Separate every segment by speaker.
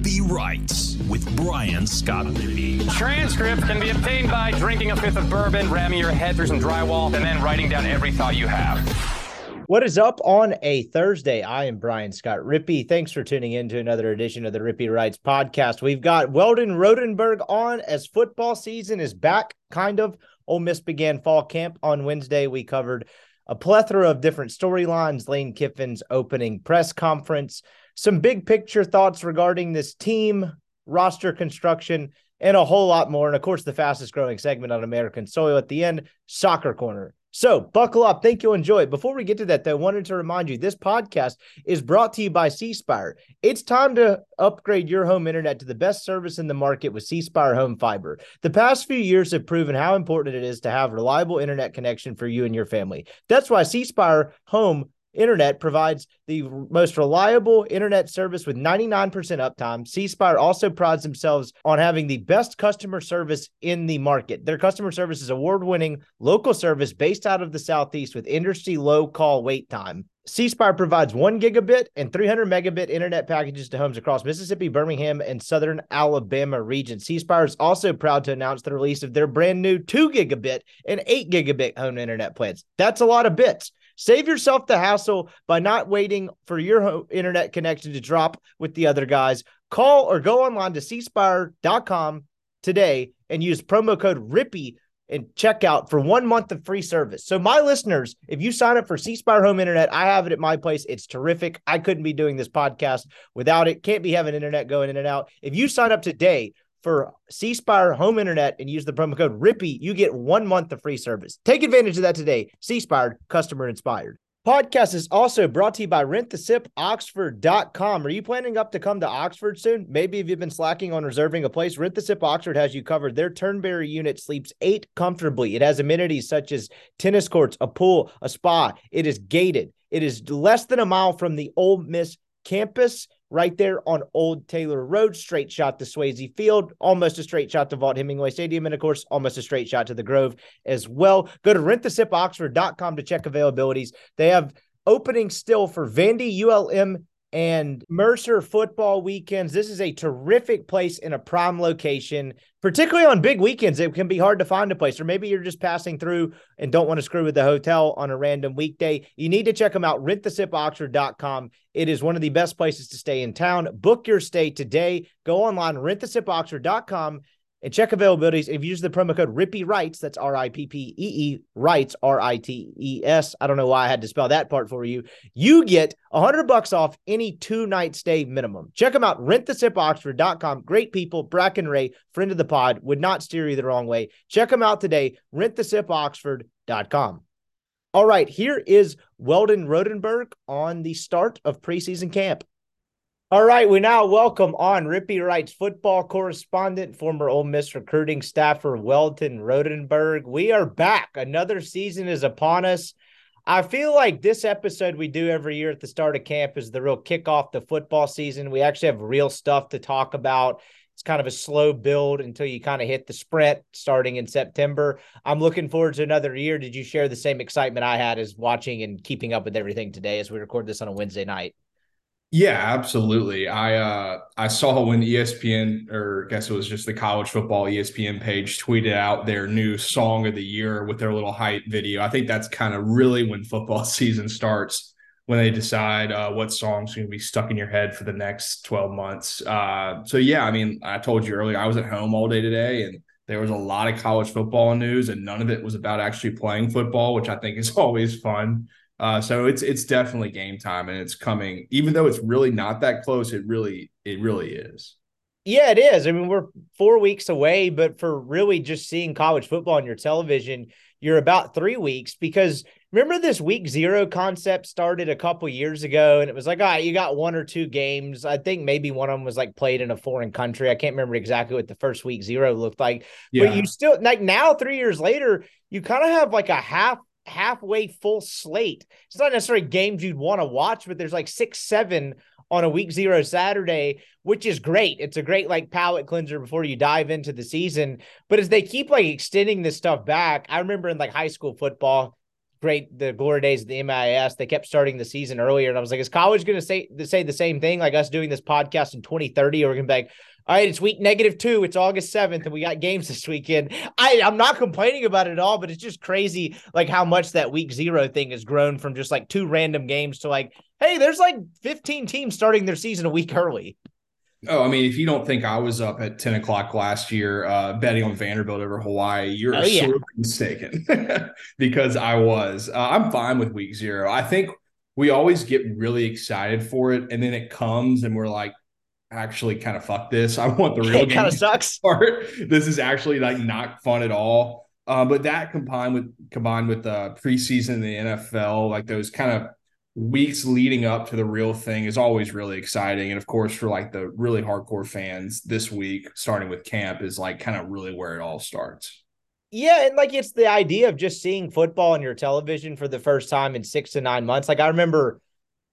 Speaker 1: Rippy Writes with Brian Scott Rippey.
Speaker 2: Transcript can be obtained by drinking a fifth of bourbon, ramming your head through some drywall, and then writing down every thought you have.
Speaker 3: What is up on a Thursday? I am Brian Scott Rippey. Thanks for tuning in to another edition of the Rippy Writes podcast. We've got Weldon Rotenberg on as football season is back, kind of. Ole Miss began fall camp on Wednesday. We covered a plethora of different storylines, Lane Kiffin's opening press conference, some big picture thoughts regarding this team, roster construction, and a whole lot more. And of course, the fastest growing segment on American soil at the end, Soccer Corner. So buckle up. Think you'll enjoy it. Before we get to that, though, I wanted to remind you this podcast is brought to you by C Spire. It's time to upgrade your home internet to the best service in the market with C Spire Home Fiber. The past few years have proven how important it is to have reliable internet connection for you and your family. That's why C Spire Home Internet provides the most reliable internet service with 99% uptime. C Spire also prides themselves on having the best customer service in the market. Their customer service is award winning local service based out of the Southeast with industry low call wait time. C Spire provides one gigabit and 300 megabit internet packages to homes across Mississippi, Birmingham, and southern Alabama region. C Spire is also proud to announce the release of their brand new two gigabit and eight gigabit home internet plans. That's a lot of bits. Save yourself the hassle by not waiting for your internet connection to drop with the other guys. Call or go online to cspire.com today and use promo code RIPPY and check out for one month of free service. So, my listeners, if you sign up for C Spire Home Internet, I have it at my place. It's terrific. I couldn't be doing this podcast without it. Can't be having internet going in and out. If you sign up today, for C Spire home internet and use the promo code RIPPY, you get one month of free service. Take advantage of that today. C Spire, customer inspired. Podcast is also brought to you by rentthesip.oxford.com. Are you planning up to come to Oxford soon? Maybe if you've been slacking on reserving a place, Rent the Sip Oxford has you covered. Their Turnberry unit sleeps eight comfortably. It has amenities such as tennis courts, a pool, a spa. It is gated. It is less than a mile from the Ole Miss campus right there on Old Taylor Road. Straight shot to Swayze Field, almost a straight shot to Vaught Hemingway Stadium, and of course, almost a straight shot to the Grove as well. Go to rentthesipoxford.com to check availabilities. They have openings still for Vandy, ULM, and Mercer football weekends. This is a terrific place in a prime location, particularly on big weekends. It can be hard to find a place, or maybe you're just passing through and don't want to screw with the hotel on a random weekday. You need to check them out. RentTheSipOxford.com. It is one of the best places to stay in town. Book your stay today. Go online, RentTheSipOxford.com and check availabilities. If you use the promo code Rippy Writes, that's R I P P E E Writes, R I T E S. I don't know why I had to spell that part for you. You get a hundred bucks off any two night stay minimum. Check them out. RentTheSipOxford.com. Great people. Bracken Ray, friend of the pod, would not steer you the wrong way. Check them out today. RentTheSipOxford.com. All right, here is Weldon Rotenberg on the start of preseason camp. All right, we now welcome on Rippy Wright's football correspondent, former Ole Miss recruiting staffer Weldon Rotenberg. We are back. Another season is upon us. I feel like this episode we do every year at the start of camp is the real kickoff the football season. We actually have real stuff to talk about. It's kind of a slow build until you kind of hit the sprint starting in September. I'm looking forward to another year. Did you share the same excitement I had as watching and keeping up with everything today as we record this on a Wednesday night?
Speaker 4: Yeah, absolutely. I uh I saw when ESPN or I guess it was just the college football ESPN page tweeted out their new song of the year with their little hype video. I think that's kind of really when football season starts when they decide uh, what songs going to be stuck in your head for the next 12 months. Uh, so yeah, I mean, I told you earlier I was at home all day today and there was a lot of college football news and none of it was about actually playing football, which I think is always fun. Uh, so it's it's definitely game time, and it's coming. Even though it's really not that close, it really it really is.
Speaker 3: Yeah, it is. I mean, we're four weeks away, but for really just seeing college football on your television, you're about three weeks because remember this week zero concept started a couple years ago and it was like, all right, you got one or two games. I think maybe one of them was like played in a foreign country. I can't remember exactly what the first week zero looked like. Yeah. But you still like now, three years later, you kind of have like a half halfway full slate. It's not necessarily games you'd want to watch, but there's like six, seven on a week zero Saturday, which is great. It's a great like palate cleanser before you dive into the season. But as they keep like extending this stuff back, I remember in like high school football, great the glory days of the MIS. They kept starting the season earlier, and I was like, is college going to say say the same thing like us doing this podcast in 2030? Or we're to be like, all right, it's week negative two. It's August 7th, and we got games this weekend. I, I'm not complaining about it at all, but it's just crazy like how much that week zero thing has grown from just like two random games to like, hey, there's like 15 teams starting their season a week early.
Speaker 4: Oh, I mean, if you don't think I was up at 10 o'clock last year uh, betting on Vanderbilt over Hawaii, you're oh, yeah. mistaken because I was. Uh, I'm fine with week zero. I think we always get really excited for it, and then it comes, and we're like, actually, kind of fuck this. I want the real
Speaker 3: it kind of sucks.
Speaker 4: Part. This is actually like not fun at all. Uh, but that combined with combined with the uh, preseason in the NFL, like those kind of weeks leading up to the real thing is always really exciting. And of course, for like the really hardcore fans, this week, starting with camp, is like kind of really where it all starts.
Speaker 3: Yeah, and like it's the idea of just seeing football on your television for the first time in six to nine months. Like I remember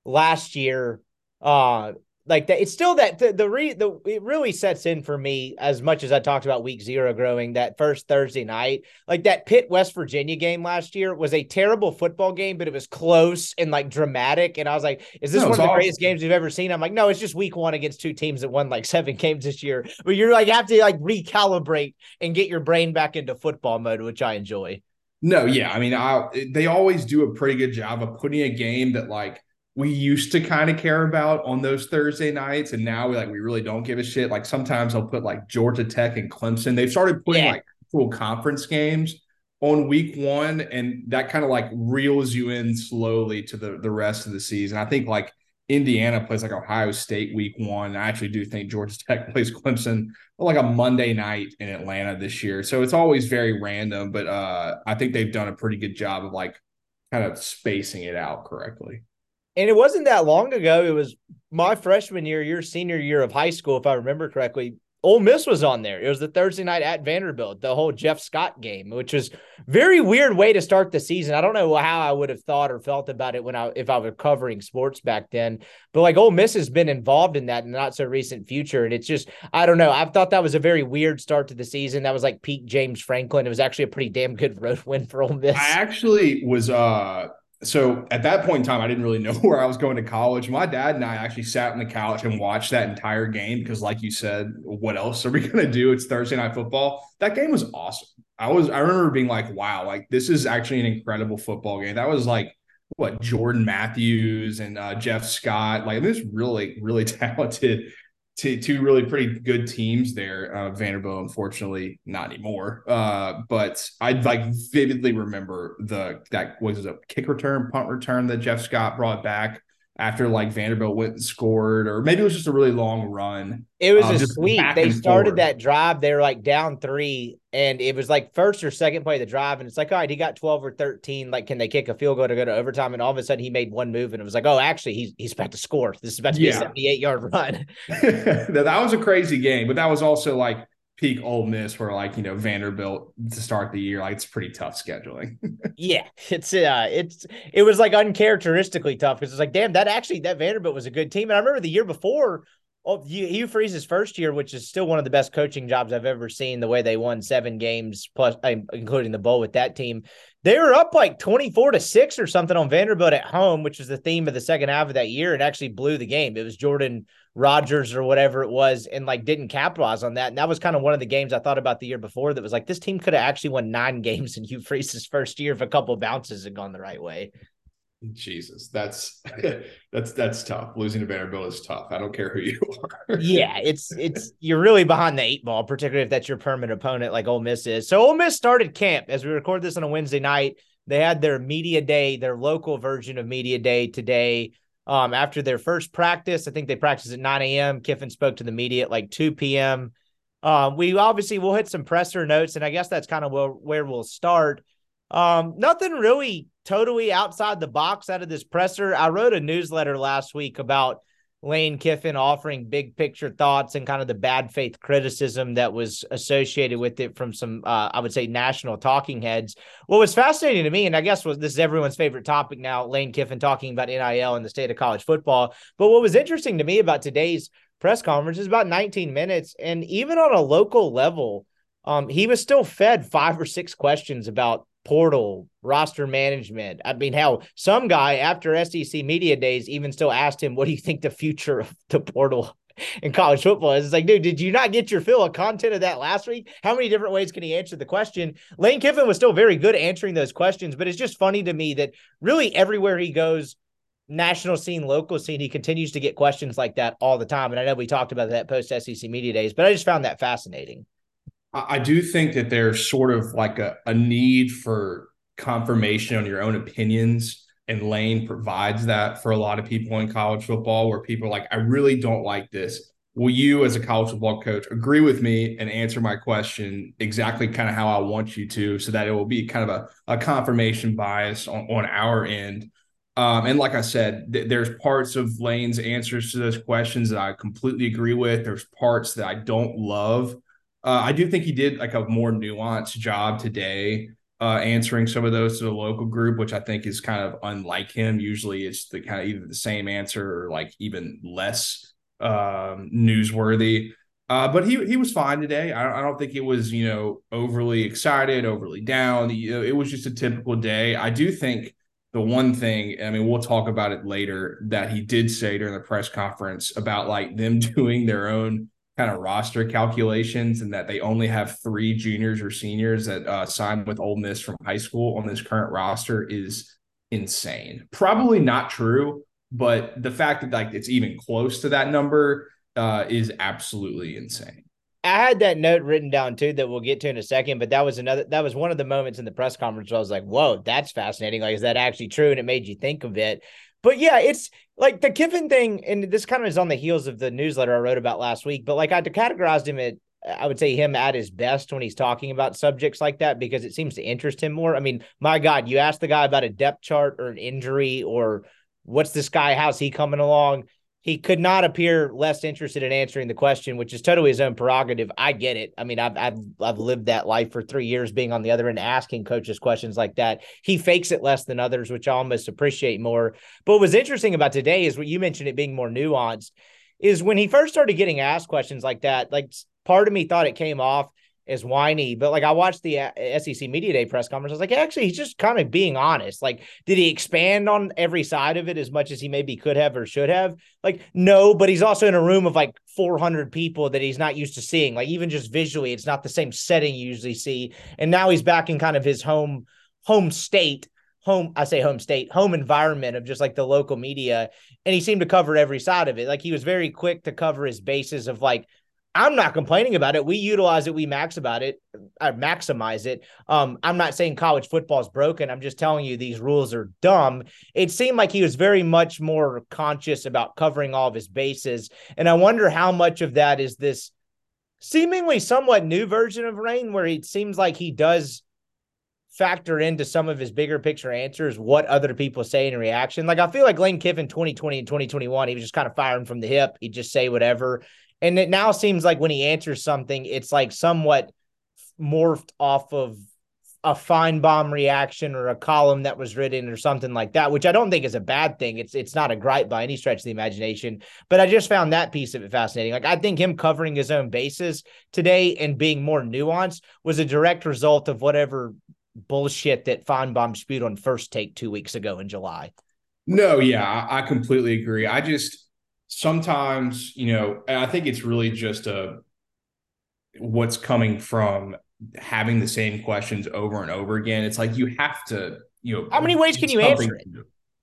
Speaker 3: last year, uh, like that it's still that the, the re the it really sets in for me as much as I talked about week zero growing that first Thursday night. Like that Pitt West Virginia game last year was a terrible football game, but it was close and like dramatic. And I was like, is this no, one of the awesome. greatest games we've ever seen? I'm like, no, it's just week one against two teams that won like seven games this year. But you're like have to like recalibrate and get your brain back into football mode, which I enjoy.
Speaker 4: No, yeah. I mean, I they always do a pretty good job of putting a game that like we used to kind of care about on those Thursday nights, and now we like we really don't give a shit. Like sometimes I'll put like Georgia Tech and Clemson. They've started putting yeah. like full conference games on week one, and that kind of like reels you in slowly to the the rest of the season. I think like Indiana plays like Ohio State week one. I actually do think Georgia Tech plays Clemson like a Monday night in Atlanta this year. So it's always very random, but uh, I think they've done a pretty good job of like kind of spacing it out correctly.
Speaker 3: And it wasn't that long ago. It was my freshman year, your senior year of high school, if I remember correctly. Ole Miss was on there. It was the Thursday night at Vanderbilt, the whole Jeff Scott game, which was very weird way to start the season. I don't know how I would have thought or felt about it when I if I was covering sports back then. But like Ole Miss has been involved in that in the not so recent future. And it's just, I don't know. I thought that was a very weird start to the season. That was like peak James Franklin. It was actually a pretty damn good road win for Ole Miss.
Speaker 4: I actually was uh so at that point in time, I didn't really know where I was going to college. My dad and I actually sat on the couch and watched that entire game because, like you said, what else are we going to do? It's Thursday night football. That game was awesome. I was, I remember being like, wow, like this is actually an incredible football game. That was like what Jordan Matthews and uh, Jeff Scott. Like this really, really talented two, two really pretty good teams there. Uh, Vanderbilt, unfortunately, not anymore. Uh, but I like vividly remember the that was a kick return, punt return that Jeff Scott brought back after like Vanderbilt went and scored, or maybe it was just a really long run.
Speaker 3: It was um, a sweep. They started forward. that drive. They were like down three, and it was like first or second play of the drive. And it's like, all right, he got 12 or 13. Like, can they kick a field goal to go to overtime? And all of a sudden he made one move, and it was like, oh, actually, he's he's about to score. This is about to be yeah. a 78 yard run.
Speaker 4: that was a crazy game, but that was also like peak Ole Miss, where like you know Vanderbilt to start the year, like it's pretty tough scheduling.
Speaker 3: yeah, it's uh, it's it was like uncharacteristically tough because it's like, damn, that actually that Vanderbilt was a good team, and I remember the year before. Oh, Hugh Freeze's first year, which is still one of the best coaching jobs I've ever seen. The way they won seven games plus, including the bowl with that team, they were up like twenty four to six or something on Vanderbilt at home, which was the theme of the second half of that year, It actually blew the game. It was Jordan Rodgers or whatever it was and like didn't capitalize on that. And that was kind of one of the games I thought about the year before that was like this team could have actually won nine games in Hugh Freeze's first year if a couple bounces had gone the right way.
Speaker 4: Jesus, that's that's that's tough. Losing to Vanderbilt is tough. I don't care who you are.
Speaker 3: yeah, it's it's you're really behind the eight ball, particularly if that's your permanent opponent like Ole Miss is. So Ole Miss started camp as we record this on a Wednesday night. They had their media day, their local version of media day today um, after their first practice. I think they practiced at 9 a.m. Kiffin spoke to the media at like 2 p.m. Um, we obviously will hit some presser notes, and I guess that's kind of where, where we'll start. Um, nothing really totally outside the box out of this presser. I wrote a newsletter last week about Lane Kiffin offering big picture thoughts and kind of the bad faith criticism that was associated with it from some, uh, I would say, national talking heads. What was fascinating to me, and I guess was this is everyone's favorite topic now, Lane Kiffin talking about NIL and the state of college football. But what was interesting to me about today's press conference is about 19 minutes, and even on a local level, um, he was still fed five or six questions about portal, roster management. I mean, how some guy after SEC media days even still asked him, "What do you think the future of the portal in college football is?" It's like, dude, did you not get your fill of content of that last week? How many different ways can he answer the question? Lane Kiffin was still very good answering those questions, but it's just funny to me that really everywhere he goes. National scene, local scene, he continues to get questions like that all the time. And I know we talked about that post SEC media days, but I just found that fascinating.
Speaker 4: I do think that there's sort of like a, a need for confirmation on your own opinions. And Lane provides that for a lot of people in college football, where people are like, I really don't like this. Will you, as a college football coach, agree with me and answer my question exactly kind of how I want you to, so that it will be kind of a, a confirmation bias on, on our end? Um, and like I said, th- there's parts of Lane's answers to those questions that I completely agree with. There's parts that I don't love. Uh, I do think he did like a more nuanced job today uh, answering some of those to the local group, which I think is kind of unlike him. Usually, it's the kind of either the same answer or like even less um, newsworthy. Uh, but he he was fine today. I, I, don't think it was you know overly excited, overly down. You know, it was just a typical day. I do think the one thing, I mean, we'll talk about it later, that he did say during the press conference about like them doing their own kind of roster calculations and that they only have three juniors or seniors that uh, signed with Ole Miss from high school on this current roster is insane. Probably not true, but the fact that like it's even close to that number uh, is absolutely insane.
Speaker 3: I had that note written down too that we'll get to in a second, but that was another that was one of the moments in the press conference where I was like, "Whoa, that's fascinating! Like, is that actually true?" And it made you think of it. But yeah, it's like the Kiffin thing, and this kind of is on the heels of the newsletter I wrote about last week. But like I categorized him at, I would say him at his best when he's talking about subjects like that because it seems to interest him more. I mean, my God, you ask the guy about a depth chart or an injury or what's this guy, how's he coming along? He could not appear less interested in answering the question, which is totally his own prerogative. I get it. I mean, I've I've I've lived that life for three years, being on the other end, asking coaches questions like that. He fakes it less than others, which I almost appreciate more. But what was interesting about today is what you mentioned it being more nuanced. Is when he first started getting asked questions like that. Like part of me thought it came off as whiny. But like I watched the uh, SEC Media Day press conference, I was like, actually, he's just kind of being honest. Like, did he expand on every side of it as much as he maybe could have or should have? Like, no, but he's also in a room of like 400 people that he's not used to seeing. Like, even just visually, it's not the same setting you usually see. And now he's back in kind of his home home state home i say home state home environment of just like the local media and he seemed to cover every side of it like he was very quick to cover his bases of like I'm not complaining about it. We utilize it, we max about it, I uh, maximize it. Um, I'm not saying college football is broken. I'm just telling you these rules are dumb. It seemed like he was very much more conscious about covering all of his bases. And I wonder how much of that is this seemingly somewhat new version of Lane, where it seems like he does factor into some of his bigger picture answers what other people say in reaction. Like I feel like Lane Kiffin 2020 and 2021, he was just kind of firing from the hip. He'd just say whatever. And it now seems like when he answers something, it's like somewhat morphed off of a Finebaum reaction or a column that was written or something like that, which I don't think is a bad thing. It's it's not a gripe by any stretch of the imagination, but I just found that piece of it fascinating. Like I think him covering his own bases today and being more nuanced was a direct result of whatever bullshit that Finebaum spewed on first take two weeks ago in July.
Speaker 4: No, yeah, I completely agree. I just sometimes, you know, I think it's really just a what's coming from having the same questions over and over again. It's like you have to, you know,
Speaker 3: how many ways can you answer it?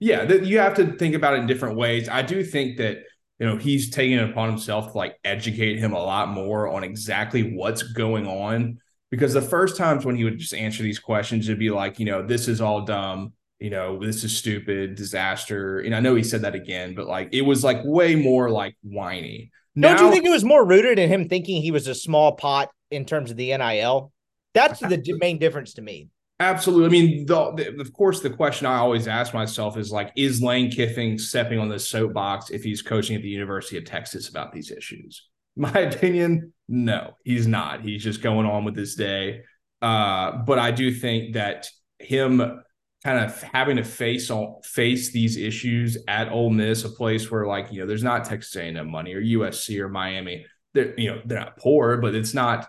Speaker 4: Yeah, you have to think about it in different ways. I do think that you know he's taking it upon himself to like educate him a lot more on exactly what's going on because the first times when he would just answer these questions it'd be like you know this is all dumb you know, this is stupid, disaster. And I know he said that again, but like it was like way more like whiny.
Speaker 3: Now, Don't you think it was more rooted in him thinking he was a small pot in terms of the NIL? That's the main difference to me.
Speaker 4: Absolutely. I mean, the, the, of course, the question I always ask myself is like, is Lane Kiffin stepping on this soapbox if he's coaching at the University of Texas about these issues? My opinion, no, he's not. He's just going on with his day. Uh, but I do think that him kind of having to face all, face these issues at Ole Miss, a place where like you know there's not Texas A&M money or USC or Miami. They're you know they're not poor, but it's not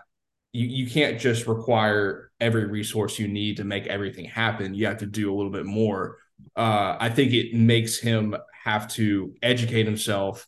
Speaker 4: you, you can't just require every resource you need to make everything happen. You have to do a little bit more. Uh, I think it makes him have to educate himself,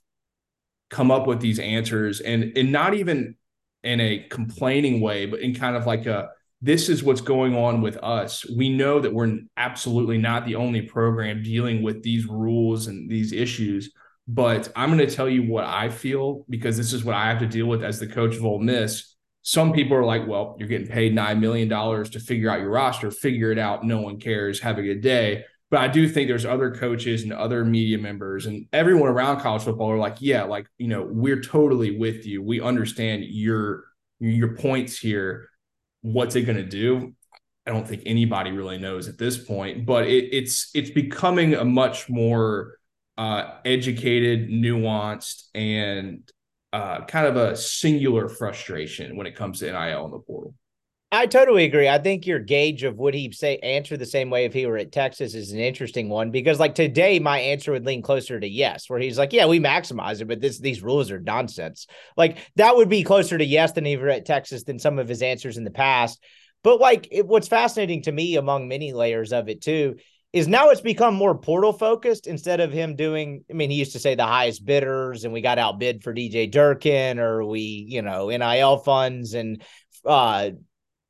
Speaker 4: come up with these answers, and and not even in a complaining way, but in kind of like a this is what's going on with us. We know that we're absolutely not the only program dealing with these rules and these issues, but I'm going to tell you what I feel because this is what I have to deal with as the coach of Ole Miss. Some people are like, well, you're getting paid $9 million to figure out your roster, figure it out. No one cares. Have a good day. But I do think there's other coaches and other media members and everyone around college football are like, yeah, like, you know, we're totally with you. We understand your your points here what's it going to do? I don't think anybody really knows at this point, but it, it's it's becoming a much more uh, educated, nuanced, and uh, kind of a singular frustration when it comes to NIL in the portal.
Speaker 3: I totally agree. I think your gauge of would he say answer the same way if he were at Texas is an interesting one because like today my answer would lean closer to yes, where he's like, yeah, we maximize it, but this these rules are nonsense. Like that would be closer to yes than he were at Texas than some of his answers in the past. But like it, what's fascinating to me among many layers of it too is now it's become more portal focused instead of him doing. I mean, he used to say the highest bidders and we got outbid for DJ Durkin or we, you know, NIL funds and uh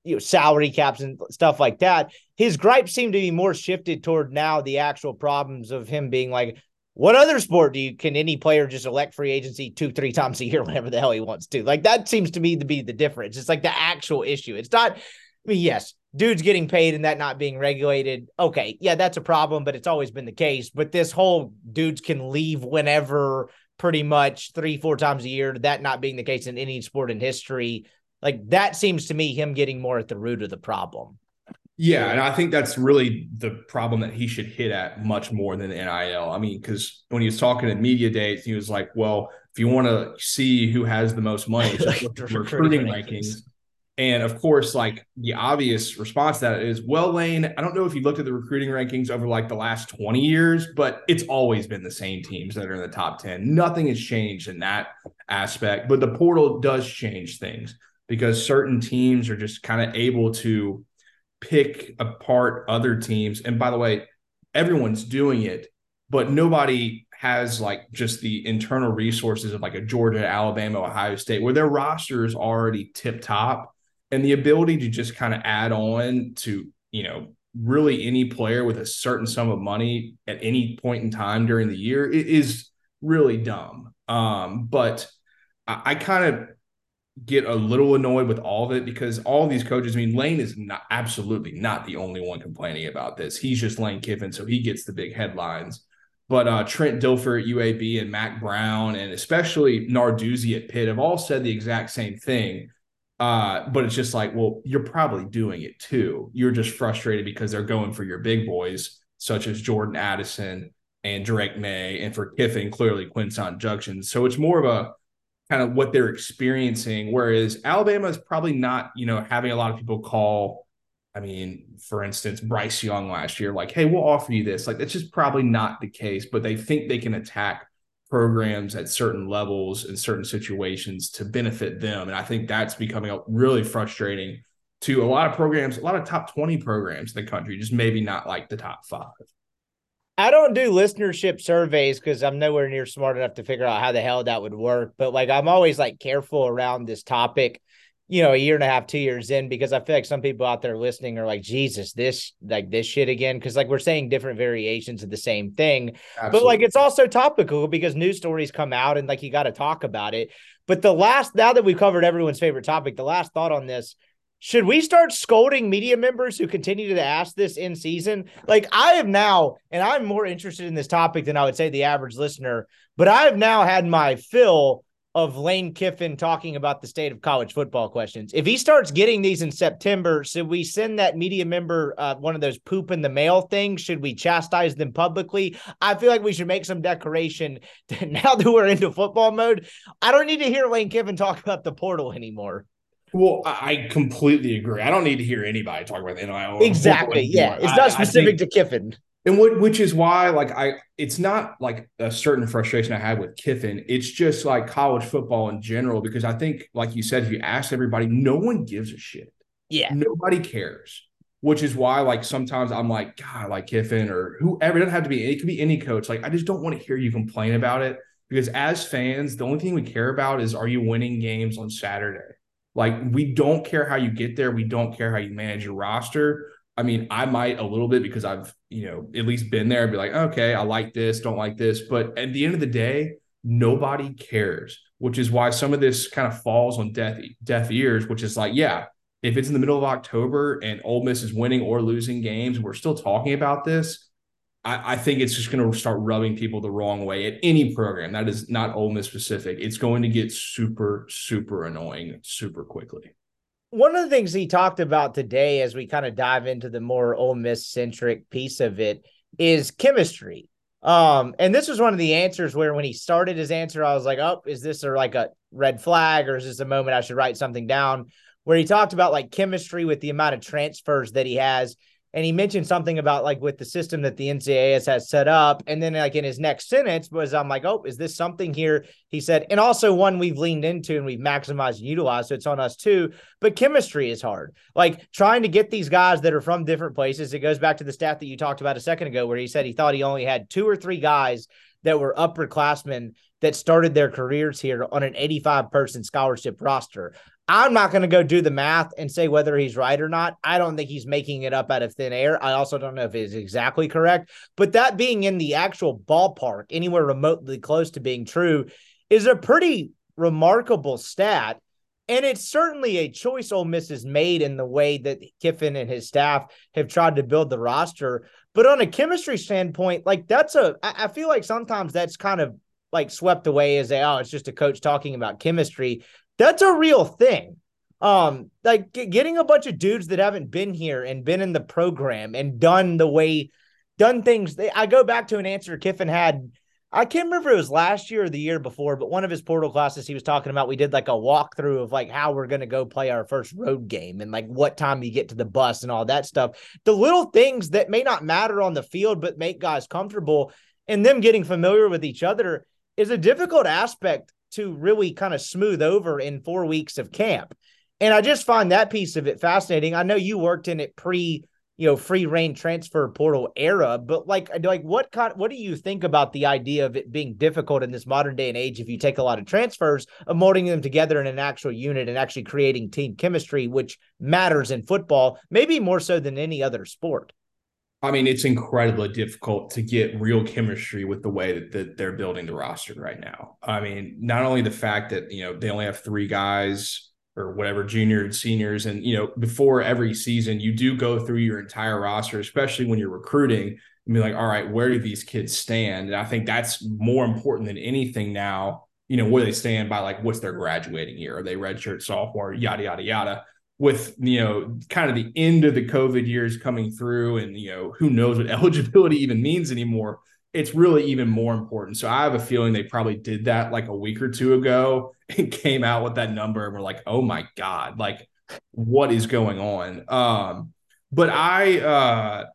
Speaker 3: you know salary caps and stuff like that. His gripes seem to be more shifted toward now the actual problems of him being like, what other sport do you can any player just elect free agency two three times a year whenever the hell he wants to? Like that seems to me to be the difference. It's like the actual issue. It's not. I mean, yes, dudes getting paid and that not being regulated. Okay, yeah, that's a problem, but it's always been the case. But this whole dudes can leave whenever, pretty much three four times a year. That not being the case in any sport in history like that seems to me him getting more at the root of the problem.
Speaker 4: Yeah, and I think that's really the problem that he should hit at much more than NIL. I mean, because when he was talking at media days, he was like, "Well, if you want to see who has the most money, just look at recruiting rankings." And of course, like the obvious response to that is, well, Lane, I don't know if you looked at the recruiting rankings over like the last 20 years, but it's always been the same teams that are in the top 10. Nothing has changed in that aspect, but the portal does change things because certain teams are just kind of able to pick apart other teams. And by the way, everyone's doing it, but nobody has like just the internal resources of like a Georgia, Alabama, Ohio State, where their roster is already tip top. And the ability to just kind of add on to, you know, really any player with a certain sum of money at any point in time during the year is really dumb. Um, but I, I kind of get a little annoyed with all of it because all these coaches, I mean, Lane is not absolutely not the only one complaining about this. He's just Lane Kiffin, so he gets the big headlines. But uh, Trent Dilfer at UAB and Mack Brown and especially Narduzzi at Pitt have all said the exact same thing. Uh, but it's just like, well, you're probably doing it too. You're just frustrated because they're going for your big boys, such as Jordan Addison and Drake Maye, and for Kiffin, clearly Quinshon Judkins. So it's more of a kind of what they're experiencing. Whereas Alabama is probably not, you know, having a lot of people call. I mean, for instance, Bryce Young last year, like, hey, we'll offer you this. Like, that's just probably not the case, but they think they can attack programs at certain levels in certain situations to benefit them. And I think that's becoming really frustrating to a lot of programs, a lot of top 20 programs in the country, just maybe not like the top five.
Speaker 3: I don't do listenership surveys because I'm nowhere near smart enough to figure out how the hell that would work. But like, I'm always like careful around this topic, you know, a year and a half, two years in, because I feel like some people out there listening are like, Jesus, this, like this shit again. Cause like we're saying different variations of the same thing. Absolutely. But like, it's also topical because news stories come out and like you got to talk about it. But the last, now that we've covered everyone's favorite topic, the last thought on this should we start scolding media members who continue to ask this in season? Like I have now, and I'm more interested in this topic than I would say the average listener, but I have now had my fill of Lane Kiffin talking about the state of college football questions. If he starts getting these in September, should we send that media member uh, one of those poop in the mail things? Should we chastise them publicly? I feel like we should make some declaration that now that we're into football mode, I don't need to hear Lane Kiffin talk about the portal anymore.
Speaker 4: Well, I completely agree. I don't need to hear anybody talk about the NIL.
Speaker 3: Exactly. Yeah. It's not I, specific I think, to Kiffin.
Speaker 4: And what which is why like I it's not like a certain frustration I had with Kiffin. It's just like college football in general because I think like you said if you ask everybody no one gives a shit.
Speaker 3: Yeah.
Speaker 4: Nobody cares. Which is why like sometimes I'm like god like Kiffin or whoever it doesn't have to be it could be any coach like I just don't want to hear you complain about it because as fans the only thing we care about is are you winning games on Saturday. Like we don't care how you get there, we don't care how you manage your roster I mean, I might a little bit because I've, you know, at least been there and be like, okay, I like this, don't like this. But at the end of the day, nobody cares, which is why some of this kind of falls on deaf, deaf ears, which is like, yeah, if it's in the middle of October and Ole Miss is winning or losing games, we're still talking about this. I, I think it's just going to start rubbing people the wrong way at any program that is not Ole Miss specific. It's going to get super, super annoying super quickly
Speaker 3: one of the things he talked about today, as we kind of dive into the more Ole Miss centric piece of it, is chemistry. Um, and this was one of the answers where when he started his answer, I was like, "Oh, is this a, like a red flag, or is this a moment I should write something down?" Where he talked about like chemistry with the amount of transfers that he has, and he mentioned something about like with the system that the NCAA has set up. And then like in his next sentence was I'm like, oh, is this something here? He said, and also one we've leaned into and we've maximized and utilized. So it's on us too. But chemistry is hard. Like trying to get these guys that are from different places. It goes back to the stat that you talked about a second ago, where he said he thought he only had two or three guys that were upperclassmen that started their careers here on an 85 person scholarship roster. I'm not going to go do the math and say whether he's right or not. I don't think he's making it up out of thin air. I also don't know if it's exactly correct, but that being in the actual ballpark, anywhere remotely close to being true, is a pretty remarkable stat. And it's certainly a choice Ole Miss has made in the way that Kiffin and his staff have tried to build the roster. But on a chemistry standpoint, like that's a, I feel like sometimes that's kind of like swept away as a, oh, it's just a coach talking about chemistry. That's a real thing. Um, like getting a bunch of dudes that haven't been here and been in the program and done the way, done things. They, I go back to an answer Kiffin had. I can't remember it was last year or the year before, but one of his portal classes he was talking about. We did like a walkthrough of like how we're to go play our first road game and like what time you get to the bus and all that stuff. The little things that may not matter on the field, but make guys comfortable and them getting familiar with each other is a difficult aspect to really kind of smooth over in four weeks of camp. And I just find that piece of it fascinating. I know you worked in it pre, you know, free reign transfer portal era, but like, like what kind, what do you think about the idea of it being difficult in this modern day and age if you take a lot of transfers of molding them together in an actual unit and actually creating team chemistry, which matters in football, maybe more so than any other sport?
Speaker 4: I mean, it's incredibly difficult to get real chemistry with the way that, that they're building the roster right now. I mean, not only the fact that, you know, they only have three guys or whatever, junior and seniors. And, you know, before every season, you do go through your entire roster, especially when you're recruiting and be like, all right, where do these kids stand? And I think that's more important than anything now, you know, where they stand by like what's their graduating year? Are they redshirt sophomore, yada, yada, yada with you know kind of the end of the covid years coming through and you know who knows what eligibility even means anymore it's really even more important. So i have a feeling they probably did that like a week or two ago and came out with that number and we're like oh my god like what is going on? Um but i uh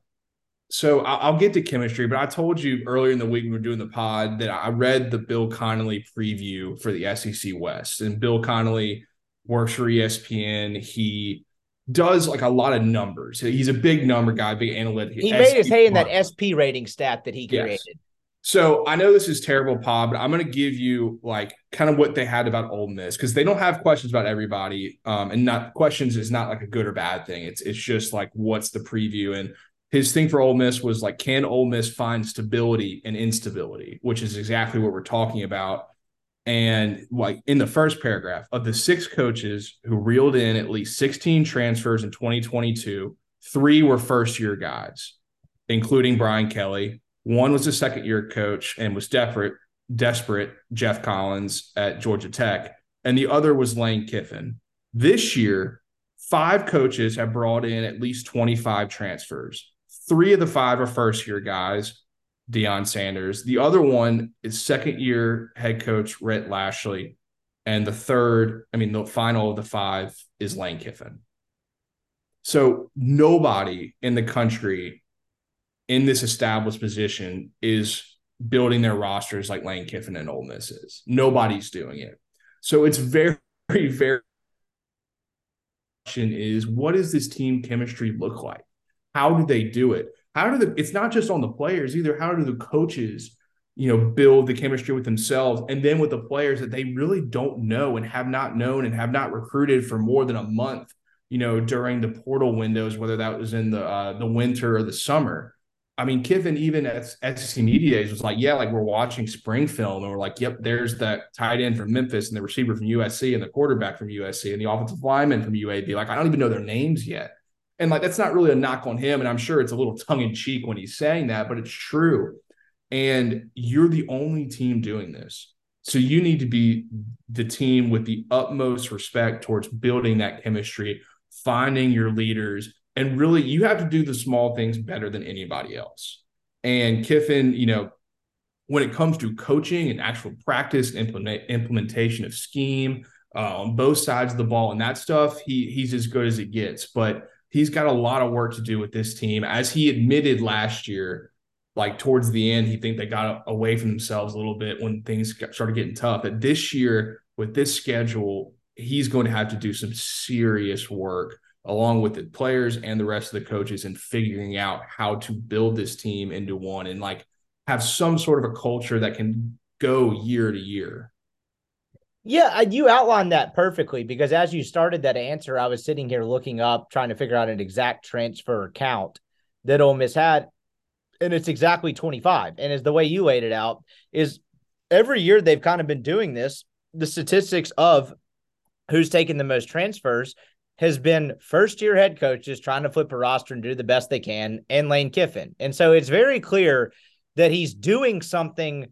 Speaker 4: so I'll get to chemistry, but I told you earlier in the week we were doing the pod that I read the Bill Connelly preview for the SEC West, and Bill Connelly works for ESPN. He does like a lot of numbers. He's a big number guy, big analytic.
Speaker 3: He made his hay in that SP rating stat that he created. Yes.
Speaker 4: So I know this is terrible, Pod, but I'm going to give you like kind of what they had about Ole Miss because they don't have questions about everybody. Um, and not questions is not like a good or bad thing. It's it's just like what's the preview and his thing for Ole Miss was like, can Ole Miss find stability and instability, which is exactly what we're talking about. And like in the first paragraph of the six coaches who reeled in at least 16 transfers in 2022, three were first year guys, including Brian Kelly. One was a second year coach and was desperate, desperate Geoff Collins at Georgia Tech. And the other was Lane Kiffin. This year, five coaches have brought in at least 25 transfers. Three of the five are first year guys. Deion Sanders. The other one is second year head coach Rhett Lashlee. And the third, I mean, the final of the five is Lane Kiffin. So nobody in the country in this established position is building their rosters like Lane Kiffin and Ole Miss is. Nobody's doing it. So it's very, very question is what does this team chemistry look like? How do they do it? How do the it's not just on the players either. How do the coaches, you know, build the chemistry with themselves and then with the players that they really don't know and have not known and have not recruited for more than a month, you know, during the portal windows, whether that was in the uh, the winter or the summer. I mean, Kiffin even at SEC Media Days was like, yeah, like we're watching spring film and we're like, yep, there's that tight end from Memphis and the receiver from USC and the quarterback from USC and the offensive lineman from UAB. Like, I don't even know their names yet. And like, that's not really a knock on him. And I'm sure it's a little tongue in cheek when he's saying that, but it's true. And you're the only team doing this. So you need to be the team with the utmost respect towards building that chemistry, finding your leaders, and really, you have to do the small things better than anybody else. And Kiffin, you know, when it comes to coaching and actual practice implement, implementation of scheme uh, on both sides of the ball and that stuff, he he's as good as it gets. But he's got a lot of work to do with this team, as he admitted last year. Like towards the end, he think they got away from themselves a little bit when things started getting tough. That this year, with this schedule, he's going to have to do some serious work along with the players and the rest of the coaches and figuring out how to build this team into one and like have some sort of a culture that can go year to year.
Speaker 3: Yeah, you outlined that perfectly because as you started that answer, I was sitting here looking up, trying to figure out an exact transfer count that Ole Miss had, and it's exactly 25. And as the way you laid it out is every year they've kind of been doing this, the statistics of who's taken the most transfers has been first year head coaches trying to flip a roster and do the best they can, and Lane Kiffin. And so it's very clear that he's doing something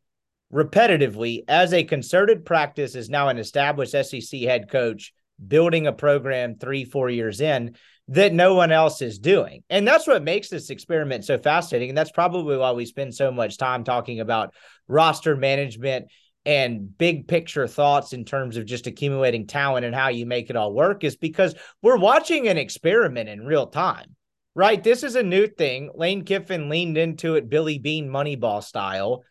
Speaker 3: repetitively as a concerted practice is now an established SEC head coach building a program three, four years in that no one else is doing. And that's what makes this experiment so fascinating. And that's probably why we spend so much time talking about roster management and big picture thoughts in terms of just accumulating talent and how you make it all work is because we're watching an experiment in real time, right? This is a new thing. Lane Kiffin leaned into it, Billy Beane Moneyball style.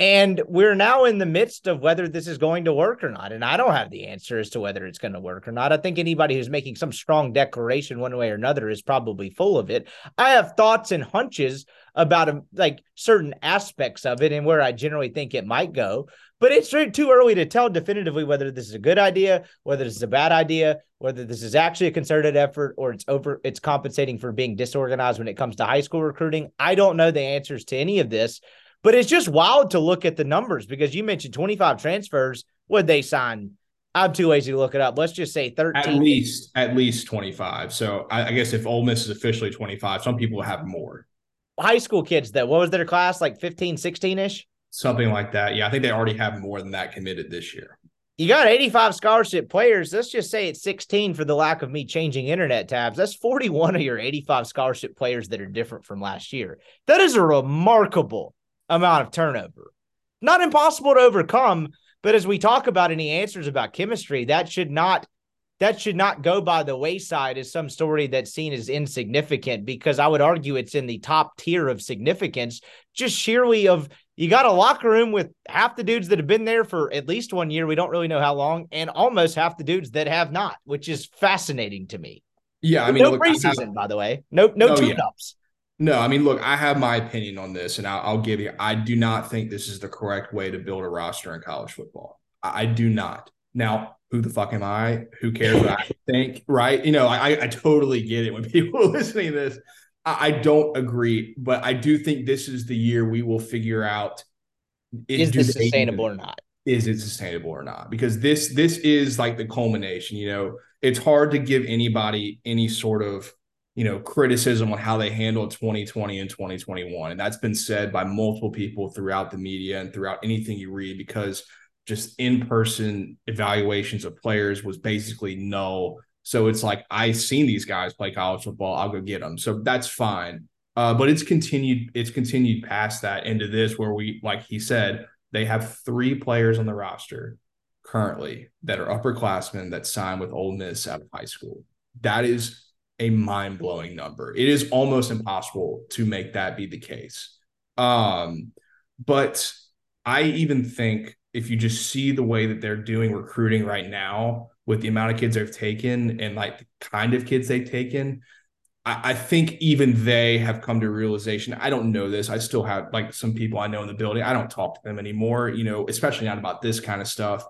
Speaker 3: And we're now in the midst of whether this is going to work or not. And I don't have the answer as to whether it's going to work or not. I think anybody who's making some strong declaration one way or another is probably full of it. I have thoughts and hunches about um, like certain aspects of it and where I generally think it might go. But it's too early to tell definitively whether this is a good idea, whether this is a bad idea, whether this is actually a concerted effort or it's over it's compensating for being disorganized when it comes to high school recruiting. I don't know the answers to any of this, but it's just wild to look at the numbers because you mentioned 25 transfers. Would they sign? I'm too lazy to look it up. Let's just say 13.
Speaker 4: At least, at least 25. So I, I guess if Ole Miss is officially 25, some people have more.
Speaker 3: High school kids, though, what was their class? Like 15, 16 ish?
Speaker 4: Something like that. Yeah, I think they already have more than that committed this year.
Speaker 3: You got 85 scholarship players. Let's just say it's 16 for the lack of me changing internet tabs. That's 41 of your 85 scholarship players that are different from last year. That is a remarkable amount of turnover. Not impossible to overcome, but as we talk about any answers about chemistry, that should not that should not go by the wayside as some story that's seen as insignificant because I would argue it's in the top tier of significance, just sheerly of you got a locker room with half the dudes that have been there for at least one year. We don't really know how long, and almost half the dudes that have not, which is fascinating to me.
Speaker 4: Yeah, I mean,
Speaker 3: no look, preseason, have, by the way. No, no oh, tune-ups.
Speaker 4: Yeah. No, I mean, look, I have my opinion on this, and I'll, I'll, give you. I do not think this is the correct way to build a roster in college football. I, I do not. Now, who the fuck am I? Who cares what I think? Right? You know, I, I totally get it when people are listening to this. I, I don't agree, but I do think this is the year we will figure out
Speaker 3: is this sustainable or not?
Speaker 4: Is it sustainable or not? Because this this is like the culmination. You know, it's hard to give anybody any sort of you know criticism on how they handled 2020 and 2021 and that's been said by multiple people throughout the media and throughout anything you read because just in-person evaluations of players was basically null. So it's like I seen these guys play college football. I'll go get them. So that's fine. Uh, but it's continued. It's continued past that into this where we, like he said, they have three players on the roster currently that are upperclassmen that signed with Ole Miss out of high school. That is a mind blowing number. It is almost impossible to make that be the case. Um, but I even think if you just see the way that they're doing recruiting right now with the amount of kids they've taken and like the kind of kids they've taken, I, I think even they have come to a realization. I don't know this. I still have like some people I know in the building. I don't talk to them anymore, you know, especially not about this kind of stuff.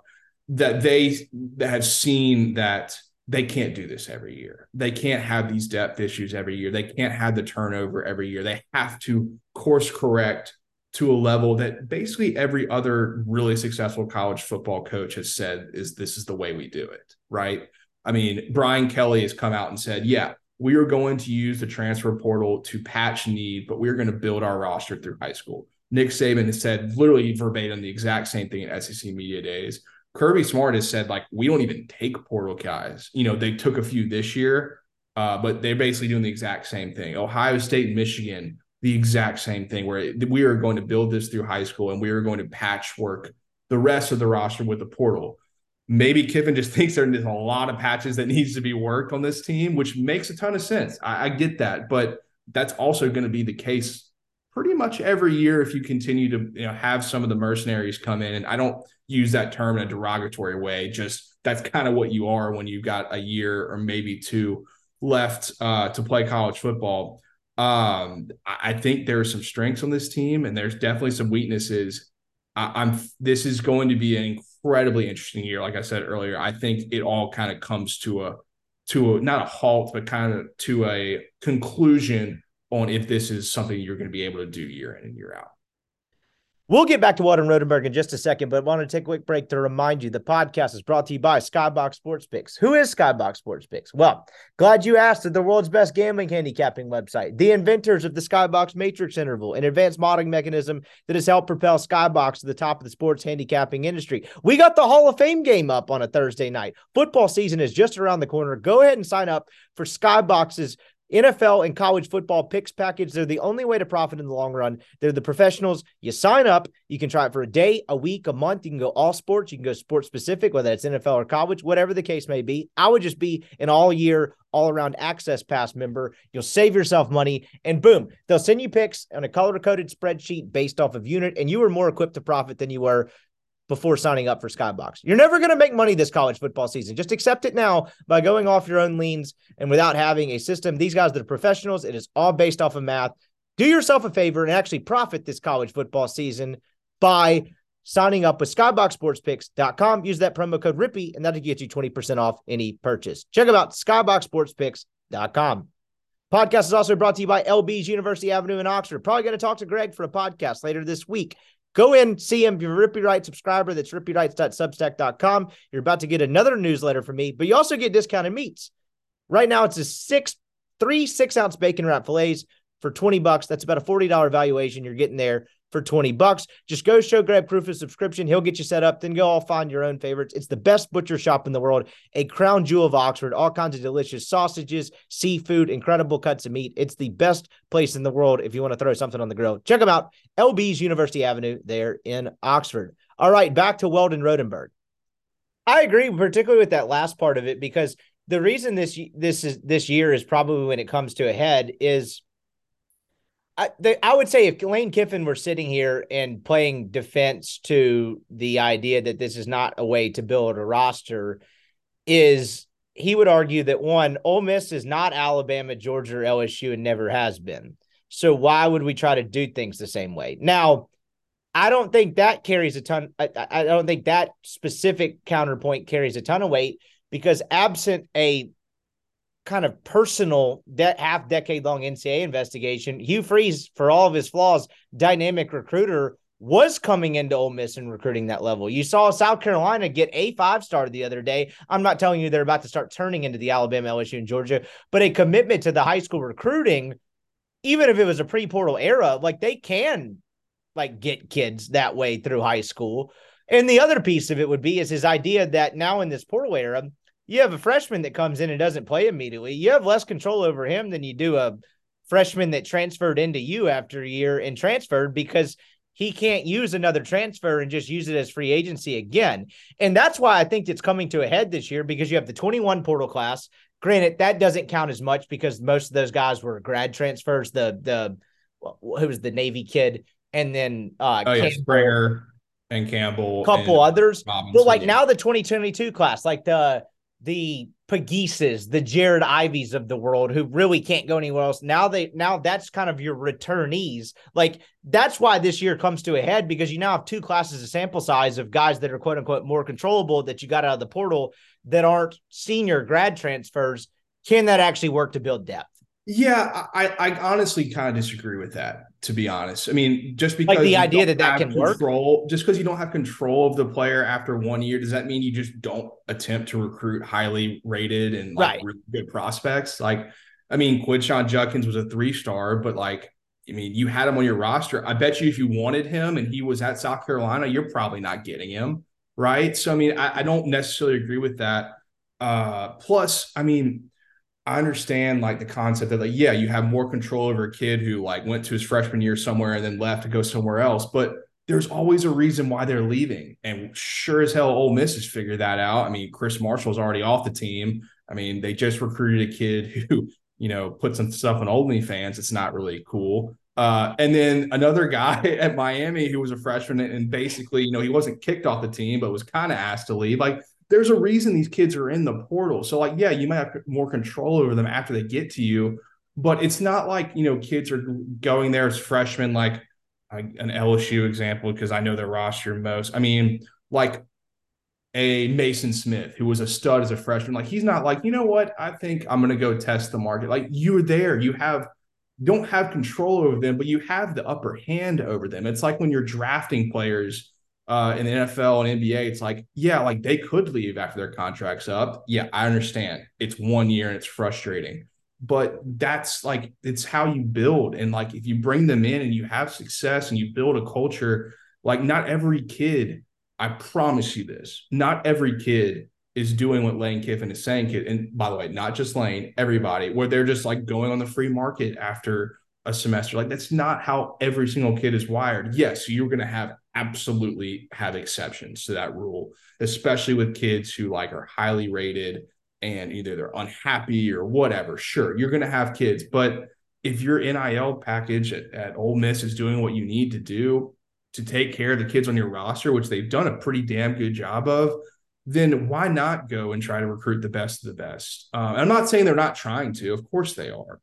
Speaker 4: That they that have seen that they can't do this every year. They can't have these depth issues every year. They can't have the turnover every year. They have to course correct to a level that basically every other really successful college football coach has said is this is the way we do it, right? I mean, Brian Kelly has come out and said, yeah, we are going to use the transfer portal to patch need, but we're going to build our roster through high school. Nick Saban has said literally verbatim the exact same thing at SEC Media Days. Kirby Smart has said, like, we don't even take portal guys. You know, they took a few this year, uh, but they're basically doing the exact same thing. Ohio State and Michigan the exact same thing where we are going to build this through high school and we are going to patchwork the rest of the roster with the portal. Maybe Kiffin just thinks there's a lot of patches that needs to be worked on this team, which makes a ton of sense. I, I get that, but that's also going to be the case pretty much every year if you continue to you know have some of the mercenaries come in. And I don't use that term in a derogatory way. Just that's kind of what you are when you've got a year or maybe two left uh, to play college football. Um, I think there are some strengths on this team, and there's definitely some weaknesses. I, am This is going to be an incredibly interesting year. Like I said earlier, I think it all kind of comes to a to a not a halt, but kind of to a conclusion on if this is something you're going to be able to do year in and year out.
Speaker 3: We'll get back to Weldon Rotenberg in just a second, but I want to take a quick break to remind you the podcast is brought to you by Skybox Sports Picks. Who is Skybox Sports Picks? Well, glad you asked. They're the world's best gambling handicapping website, the inventors of the Skybox Matrix interval, an advanced modeling mechanism that has helped propel Skybox to the top of the sports handicapping industry. We got the Hall of Fame game up on a Thursday night. Football season is just around the corner. Go ahead and sign up for Skybox's NFL and college football picks package. They're the only way to profit in the long run. They're the professionals. You sign up, you can try it for a day, a week, a month. You can go all sports. You can go sports specific, whether it's NFL or college, whatever the case may be. I would just be an all year, all around access pass member. You'll save yourself money and boom, they'll send you picks on a color coded spreadsheet based off of unit. And you are more equipped to profit than you were before signing up for Skybox. You're never going to make money this college football season. Just accept it now by going off your own leans and without having a system. These guys that are professionals, it is all based off of math. Do yourself a favor and actually profit this college football season by signing up with skyboxsportspicks.com. Use that promo code RIPPY and that'll get you 20% off any purchase. Check out, skyboxsportspicks.com. Podcast is also brought to you by LB's University Avenue in Oxford. Probably going to talk to Greg for a podcast later this week. Go in, see him. If you're a Rippy Wright subscriber, that's rippywrights.substack.com. You're about to get another newsletter from me, but you also get discounted meats. Right now, it's a six, three six ounce bacon wrap fillets for 20 bucks. That's about a $40 valuation. You're getting there for 20 bucks. Just go show Greg proof of subscription. He'll get you set up. Then go all find your own favorites. It's the best butcher shop in the world, a crown jewel of Oxford, all kinds of delicious sausages, seafood, incredible cuts of meat. It's the best place in the world if you want to throw something on the grill. Check them out. LB's University Avenue there in Oxford. All right, back to Weldon Rotenberg. I agree, particularly with that last part of it, because the reason this this is this year is probably when it comes to a head is I, the, I would say if Lane Kiffin were sitting here and playing defense to the idea that this is not a way to build a roster, is he would argue that one, Ole Miss is not Alabama, Georgia, or LSU, and never has been. So why would we try to do things the same way? Now, I don't think that carries a ton. I, I don't think that specific counterpoint carries a ton of weight because absent a kind of personal that half decade long NCAA investigation, Hugh Freeze, for all of his flaws, dynamic recruiter, was coming into Ole Miss and recruiting that level. You saw South Carolina get a five star the other day. I'm not telling you they're about to start turning into the Alabama, LSU, and Georgia, but a commitment to the high school recruiting, even if it was a pre portal era, like they can like get kids that way through high school. And the other piece of it would be is his idea that now in this portal era, you have a freshman that comes in and doesn't play immediately, you have less control over him than you do a freshman that transferred into you after a year and transferred because he can't use another transfer and just use it as free agency again. And that's why I think it's coming to a head this year because you have the 21 portal class. Granted, that doesn't count as much because most of those guys were grad transfers. The the who was the Navy kid, and then uh
Speaker 4: oh, yeah, Springer and Campbell,
Speaker 3: a couple others.
Speaker 4: Robinson,
Speaker 3: But like now the 2022 class, like the the Pagises, the Jared Iveys of the world who really can't go anywhere else. Now they now that's kind of your returnees. Like that's why this year comes to a head because you now have two classes of sample size of guys that are quote unquote more controllable that you got out of the portal that aren't senior grad transfers. Can that actually work to build depth?
Speaker 4: Yeah, I, I honestly kind of disagree with that, to be honest. I mean, just because
Speaker 3: the idea that that can work?
Speaker 4: just because you don't have control of the player after one year, does that mean you just don't attempt to recruit highly rated and like
Speaker 3: Right.
Speaker 4: really good prospects? Like, I mean, Quinshon Judkins was a three star, but like, I mean, you had him on your roster. I bet you if you wanted him and he was at South Carolina, you're probably not getting him, right? So, I mean, I, I don't necessarily agree with that. Uh, plus, I mean, I understand like the concept that like yeah you have more control over a kid who like went to his freshman year somewhere and then left to go somewhere else but there's always a reason why they're leaving. And sure as hell Ole Miss has figured that out. I mean Chris Marshall's already off the team. I mean they just recruited a kid who you know put some stuff on OnlyFans it's not really cool. Uh, and then another guy at Miami who was a freshman and basically you know he wasn't kicked off the team but was kind of asked to leave. Like there's a reason these kids are in the portal. So, like, yeah, you might have more control over them after they get to you, but it's not like, you know, kids are going there as freshmen, like an LSU example, because I know their roster most. I mean, like a Maason Smith, who was a stud as a freshman, like, he's not like, you know what, I think I'm going to go test the market. Like, you're there, you have, don't have control over them, but you have the upper hand over them. It's like when you're drafting players uh, in the NFL and NBA, it's like, yeah, like they could leave after their contract's up. Yeah, I understand. It's one year and it's frustrating, but that's like it's how you build. And like if you bring them in and you have success and you build a culture, like not every kid, I promise you this, not every kid is doing what Lane Kiffin is saying. And by the way, not just Lane, everybody, where they're just like going on the free market after a semester. Like that's not how every single kid is wired. Yes, you're going to have absolutely have exceptions to that rule, especially with kids who like are highly rated and either they're unhappy or whatever. Sure, you're going to have kids, but if your NIL package at, at Ole Miss is doing what you need to do to take care of the kids on your roster, which they've done a pretty damn good job of, then why not go and try to recruit the best of the best? Um, I'm not saying they're not trying to. Of course they are.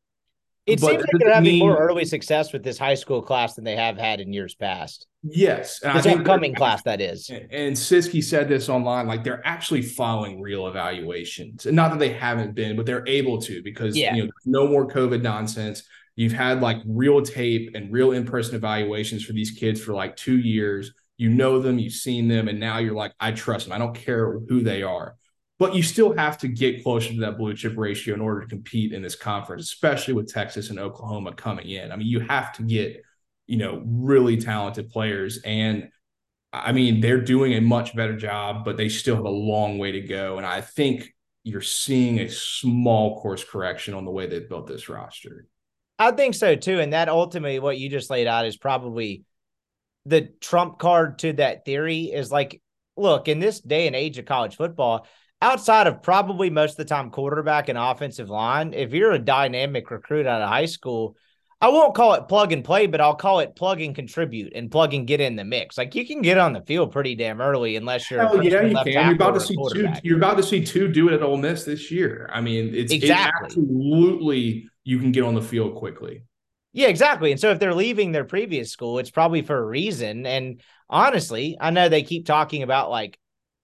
Speaker 3: It
Speaker 4: But
Speaker 3: seems like they're having more early success with this high school class than they have had in years past.
Speaker 4: Yes.
Speaker 3: This upcoming class, that is.
Speaker 4: And and Siski said this online, like they're actually following real evaluations. And not that they haven't been, but they're able to because
Speaker 3: Yeah.
Speaker 4: you know, no more COVID nonsense. You've had like real tape and real in-person evaluations for these kids for like two years. You know them, you've seen them, and now you're like, I trust them. I don't care who they are. But you still have to get closer to that blue chip ratio in order to compete in this conference, especially with Texas and Oklahoma coming in. I mean, you have to get, you know, really talented players. And I mean, they're doing a much better job, but they still have a long way to go. And I think you're seeing a small course correction on the way they've built this roster.
Speaker 3: I think so too. And that ultimately, what you just laid out is probably the trump card to that theory is like, look, in this day and age of college football, outside of probably most of the time quarterback and offensive line, if you're a dynamic recruit out of high school, I won't call it plug and play, but I'll call it plug and contribute and plug and get in the mix. Like you can get on the field pretty damn early unless you're
Speaker 4: Hell yeah, you can. You're about to
Speaker 3: tackle or a
Speaker 4: see two. You're about to see two do it at Ole Miss this year. I mean, it's it absolutely you can get on the field quickly.
Speaker 3: Yeah, exactly. And so if they're leaving their previous school, it's probably for a reason. And honestly, I know they keep talking about like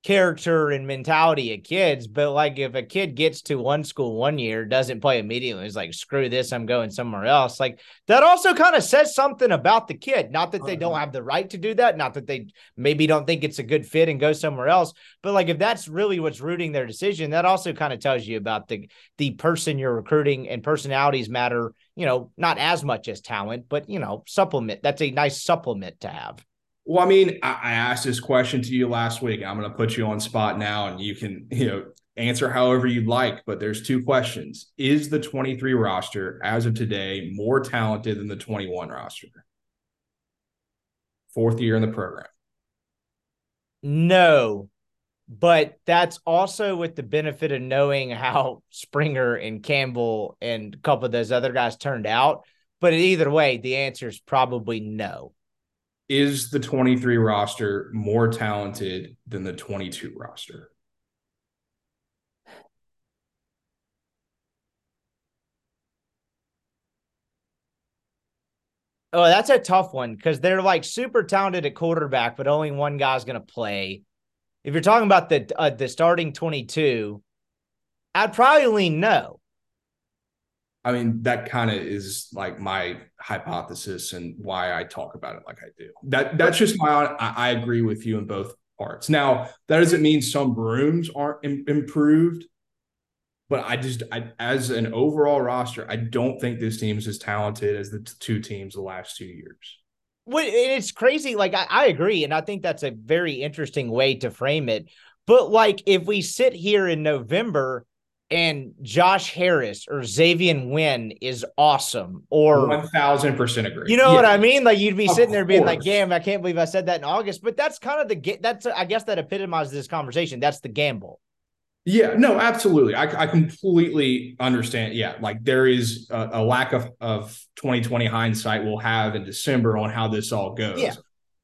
Speaker 3: character and mentality of kids, but like if a kid gets to one school one year, doesn't play immediately, is like, screw this, I'm going somewhere else. Like that also kind of says something about the kid. Not that they don't uh-huh. have the right to do that, not that they maybe don't think it's a good fit and go somewhere else. But like if that's really what's rooting their decision, that also kind of tells you about the the person you're recruiting and personalities matter, you know, not as much as talent, but you know, supplement. That's a nice supplement to have.
Speaker 4: Well, I mean, I, I asked this question to you last week. I'm going to put you on spot now, and you can, you know, answer however you'd like. But there's two questions: Is the 23 roster as of today more talented than the 21 roster? fourth year in the program.
Speaker 3: No, but that's also with the benefit of knowing how Springer and Campbell and a couple of those other guys turned out. But either way, the answer is probably no.
Speaker 4: Is the 23 roster more talented than the 22 roster?
Speaker 3: Oh, that's a tough one because they're like super talented at quarterback, but only one guy's going to play. If you're talking about the uh, the starting 22, I'd probably lean no.
Speaker 4: I mean, that kind of is like my hypothesis and why I talk about it like I do. That that's just my. I, I agree with you in both parts. Now, that doesn't mean some rooms aren't Im- improved but I just, I, as an overall roster, I don't think this team is as talented as the t- two teams the last two years.
Speaker 3: Well, it's crazy. Like I, I agree, and I think that's a very interesting way to frame it. But like, if we sit here in November and Josh Harris or Xavier Wynn is awesome, or
Speaker 4: one thousand percent agree.
Speaker 3: You know yeah. what I mean? Like you'd be of sitting there being
Speaker 4: course.
Speaker 3: like, "Damn, I can't believe I said that in August." But that's kind of the that's I guess that epitomizes this conversation. That's the gamble.
Speaker 4: Yeah, no, absolutely. I, I completely understand. Yeah, like there is a, a, lack of, of 2020 hindsight we'll have in December on how this all goes.
Speaker 3: Yeah.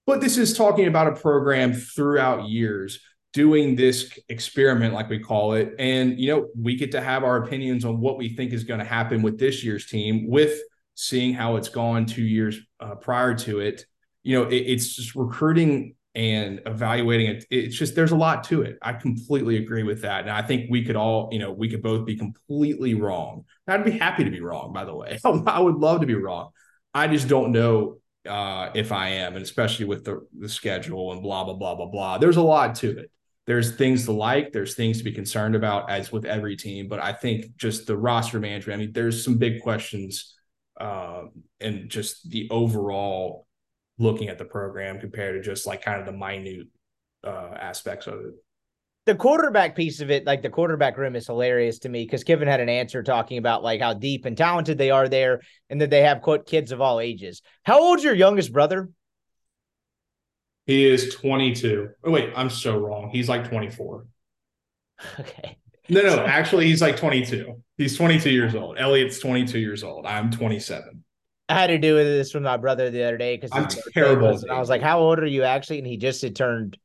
Speaker 4: But this is talking about a program throughout years doing this experiment, like we call it. And, you know, we get to have our opinions on what we think is going to happen with this year's team, with seeing how it's gone two years uh, prior to it. You know, it, it's just recruiting and evaluating it it's just there's a lot to it. I completely agree with that. And i think we could all you know we could both be completely wrong. I'd be happy to be wrong by the way. I would love to be wrong. I just don't know uh, if i am and especially with the, the schedule and blah blah blah blah blah. There's a lot to it there's things to like there's things to be concerned about as with every team but i think just the roster management i mean there's some big questions um, and just the overall looking at the program compared to just like kind of the minute uh, aspects of it.
Speaker 3: The quarterback piece of it, like the quarterback room, is hilarious to me because Kiffin had an answer talking about like how deep and talented they are there, and that they have quote kids of all ages. How old's your youngest brother?
Speaker 4: He is 22. Oh wait, I'm so wrong. He's like 24.
Speaker 3: Okay.
Speaker 4: No, no, actually, he's like 22. He's 22 years old. Elliot's 22 years old. I'm 27.
Speaker 3: I had to do with this from my brother the other day because
Speaker 4: I'm terrible.
Speaker 3: and I was like, "How old are you actually?" And he just had turned.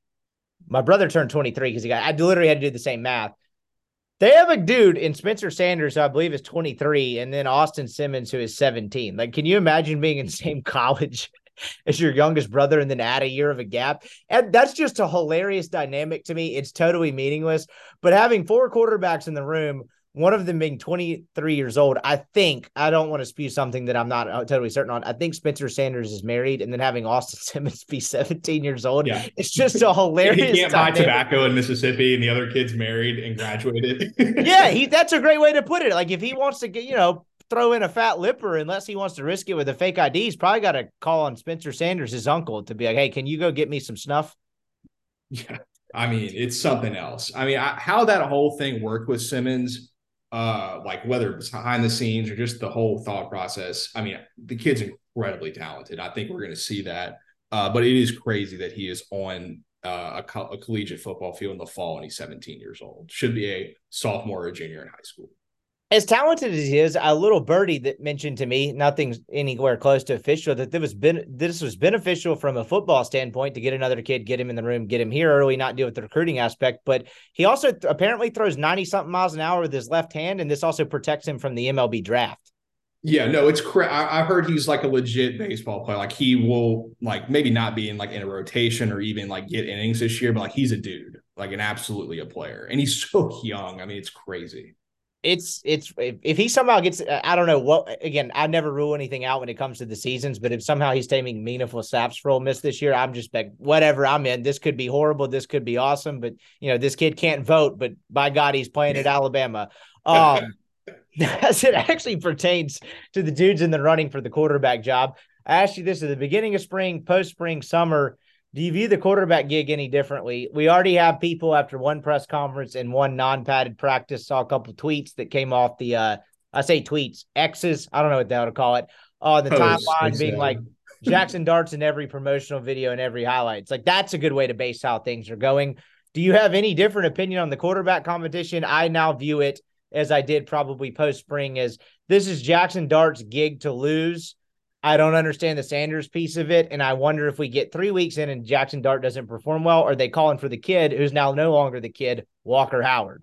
Speaker 3: My brother turned 23 because he got. I literally had to do the same math. They have a dude in Spencer Sanders, who I believe is 23, and then Austin Simmons, who is 17. Like, can you imagine being in the same college as your youngest brother and then add a year of a gap? And that's just a hilarious dynamic to me. It's totally meaningless. But having four quarterbacks in the room one of them being 23 years old. I think I don't want to spew something that I'm not uh, totally certain on. I think Spencer Sanders is married, and then having Austin Simmons be 17 years old.
Speaker 4: Yeah.
Speaker 3: It's just a hilarious.
Speaker 4: he can't buy tobacco in Mississippi, and the other kid's married and graduated.
Speaker 3: yeah, he. That's a great way to put it. Like if he wants to get, you know, throw in a fat lipper, unless he wants to risk it with a fake ID, he's probably got to call on Spencer Sanders, his uncle, to be like, "Hey, can you go get me some snuff?"
Speaker 4: Yeah, I mean, it's something else. I mean, I, how that whole thing worked with Simmons uh, like whether it's behind the scenes or just the whole thought process. I mean, the kid's incredibly talented. I think we're going to see that. Uh, but it is crazy that he is on uh, a, co- a, collegiate football field in the fall and he's 17 years old. Should be a sophomore or junior in high school
Speaker 3: as talented as he is, a little birdie that mentioned to me, nothing's anywhere close to official, that this was been this was beneficial from a football standpoint to get another kid, get him in the room, get him here early, not deal with the recruiting aspect. But he also th- apparently throws 90 something miles an hour with his left hand, and this also protects him from the MLB draft.
Speaker 4: Yeah, no, it's cra- I, I heard he's like a legit baseball player. Like he will like maybe not be in like in a rotation or even like get innings this year, but like he's a dude, like an absolutely a player, and he's so young. I mean, it's crazy
Speaker 3: it's it's if he somehow gets I don't know what again I never rule anything out when it comes to the seasons but if somehow he's taking meaningful snaps for Ole Miss this year I'm just like whatever I'm in. This could be horrible. This could be awesome but you know this kid can't vote but by God he's playing at Alabama. Um as it actually pertains to the dudes in the running for the quarterback job? I asked you this at the beginning of spring post spring summer do you view the quarterback gig any differently? We already have people after one press conference and one non-padded practice. Saw a couple tweets that came off the uh I say tweets, X's, I don't know what they ought to call it, uh the timeline being like, Jackson Dart's in every promotional video and every highlights. Like that's a good way to base how things are going. Do you have any different opinion on the quarterback competition? I now view it as I did probably post spring as this is Jackson Dart's gig to lose. I don't understand the Sanders piece of it. And I wonder if we get three weeks in and Jackson Dart doesn't perform well, are they calling for the kid who's now no longer the kid, Walker Howard?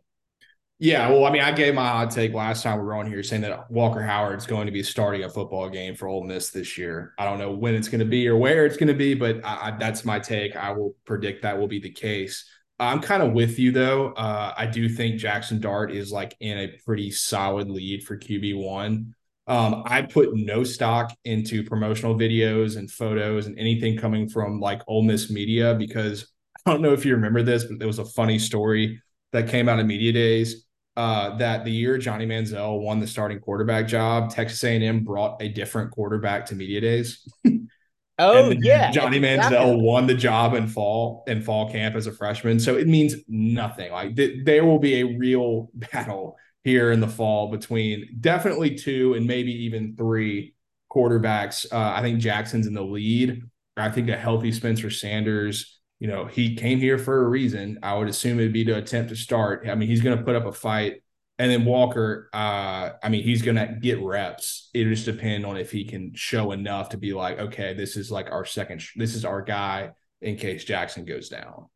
Speaker 4: Yeah, well, I mean, I gave my hot take last time we were on here saying that Walker Howard's going to be starting a football game for Ole Miss this year. I don't know when it's going to be or where it's going to be, but I, I, that's my take. I will predict that will be the case. I'm kind of with you though. Uh, I do think Jackson Dart is like in a pretty solid lead for QB one. Um, I put no stock into promotional videos and photos and anything coming from like Ole Miss media because I don't know if you remember this, but there was a funny story that came out of media days uh, that the year Johnny Manziel won the starting quarterback job, Texas A&M brought a different quarterback to media days.
Speaker 3: oh yeah,
Speaker 4: Johnny Manziel exactly. won the job in fall in fall camp as a freshman, so it means nothing. Like th- there will be a real battle here in the fall between definitely two and maybe even three quarterbacks. Uh, I think Jackson's in the lead. I think a healthy Spencer Sanders you know, he came here for a reason. I would assume it'd be to attempt to start. I mean, he's going to put up a fight. And then Walker, uh, I mean, he's going to get reps. It just depend on if he can show enough to be like, okay, this is like our second, this is our guy in case Jackson goes down.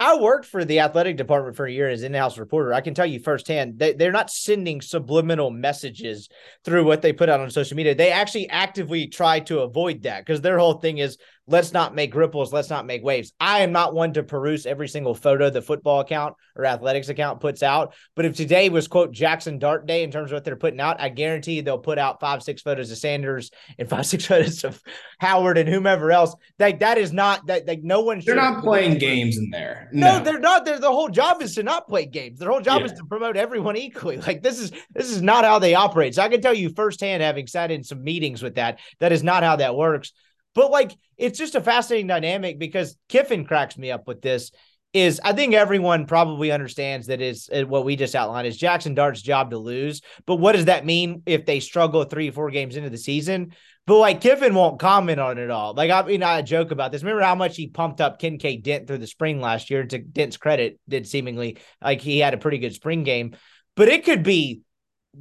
Speaker 3: I worked for the athletic department for a year as in-house reporter. I can tell you firsthand, they, they're not sending subliminal messages through what they put out on social media. They actually actively try to avoid that because their whole thing is let's not make ripples, let's not make waves. I am not one to peruse every single photo the football account or athletics account puts out. But if today was quote Jackson Dart Day in terms of what they're putting out, I guarantee they'll put out five, six photos of Sanders and five, six photos of Howard and whomever else. Like that is not that like no one
Speaker 4: They're not playing games in there.
Speaker 3: No. no, they're not. They're, the whole job is to not play games. Their whole job yeah. is to promote everyone equally. Like this is this is not how they operate. So I can tell you firsthand, having sat in some meetings with that, that is not how that works. But like, it's just a fascinating dynamic because Kiffin cracks me up with this. Is I think everyone probably understands that is uh, what we just outlined is Jackson Dart's job to lose. But what does that mean if they struggle three, four games into the season? But like Kiffin won't comment on it all. Like I mean, I joke about this. Remember how much he pumped up Kincaid Dent through the spring last year? To Dent's credit, did seemingly like he had a pretty good spring game. But it could be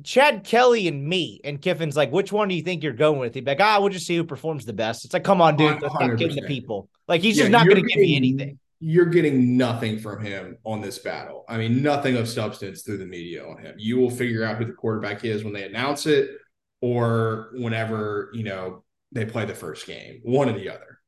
Speaker 3: Chad Kelly and me, and Kiffin's like, which one do you think you're going with? He'd be like, ah, we'll just see who performs the best. It's like, come on, dude, let's not kidding the people. Like he's yeah, just not going to give me anything.
Speaker 4: You're getting nothing from him on this battle. I mean, nothing of substance through the media on him. You will figure out who the quarterback is when they announce it, or whenever you know they play the first game, one or the other.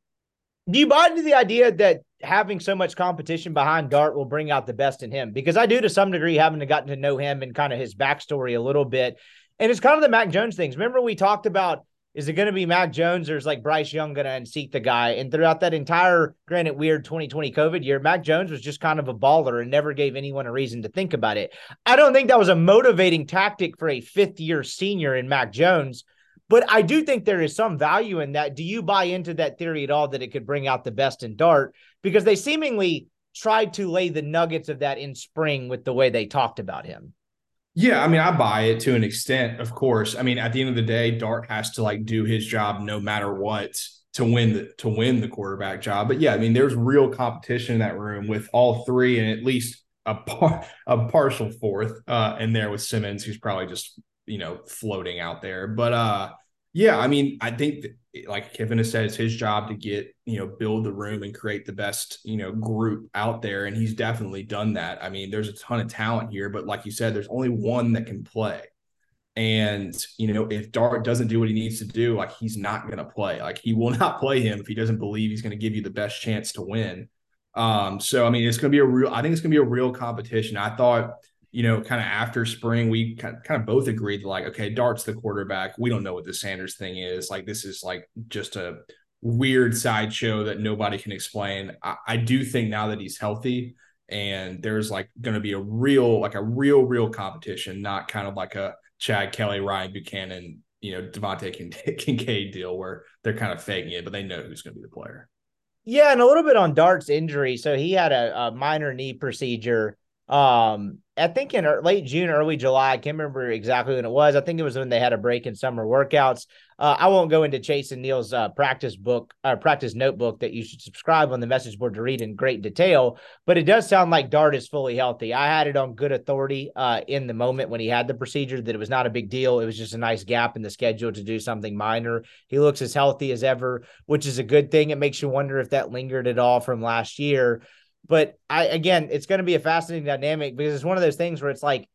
Speaker 3: Do you buy into the idea that having so much competition behind Dart will bring out the best in him because I do to some degree having to gotten to know him and kind of his backstory a little bit. And it's kind of the Mac Jones things. Remember we talked about is it going to be Mac Jones or is like Bryce Young going to unseat the guy? And throughout that entire, granted, weird 2020 COVID year, Mac Jones was just kind of a baller and never gave anyone a reason to think about it. I don't think that was a motivating tactic for a fifth year senior in Mac Jones but I do think there is some value in that. Do you buy into that theory at all that it could bring out the best in Dart? Because they seemingly tried to lay the nuggets of that in spring with the way they talked about him.
Speaker 4: Yeah, I mean, I buy it to an extent, of course. I mean, at the end of the day, Dart has to like do his job no matter what to win the to win the quarterback job. But yeah, I mean, there's real competition in that room with all three and at least a par, a partial fourth uh in there with Simmons, who's probably just you know floating out there. But uh yeah, I mean, I think that, like Kiffin has said, it's his job to get you know build the room and create the best you know group out there, and he's definitely done that. I mean, there's a ton of talent here, but like you said, there's only one that can play. And you know, if Dart doesn't do what he needs to do, like he's not going to play. Like he will not play him if he doesn't believe he's going to give you the best chance to win. Um, so I mean, it's going to be a real. I think it's going to be a real competition. I thought you know, kind of after spring, we kind of both agreed like, okay, Dart's the quarterback. We don't know what the Sanders thing is. Like, this is like just a weird sideshow that nobody can explain. I, I do think now that he's healthy and there's like going to be a real, like a real, real competition, not kind of like a Chad Kelly, Ryan Buchanan, you know, DeVante Kincade deal where they're kind of faking it, but they know who's going to be the player.
Speaker 3: Yeah, and a little bit on Dart's injury. So he had a, a minor knee procedure Um, I think in late June, early July. I can't remember exactly when it was. I think it was when they had a break in summer workouts. Uh, I won't go into Chase and Neil's uh, practice book, uh, practice notebook that you should subscribe on the message board to read in great detail. But it does sound like Dart is fully healthy. I had it on good authority uh, in the moment when he had the procedure that it was not a big deal. It was just a nice gap in the schedule to do something minor. He looks as healthy as ever, which is a good thing. It makes you wonder if that lingered at all from last year. But I again, it's going to be a fascinating dynamic because it's one of those things where it's like,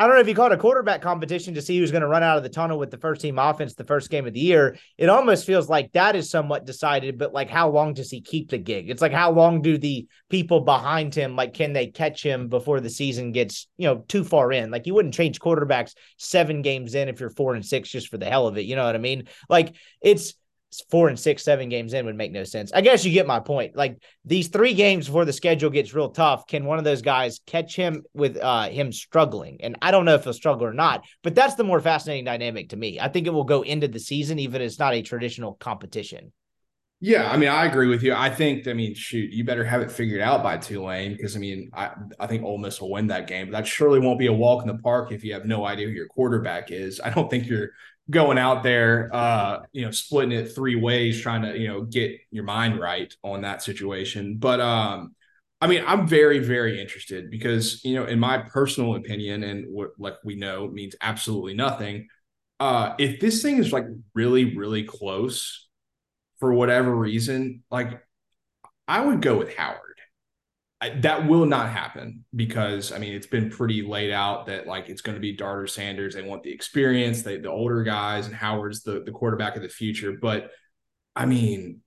Speaker 3: I don't know if you call it a quarterback competition to see who's going to run out of the tunnel with the first team offense the first game of the year. It almost feels like that is somewhat decided, but like how long does he keep the gig? It's like how long do the people behind him like can they catch him before the season gets, you know, too far in? Like you wouldn't change quarterbacks 7 games in if you're 4 and 6 just for the hell of it, you know what I mean? Like it's four and six, seven games in would make no sense. I guess you get my point. Like these three games before the schedule gets real tough, can one of those guys catch him with uh, him struggling? And I don't know if he'll struggle or not, but that's the more fascinating dynamic to me. I think it will go into the season, even if it's not a traditional competition.
Speaker 4: Yeah, I mean, I agree with you. I think, I mean, shoot, you better have it figured out by Tulane because, I mean, I, I think Ole Miss will win that game. But that surely won't be a walk in the park if you have no idea who your quarterback is. I don't think you're going out there, uh, you know, splitting it three ways, trying to, you know, get your mind right on that situation. But um, I mean, I'm very, very interested because, you know, in my personal opinion, and what like we know means absolutely nothing. Uh, if this thing is like really, really close for whatever reason, like I would go with Howard that will not happen because I mean it's been pretty laid out that like it's going to be Darter Sanders. They want the experience, they the older guys, and Howard's the the quarterback of the future. But I mean,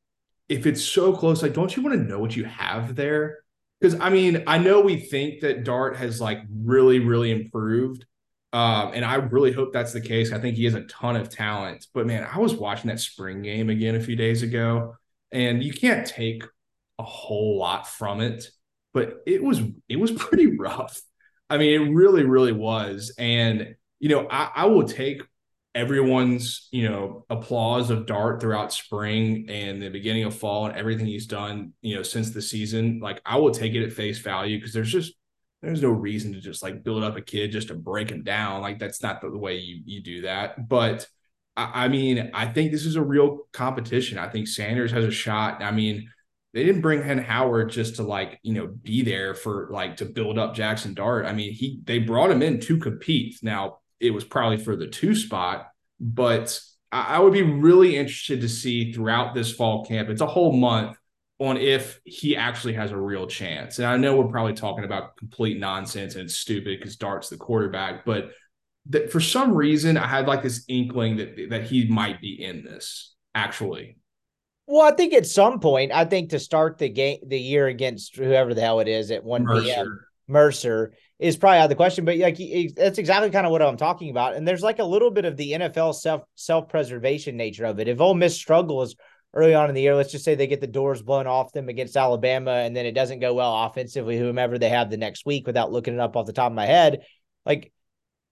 Speaker 4: if it's so close, like don't you want to know what you have there? Because I mean, I know we think that Dart has like really, really improved. Um, and I really hope that's the case. I think he has a ton of talent. But man, I was watching that spring game again a few days ago, and you can't take a whole lot from it but it was it was pretty rough. I mean, it really, really was. And you know, I, I will take everyone's you know applause of Dart throughout spring and the beginning of fall and everything he's done you know since the season. Like I will take it at face value because there's just there's no reason to just like build up a kid just to break him down. Like that's not the, way you you do that. But I, I mean, I think this is a real competition. I think Sanders has a shot. I mean they didn't bring Hen Howard just to like, you know, be there for like to build up Jackson Dart. I mean, he they brought him in to compete. Now it was probably for the two spot, but I, I would be really interested to see throughout this fall camp. It's a whole month on if he actually has a real chance. And I know we're probably talking about complete nonsense and stupid because Dart's the quarterback, but that for some reason I had like this inkling that that he might be in this actually.
Speaker 3: Well, I think at some point, I think to start the game, the year against whoever the hell it is at one p.m. Mercer is probably out of the question, but like that's exactly kind of what I'm talking about. And there's like a little bit of the NFL self self preservation nature of it. If Ole Miss struggles early on in the year, let's just say they get the doors blown off them against Alabama, and then it doesn't go well offensively, whomever they have the next week, without looking it up off the top of my head, like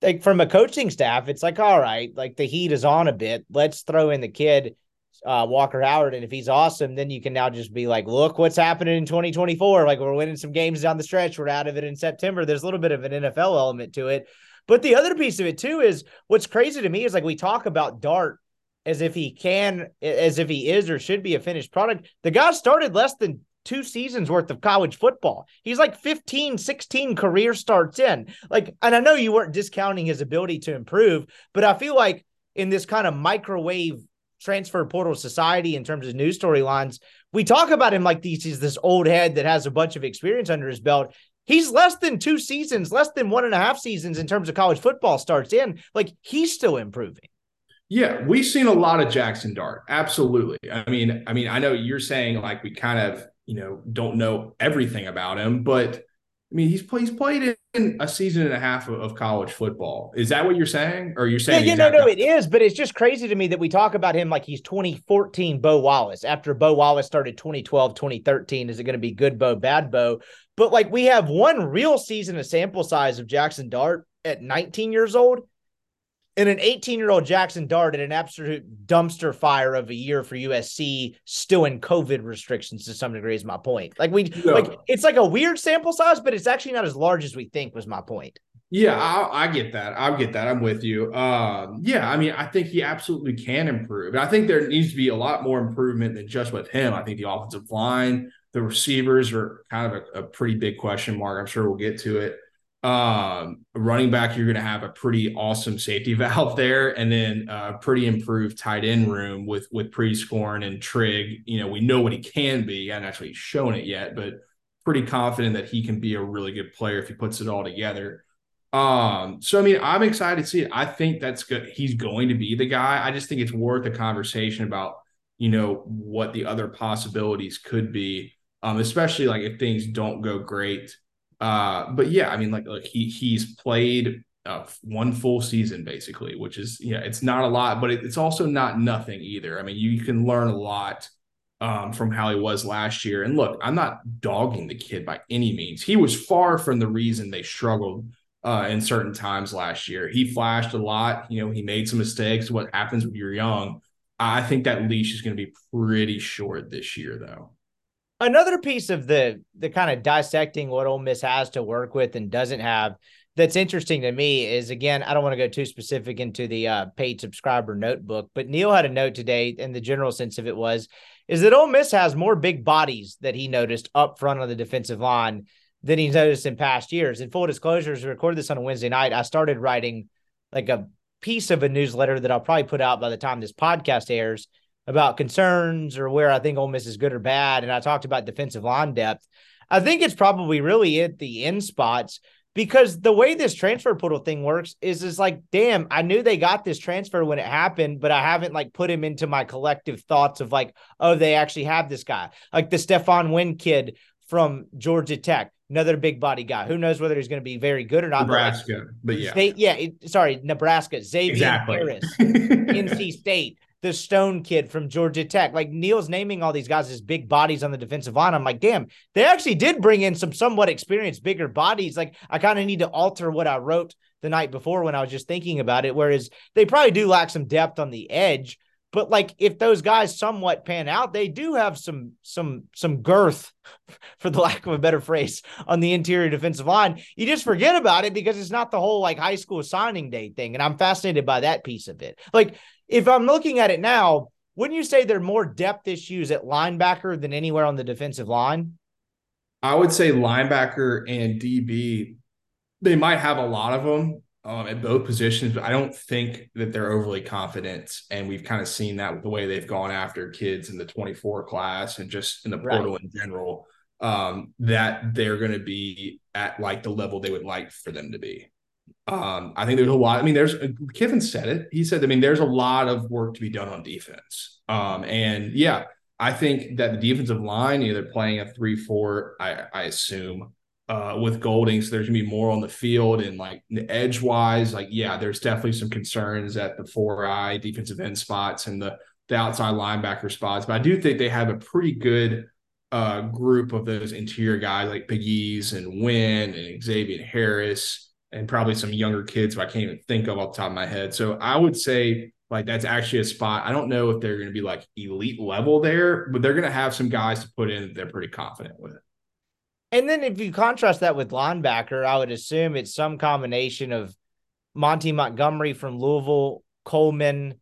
Speaker 3: like from a coaching staff, it's like all right, like the heat is on a bit. Let's throw in the kid uh, Walker Howard. And if he's awesome, then you can now just be like, look what's happening in 2024. Like we're winning some games down the stretch. We're out of it in September. There's a little bit of an NFL element to it. But the other piece of it too is what's crazy to me is like we talk about Dart as if he can, as if he is or should be a finished product. The guy started less than two seasons worth of college football. He's like 15, 16 career starts in. Like, and I know you weren't discounting his ability to improve, but I feel like in this kind of microwave transfer portal society in terms of news storylines. We talk about him like he's this old head that has a bunch of experience under his belt. He's less than two seasons, less than one and a half seasons in terms of college football starts in. Like he's still improving.
Speaker 4: Yeah, we've seen a lot of Jackson Dart. Absolutely. I mean, I mean, I know you're saying like we kind of, you know, don't know everything about him, but I mean, he's played he's played in a season and a half of, of college football. Is that what you're saying? Or you're saying?
Speaker 3: Yeah, yeah no, no, it is. But it's just crazy to me that we talk about him like he's 2014 Bo Wallace. After Bo Wallace started 2012, 2013, is it going to be good Bo, bad Bo? But like we have one real season of sample size of Jackson Dart at 19 years old. And an 18 year old Jackson Dart at an absolute dumpster fire of a year for USC, still in COVID restrictions to some degree, is my point. Like we, like it's like a weird sample size, but it's actually not as large as we think. Was my point.
Speaker 4: Yeah, I, I get that. I get that. I'm with you. Um, yeah, I mean, I think he absolutely can improve. And I think there needs to be a lot more improvement than just with him. I think the offensive line, the receivers are kind of a, a pretty big question mark. I'm sure we'll get to it. Um, running back, you're going to have a pretty awesome safety valve there, and then a pretty improved tight end room with with Prieskorn and Trigg. You know, we know what he can be. He hasn't actually shown it yet, but pretty confident that he can be a really good player if he puts it all together. Um, so I mean, I'm excited to see it. I think that's good. He's going to be the guy. I just think it's worth a conversation about, you know, what the other possibilities could be. Um, especially like if things don't go great uh, but yeah, I mean, like, like he he's played uh, one full season basically, which is yeah, it's not a lot, but it, it's also not nothing either. I mean, you can learn a lot um, from how he was last year. And look, I'm not dogging the kid by any means. He was far from the reason they struggled uh, in certain times last year. He flashed a lot. You know, he made some mistakes. What happens when you're young? I think that leash is going to be pretty short this year, though
Speaker 3: another piece of the the kind of dissecting what Ole Miss has to work with and doesn't have that's interesting to me is again, I don't want to go too specific into the uh, paid subscriber notebook, but Neil had a note today, and the general sense of it was is that Ole Miss has more big bodies that he noticed up front on the defensive line than he's noticed in past years. In full disclosure, as we recorded this on a Wednesday night, I started writing like a piece of a newsletter that I'll probably put out by the time this podcast airs about concerns or where I think Ole Miss is good or bad, and I talked about defensive line depth. I think it's probably really at the end spots because the way this transfer portal thing works is is like, damn, I knew they got this transfer when it happened, but I haven't like put him into my collective thoughts of like, oh, they actually have this guy, like the Stephon Wynn kid from Georgia Tech, another big body guy. Who knows whether he's going to be very good or not?
Speaker 4: Nebraska, but, like,
Speaker 3: but yeah, yeah. It, sorry, Nebraska, Xavier exactly. Harris, NC State the Stone kid from Georgia Tech. Like Neil's naming all these guys as big bodies on the defensive line. I'm like, damn, they actually did bring in some somewhat experienced, bigger bodies. Like I kind of need to alter what I wrote the night before when I was just thinking about it. Whereas they probably do lack some depth on the edge. But like if those guys somewhat pan out, they do have some some some girth, for the lack of a better phrase, on the interior defensive line. You just forget about it because it's not the whole like high school signing day thing. And I'm fascinated by that piece of it. Like if I'm looking at it now, wouldn't you say there are more depth issues at linebacker than anywhere on the defensive line?
Speaker 4: I would say linebacker and DB, they might have a lot of them um, at both positions, but I don't think that they're overly confident. And we've kind of seen that with the way they've gone after kids in the 24 class and just in the portal right. in general, um, that they're going to be at like the level they would like for them to be. Um, I think there's a lot. I mean, there's Kiffin said it. He said, I mean, there's a lot of work to be done on defense. Um, and yeah, I think that the defensive line, either playing a three four, I, I assume, uh, with Golding, so there's gonna be more on the field and like edge wise, like yeah, there's definitely some concerns at the four eye defensive end spots and the the outside linebacker spots. But I do think they have a pretty good uh, group of those interior guys like Pegues and Wynn and Xavier Harris and probably some younger kids who I can't even think of off the top of my head. So I would say like that's actually a spot. I don't know if they're going to be like elite level there, but they're going to have some guys to put in that they're pretty confident with.
Speaker 3: And then if you contrast that with linebacker, I would assume it's some combination of Monty Montgomery from Louisville, Coleman,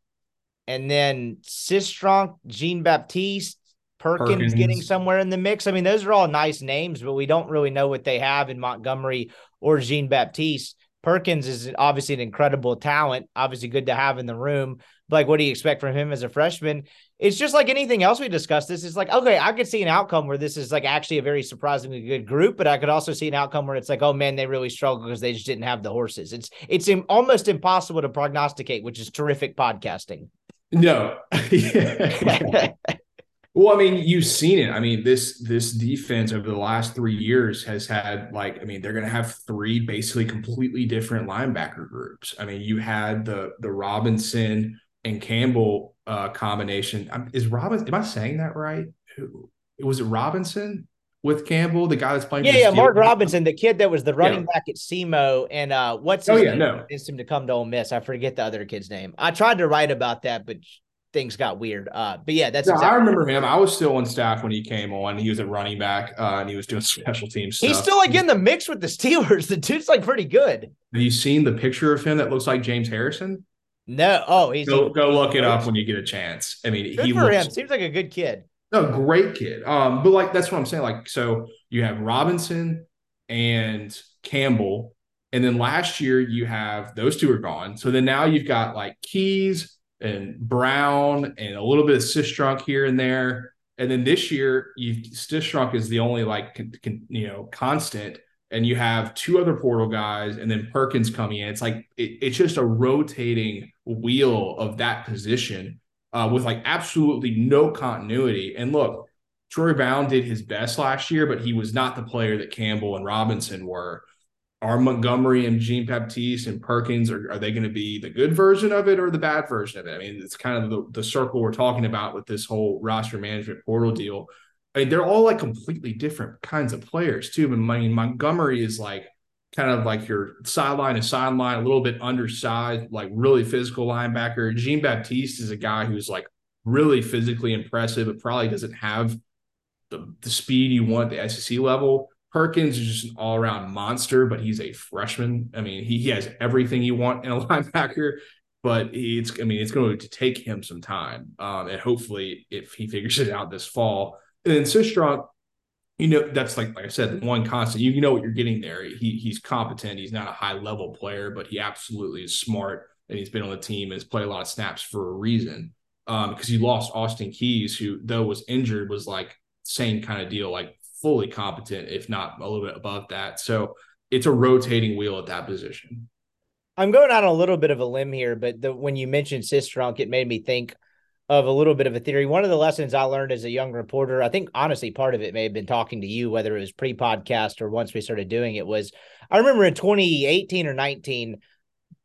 Speaker 3: and then Cistrunk, Jean Baptiste, Perkins, Perkins, getting somewhere in the mix. I mean, those are all nice names, but we don't really know what they have in Montgomery or Jean Baptiste. Perkins is obviously an incredible talent, obviously good to have in the room. But like, what do you expect from him as a freshman? It's just like anything else we discussed. This is like, okay, I could see an outcome where this is like actually a very surprisingly good group, but I could also see an outcome where it's like, oh man, they really struggle because they just didn't have the horses. It's it's almost impossible to prognosticate, which is terrific podcasting.
Speaker 4: No. Well, I mean, you've seen it. I mean, this this defense over the last three years has had like, I mean, they're going to have three basically completely different linebacker groups. I mean, you had the the Robinson and Campbell uh, combination. Is Robinson? Am I saying that right? Who was it? Robinson? with Campbell, the guy that's playing.
Speaker 3: Yeah, yeah, Mark Robinson, the kid that was the running yeah. back at SEMO, and uh, what's
Speaker 4: oh,
Speaker 3: his
Speaker 4: oh yeah, name? no,
Speaker 3: him to come to Ole Miss. I forget the other kid's name. I tried to write about that, but things got weird. Uh, but yeah, that's.
Speaker 4: Yeah, exactly I remember him. I was still on staff when he came on. He was a running back, uh, and he was doing special teams.
Speaker 3: Stuff. He's still like in the mix with the Steelers. The dude's like pretty good.
Speaker 4: Have you seen the picture of him that looks like James Harrison?
Speaker 3: No. Oh, he's
Speaker 4: go, go look it up when you get a chance. I mean,
Speaker 3: good
Speaker 4: he
Speaker 3: for
Speaker 4: looks,
Speaker 3: him. Seems like a good kid.
Speaker 4: No, great kid. Um, but like that's what I'm saying. Like, so you have Robinson and Campbell, and then last year you have those two are gone. So then now you've got like Keys and Brown and a little bit of Cistrunk here and there. And then this year, you Cistrunk is the only like con, con, you know constant, and you have two other portal guys, and then Perkins coming in. It's like it, it's just a rotating wheel of that position uh, with like absolutely no continuity. And look, Troy Brown did his best last year, but he was not the player that Campbell and Robinson were. Are Montgomery and Jean Baptiste and Perkins are, are they going to be the good version of it or the bad version of it? I mean, it's kind of the, the circle we're talking about with this whole roster management portal deal. I mean, they're all like completely different kinds of players too. I mean, Montgomery is like kind of like your sideline and sideline, a little bit undersized, like really physical linebacker. Jean Baptiste is a guy who's like really physically impressive, but probably doesn't have the, the speed you want at the SEC level. Perkins is just an all around monster, but he's a freshman. I mean, he, he has everything you want in a linebacker, but it's, I mean, it's going to take him some time. Um, and hopefully, if he figures it out this fall, and then Cistrunk, you know that's like like I said, one constant. You, you know what you're getting there. He he's competent. He's not a high level player, but he absolutely is smart, and he's been on the team and has played a lot of snaps for a reason. Um, because you lost Austin Keys, who though was injured, was like same kind of deal, like fully competent, if not a little bit above that. So it's a rotating wheel at that position.
Speaker 3: I'm going out on a little bit of a limb here, but the, when you mentioned Cistrunk, it made me think of a little bit of a theory. One of the lessons I learned as a young reporter, I think honestly, part of it may have been talking to you, whether it was pre podcast or once we started doing it, was I remember in 2018 or 19,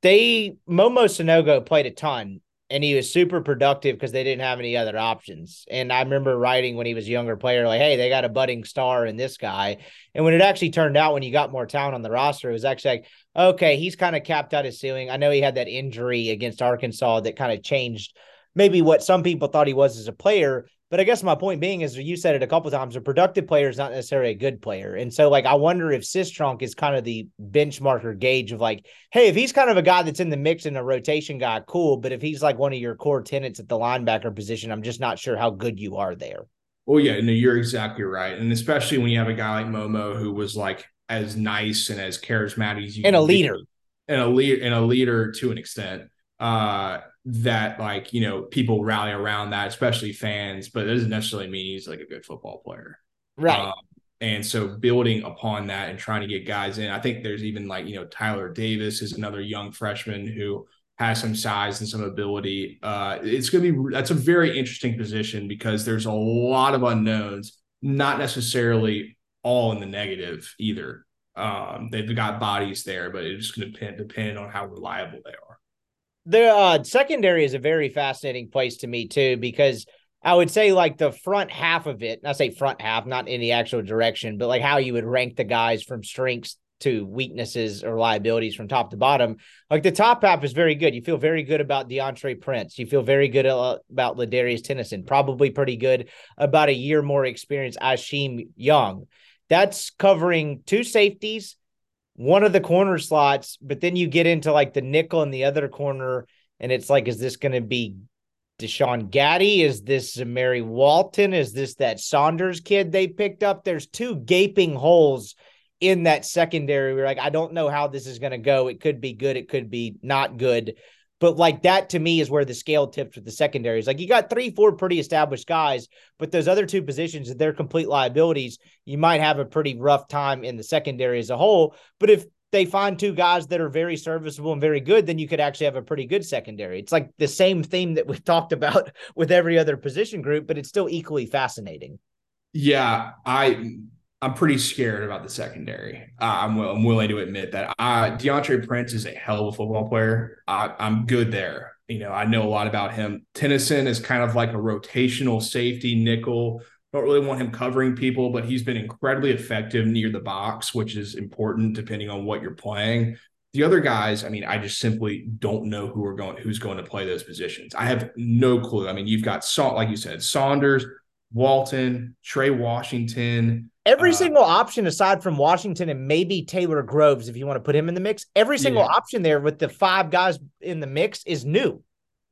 Speaker 3: they Momo Sanogo played a ton and he was super productive because they didn't have any other options. And I remember writing when he was a younger player, like, hey, they got a budding star in this guy. And when it actually turned out when you got more talent on the roster, it was actually like, okay, he's kind of capped out his ceiling. I know he had that injury against Arkansas that kind of changed maybe what some people thought he was as a player. But I guess my point being is you said it a couple times, a productive player is not necessarily a good player. And so like I wonder if Cistrunk is kind of the benchmark or gauge of like, hey, if he's kind of a guy that's in the mix and a rotation guy, cool. But if he's like one of your core tenants at the linebacker position, I'm just not sure how good you are there.
Speaker 4: Well, yeah, no, you're exactly right. And especially when you have a guy like Momo who was like as nice and as charismatic as you
Speaker 3: and a leader. Be,
Speaker 4: and a leader and a leader to an extent. Uh that like you know people rally around that, especially fans. But it doesn't necessarily mean he's like a good football player,
Speaker 3: right? Um,
Speaker 4: and so building upon that and trying to get guys in. I think there's even like you know Tyler Davis is another young freshman who has some size and some ability. Uh, it's going to be that's a very interesting position because there's a lot of unknowns, not necessarily all in the negative either. Um, they've got bodies there, but it's going to depend, depend on how reliable they are
Speaker 3: the uh, secondary is a very fascinating place to me too because I would say like the front half of it. I say front half, not in the actual direction, but like how you would rank the guys from strengths to weaknesses or liabilities from top to bottom. Like the top half is very good. You feel very good about Deantre Prince. You feel very good about Ladarius Tennison. Probably pretty good about a year more experience. Isheem Young. That's covering two safeties one of the corner slots, but then you get into like the nickel in the other corner, and it's like, is this going to be Deshaun Gaddy? Is this Zamari Walton? Is this that Saunders kid they picked up? There's two gaping holes in that secondary. We're like, I don't know how this is going to go. It could be good. It could be not good. But like that to me is where the scale tips with the secondaries. Like you got three, four pretty established guys, but those other two positions, if they're complete liabilities, you might have a pretty rough time in the secondary as a whole. But if they find two guys that are very serviceable and very good, then you could actually have a pretty good secondary. It's like the same theme that we've talked about with every other position group, but it's still equally fascinating.
Speaker 4: Yeah, I I'm pretty scared about the secondary. Uh, I'm, I'm willing to admit that. Uh, Deantre Prince is a hell of a football player. I, I'm good there. You know, I know a lot about him. Tennison is kind of like a rotational safety nickel, Don't really want him covering people, but he's been incredibly effective near the box, which is important depending on what you're playing. The other guys, I mean, I just simply don't know who are going, who's going to play those positions. I have no clue. I mean, you've got Sa- like you said, Saunders, Walton, Trey Washington.
Speaker 3: Every uh, single option aside from Washington and maybe Taylor Groves, if you want to put him in the mix, every single yeah. option there with the five guys in the mix is new.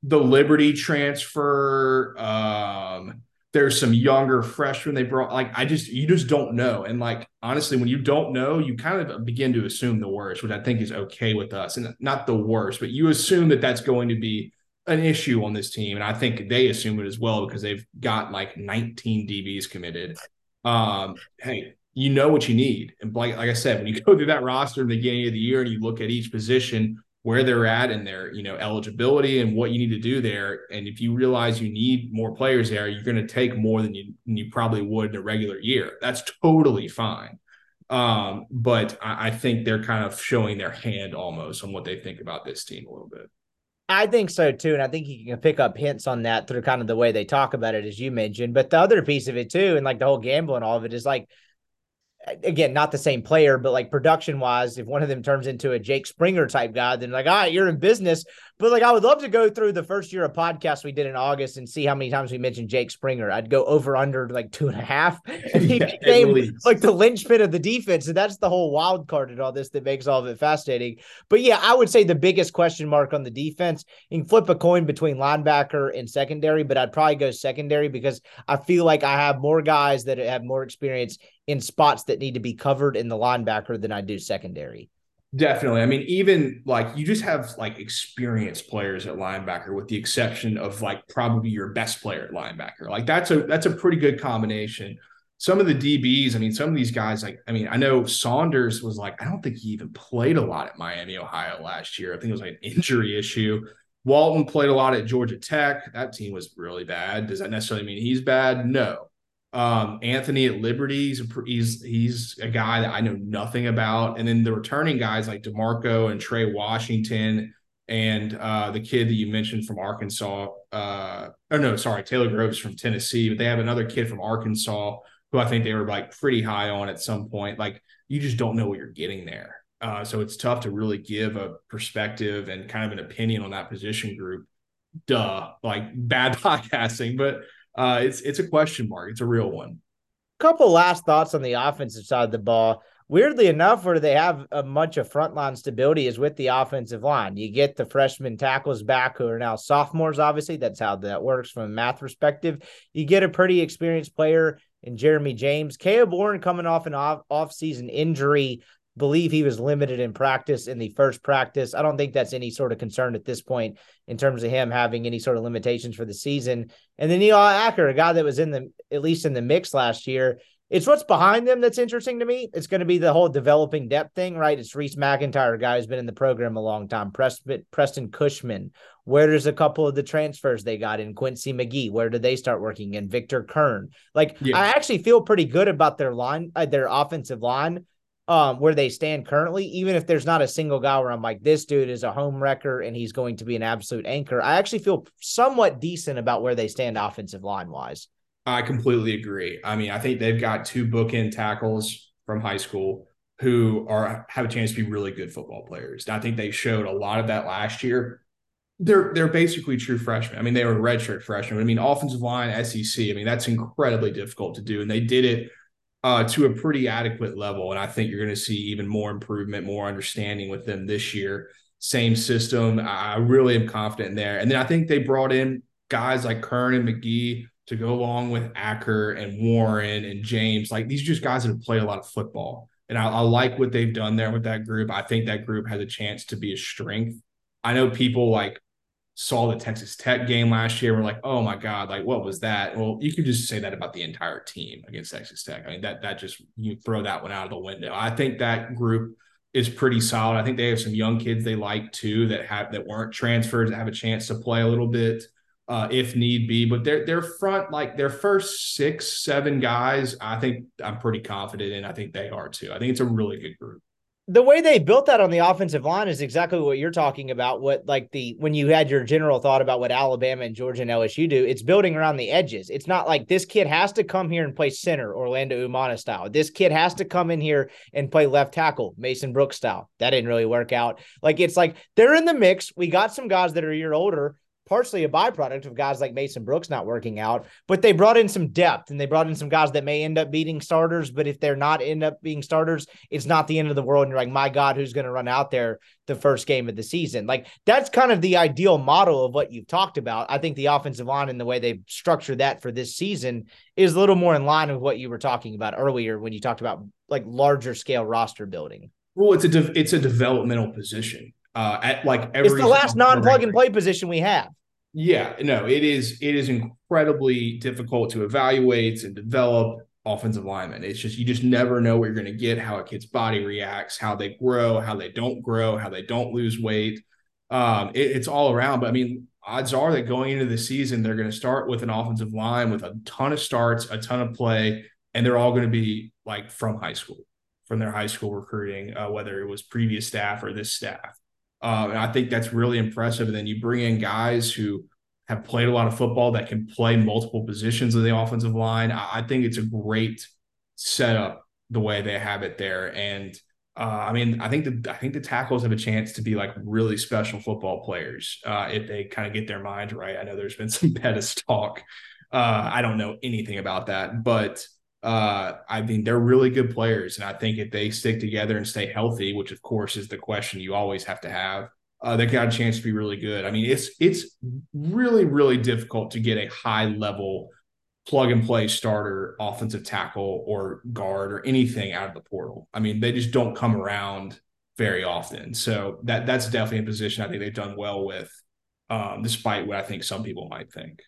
Speaker 4: The Liberty transfer, um, there's some younger freshmen they brought. Like, I just, you just don't know. And like, honestly, when you don't know, you kind of begin to assume the worst, which I think is okay with us. And not the worst, but you assume that that's going to be an issue on this team. And I think they assume it as well because they've got like 19 DBs committed. Um, hey, you know what you need. And like, like I said, when you go through that roster in the beginning of the year and you look at each position, where they're at and their you know eligibility and what you need to do there and if you realize you need more players there you're going to take more than you, than you probably would in a regular year that's totally fine um, but I, I think they're kind of showing their hand almost on what they think about this team a little bit
Speaker 3: I think so too. And I think you can pick up hints on that through kind of the way they talk about it, as you mentioned. But the other piece of it too, and like the whole gamble and all of it is like again, not the same player, but like production wise, if one of them turns into a Jake Springer type guy, then like, all right, you're in business. But like, I would love to go through the first year of podcast we did in August and see how many times we mentioned Jake Springer. I'd go over under like two and a half, and he yeah, became like the linchpin of the defense. And that's the whole wild card in all this that makes all of it fascinating. But yeah, I would say the biggest question mark on the defense. You can flip a coin between linebacker and secondary, but I'd probably go secondary because I feel like I have more guys that have more experience in spots that need to be covered in the linebacker than I do secondary.
Speaker 4: Definitely. I mean, even like you just have like experienced players at linebacker, with the exception of like probably your best player at linebacker. Like that's a that's a pretty good combination. Some of the DBs, I mean, some of these guys, like I mean, I know Saunders was like, I don't think he even played a lot at Miami, Ohio last year. I think it was like an injury issue. Walton played a lot at Georgia Tech. That team was really bad. Does that necessarily mean he's bad? No. Um, Anthony at Liberty, he's, he's he's a guy that I know nothing about. And then the returning guys like DeMarco and Trey Washington and uh, the kid that you mentioned from Arkansas. Uh, oh no, sorry, Taylor Groves from Tennessee, but they have another kid from Arkansas who I think they were like pretty high on at some point. Like you just don't know what you're getting there. Uh, so it's tough to really give a perspective and kind of an opinion on that position group. Duh, like bad podcasting, but uh, it's it's a question mark. It's a real one.
Speaker 3: Couple last thoughts on the offensive side of the ball. Weirdly enough, where they have a bunch of frontline stability is with the offensive line. You get the freshman tackles back who are now sophomores. Obviously, that's how that works from a math perspective. You get a pretty experienced player in Jeremy James. Caleb Warren coming off an off off season injury believe he was limited in practice in the first practice. I don't think that's any sort of concern at this point in terms of him having any sort of limitations for the season. And then Neil Acker, a guy that was in the at least in the mix last year. It's what's behind them that's interesting to me. It's going to be the whole developing depth thing, right? It's Reese McIntyre, a guy who's been in the program a long time. Preston, Preston Cushman. Where does a couple of the transfers they got in Quincy McGee? Where do they start working in? Victor Curne. Like yeah. I actually feel pretty good about their line, uh, their offensive line um, where they stand currently, even if there's not a single guy where I'm like, this dude is a home wrecker and he's going to be an absolute anchor. I actually feel somewhat decent about where they stand offensive line wise.
Speaker 4: I completely agree. I mean, I think they've got two bookend tackles from high school who are have a chance to be really good football players. And I think they showed a lot of that last year. They're they're basically true freshmen. I mean, they were redshirt freshmen. I mean, offensive line, SEC. I mean, that's incredibly difficult to do, and they did it uh, to a pretty adequate level. And I think you're going to see even more improvement, more understanding with them this year. Same system. I really am confident there. And then I think they brought in guys like Curne and McGee to go along with Acker and Warren and James. Like these are just guys that have played a lot of football. And I, I like what they've done there with that group. I think that group has a chance to be a strength. I know people like saw the Texas Tech game last year, we're like, oh my God, like what was that? Well, you could just say that about the entire team against Texas Tech. I mean, that that just you throw that one out of the window. I think that group is pretty solid. I think they have some young kids they like too that have that weren't transferred that have a chance to play a little bit uh, if need be. But their their front, like their first six, seven guys, I think I'm pretty confident in. I think they are too. I think it's a really good group.
Speaker 3: The way they built that on the offensive line is exactly what you're talking about. What like the when you had your general thought about what Alabama and Georgia and LSU do, it's building around the edges. It's not like this kid has to come here and play center, Orlando Umana style. This kid has to come in here and play left tackle, Mason Brooks style. That didn't really work out. Like it's like they're in the mix. We got some guys that are a year older partially a byproduct of guys like Mason Brooks not working out, but they brought in some depth and they brought in some guys that may end up beating starters. But if they're not end up being starters, it's not the end of the world. And you're like, my God, who's going to run out there the first game of the season? Like that's kind of the ideal model of what you've talked about. I think the offensive line and the way they structure that for this season is a little more in line with what you were talking about earlier when you talked about like larger scale roster building.
Speaker 4: Well, it's a de- it's a developmental position uh, at like every.
Speaker 3: It's the last non-plug and play position we have.
Speaker 4: Yeah, no, it is. It is incredibly difficult to evaluate and develop offensive linemen. It's just you just never know what you're going to get, how a kid's body reacts, how they grow, how they don't grow, how they don't lose weight. Um, it, it's all around. But I mean, odds are that going into the season, they're going to start with an offensive line with a ton of starts, a ton of play, and they're all going to be like from high school, from their high school recruiting, uh, whether it was previous staff or this staff. Um, and I think that's really impressive. And then you bring in guys who have played a lot of football that can play multiple positions in the offensive line. I, I think it's a great setup the way they have it there. And uh, I mean, I think the I think the tackles have a chance to be like really special football players uh, if they kind of get their mind right. I know there's been some Pettus talk. Uh, I don't know anything about that, but uh, I mean, they're really good players, and I think if they stick together and stay healthy, which of course is the question you always have to have, uh, they got a chance to be really good. I mean, it's it's really really difficult to get a high level plug and play starter, offensive tackle or guard or anything out of the portal. I mean, they just don't come around very often. So that that's definitely a position I think they've done well with, um, despite what I think some people might think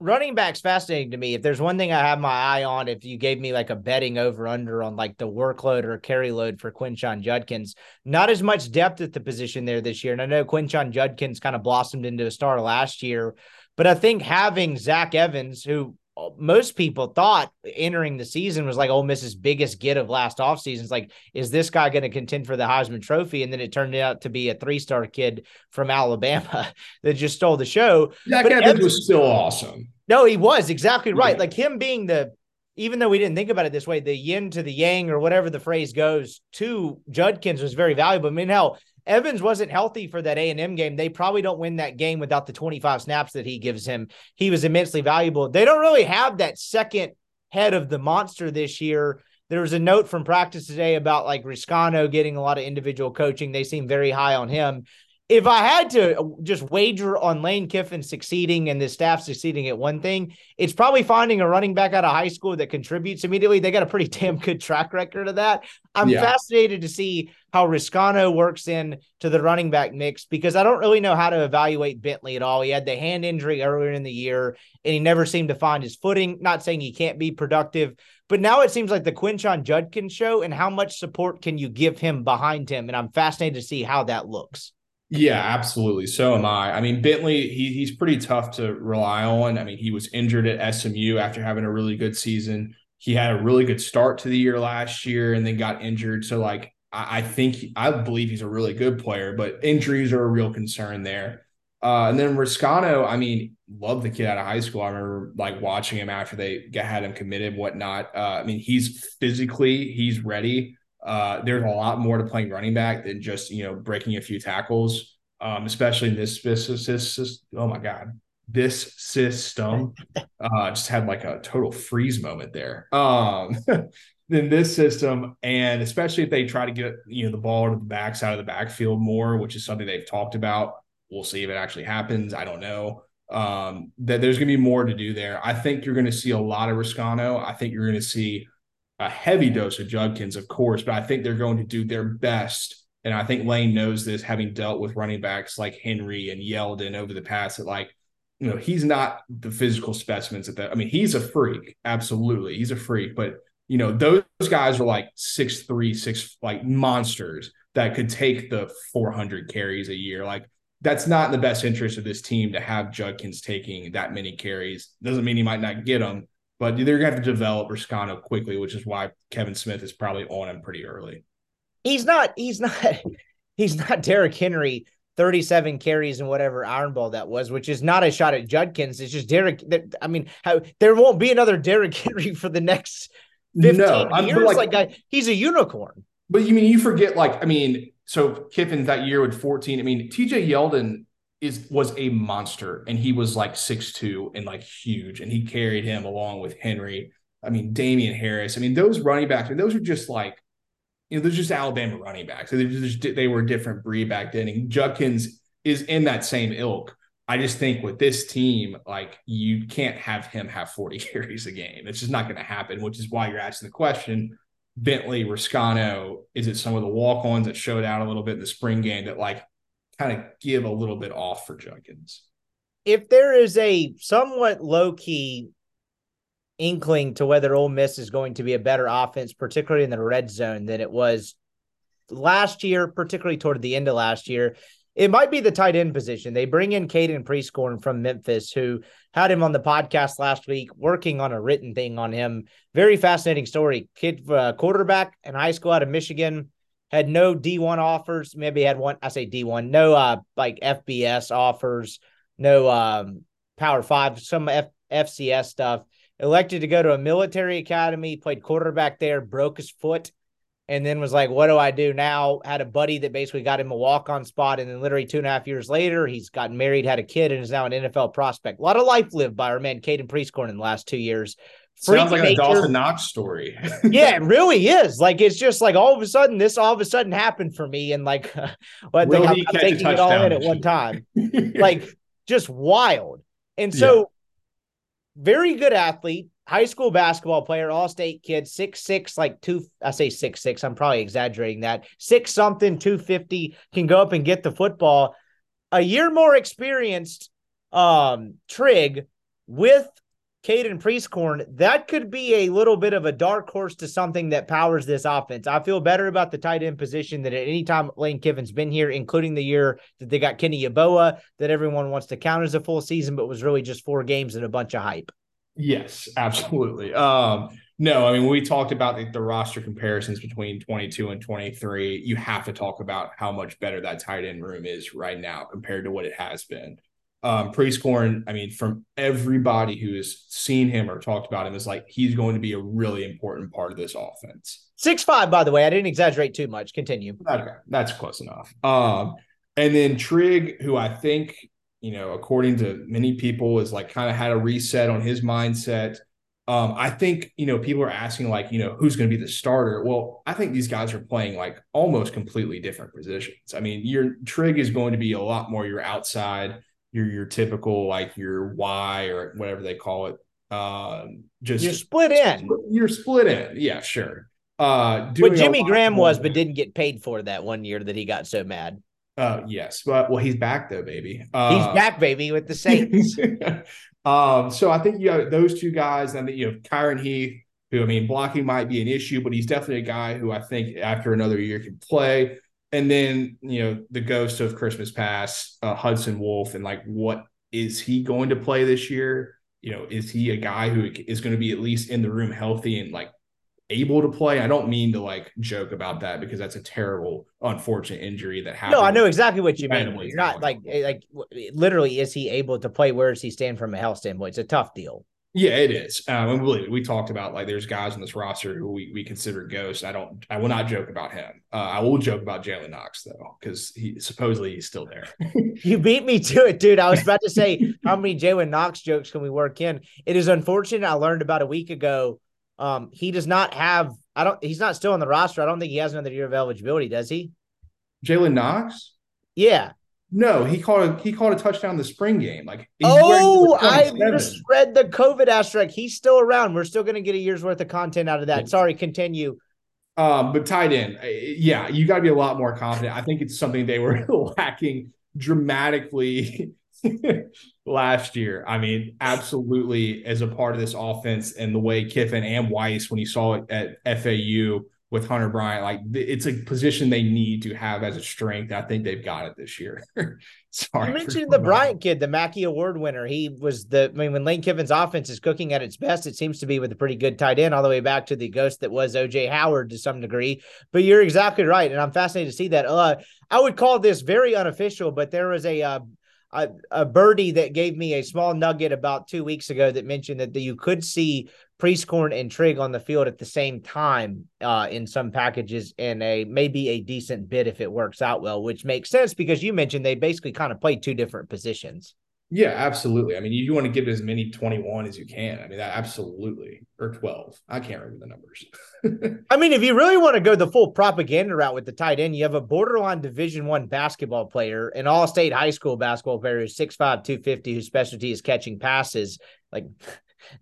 Speaker 3: running back's fascinating to me. If there's one thing I have my eye on, if you gave me like a betting over under on like the workload or carry load for Quinshon Judkins, not as much depth at the position there this year. And I know Quinshon Judkins kind of blossomed into a star last year, but I think having Zach Evans, who most people thought entering the season was like oh, Ole Miss's biggest get of last offseason. It's like, is this guy going to contend for the Heisman Trophy? And then it turned out to be a three star kid from Alabama that just stole the show.
Speaker 4: Zach but Evans, Evans was still awesome.
Speaker 3: No, he was exactly right. Yeah. Like him being the, even though we didn't think about it this way, the yin to the yang or whatever the phrase goes to Judkins was very valuable. I mean, hell, Evans wasn't healthy for that A&M game. They probably don't win that game without the 25 snaps that he gives him. He was immensely valuable. They don't really have that second head of the monster this year. There was a note from practice today about like Reescano getting a lot of individual coaching. They seem very high on him if I had to just wager on Lane Kiffin succeeding and the staff succeeding at one thing, it's probably finding a running back out of high school that contributes immediately. They got a pretty damn good track record of that. I'm yeah. fascinated to see how Reescano works in to the running back mix because I don't really know how to evaluate Bentley at all. He had the hand injury earlier in the year and he never seemed to find his footing. Not saying he can't be productive, but now it seems like the Quinshon Judkins show and how much support can you give him behind him? And I'm fascinated to see how that looks.
Speaker 4: Yeah, absolutely. So am I. I mean, Bentley, he, he's pretty tough to rely on. I mean, he was injured at SMU after having a really good season. He had a really good start to the year last year and then got injured. So, like, I, I think I believe he's a really good player, but injuries are a real concern there. Uh, and then Reescano, I mean, love the kid out of high school. I remember like watching him after they had him committed, whatnot. Uh, I mean, he's physically, he's ready. Uh, there's a lot more to playing running back than just you know breaking a few tackles, um, especially in this, this oh my god, this system uh, just had like a total freeze moment there. Um, in this system, and especially if they try to get you know the ball to the backside of the backfield more, which is something they've talked about. We'll see if it actually happens. I don't know. Um, that there's going to be more to do there. I think you're going to see a lot of Reescano. I think you're going to see a heavy dose of Judkins, of course, but I think they're going to do their best. And I think Lane knows this, having dealt with running backs like Henry and Yeldon over the past. That like, you know, he's not the physical specimens at that. I mean, he's a freak, absolutely, he's a freak. But you know, those guys are like six three, six like monsters that could take the 400 carries a year. Like that's not in the best interest of this team to have Judkins taking that many carries. Doesn't mean he might not get them, but they're going to have to develop Reescano quickly, which is why Kevin Smith is probably on him pretty early.
Speaker 3: he's not he's not he's not Derrick Henry 37 carries and whatever iron ball that was, which is not a shot at Judkins. It's just Derrick. I mean, how, there won't be another Derrick Henry for the next 15 no, years. Like, like he's a unicorn.
Speaker 4: But you mean you forget, like, I mean, so Kiffin that year with 14. I mean, TJ Yeldon is was a monster and he was like six two and like huge and he carried him along with Henry. I mean, Damien Harris. I mean, those running backs, I mean, those are just like you know, they're just Alabama running backs. They just they were a different breed back then. And Judkins is in that same ilk. I just think with this team, like you can't have him have 40 carries a game. It's just not going to happen, which is why you're asking the question. Bentley, Reescano, is it some of the walk-ons that showed out a little bit in the spring game that like kind of give a little bit off for Judkins?
Speaker 3: If there is a somewhat low-key inkling to whether Ole Miss is going to be a better offense, particularly in the red zone, than it was last year, particularly toward the end of last year. It might be the tight end position. They bring in Caden Prieskorn from Memphis, who had him on the podcast last week, working on a written thing on him. Very fascinating story. Kid, uh, quarterback in high school out of Michigan, had no D1 offers. Maybe had one. I say D1, no uh like FBS offers, no um Power Five, some F- FCS stuff elected to go to a military academy, played quarterback there, broke his foot, and then was like, What do I do now? Had a buddy that basically got him a walk on spot. And then literally two and a half years later, he's gotten married, had a kid, and is now an NFL prospect. A lot of life lived by our man, Caden Prieskorn, in the last two years.
Speaker 4: Sounds like a Dawson Knox story.
Speaker 3: yeah, it really is. Like it's just like all of a sudden, this all of a sudden happened for me, and like, uh, I think I'm, I'm taking it all in at one time. like just wild. And so yeah very good athlete, high school basketball player, all state kid, six six, like two. I say six six. I'm probably exaggerating that. Six something, two fifty can go up and get the football. A year more experienced, um, Trigg with Caden Prieskorn, that could be a little bit of a dark horse to something that powers this offense. I feel better about the tight end position than at any time Lane Kiffin's been here, including the year that they got Kenny Yeboah, that everyone wants to count as a full season, but was really just four games and a bunch of hype.
Speaker 4: Yes, absolutely. Um, no, I mean, we talked about the, the, roster comparisons between 22 and 23. You have to talk about how much better that tight end room is right now compared to what it has been um, Prieskorn, I mean, from everybody who has seen him or talked about him, is like he's going to be a really important part of this offense.
Speaker 3: Six five, by the way. I didn't exaggerate too much. Continue.
Speaker 4: Okay, that's close enough. Um, and then Trigg, who I think, you know, according to many people, is like kind of had a reset on his mindset. Um, I think, you know, people are asking, like, you know, who's going to be the starter? Well, I think these guys are playing like almost completely different positions. I mean, your Trigg is going to be a lot more your outside your your typical like your Y or whatever they call it. Um, just
Speaker 3: you're split in.
Speaker 4: You're split in. Yeah, sure. Uh,
Speaker 3: what Jimmy Graham was, but didn't get paid for that one year that he got so mad.
Speaker 4: Uh, yes, but well, he's back though, baby. Uh,
Speaker 3: he's back, baby, with the Saints.
Speaker 4: um, so I think you have those two guys, and then you have Kyron Heath, who I mean, blocking might be an issue, but he's definitely a guy who I think after another year can play and then you know the ghost of Christmas Past, uh, Hudson Wolfe, and like what is he going to play this year? You know, is he a guy who is going to be at least in the room healthy and like able to play? I don't mean to like joke about that because that's a terrible, unfortunate injury that happened.
Speaker 3: No, I know exactly what you mean. You're not like like literally, is he able to play? Where does he stand from a health standpoint? It's a tough deal.
Speaker 4: Yeah, it is. Um, and believe it, we talked about like there's guys on this roster who we, we consider ghosts. I don't, I will not joke about him. Uh, I will joke about Jalen Knox though, because he supposedly he's still there.
Speaker 3: you beat me to it, dude. I was about to say how many Jalen Knox jokes can we work in? It is unfortunate. I learned about a week ago. Um, he does not have. I don't. He's not still on the roster. I don't think he has another year of eligibility. Does he?
Speaker 4: Jalen Knox.
Speaker 3: Yeah.
Speaker 4: No, he caught a he caught a touchdown the spring game. Like
Speaker 3: oh, I just read the COVID asterisk. He's still around. We're still going to get a year's worth of content out of that. Sorry, continue.
Speaker 4: Um, but tight end, uh, yeah, you got to be a lot more confident. I think it's something they were lacking dramatically last year. I mean, absolutely as a part of this offense and the way Kiffin and Weis, when you saw it at FAU, with Hunter Bryant. Like it's a position they need to have as a strength. I think they've got it this year.
Speaker 3: Sorry. You mentioned the Bryant kid, the Mackey Award winner. He was the I mean, when Lane Kiffin's offense is cooking at its best, it seems to be with a pretty good tight end, all the way back to the ghost that was OJ Howard to some degree. But you're exactly right. And I'm fascinated to see that. Uh, I would call this very unofficial, but there was a uh, a, a birdie that gave me a small nugget about two weeks ago that mentioned that the, you could see Prieskorn and Trigg on the field at the same time uh, in some packages and a maybe a decent bit if it works out well, which makes sense because you mentioned they basically kind of play two different positions.
Speaker 4: Yeah, absolutely. I mean, you, you want to give as many 21 as you can. I mean, that absolutely, or 12. I can't remember the numbers.
Speaker 3: I mean, if you really want to go the full propaganda route with the tight end, you have a borderline division one basketball player, an all state high school basketball player who's 6'5, 250, whose specialty is catching passes. Like,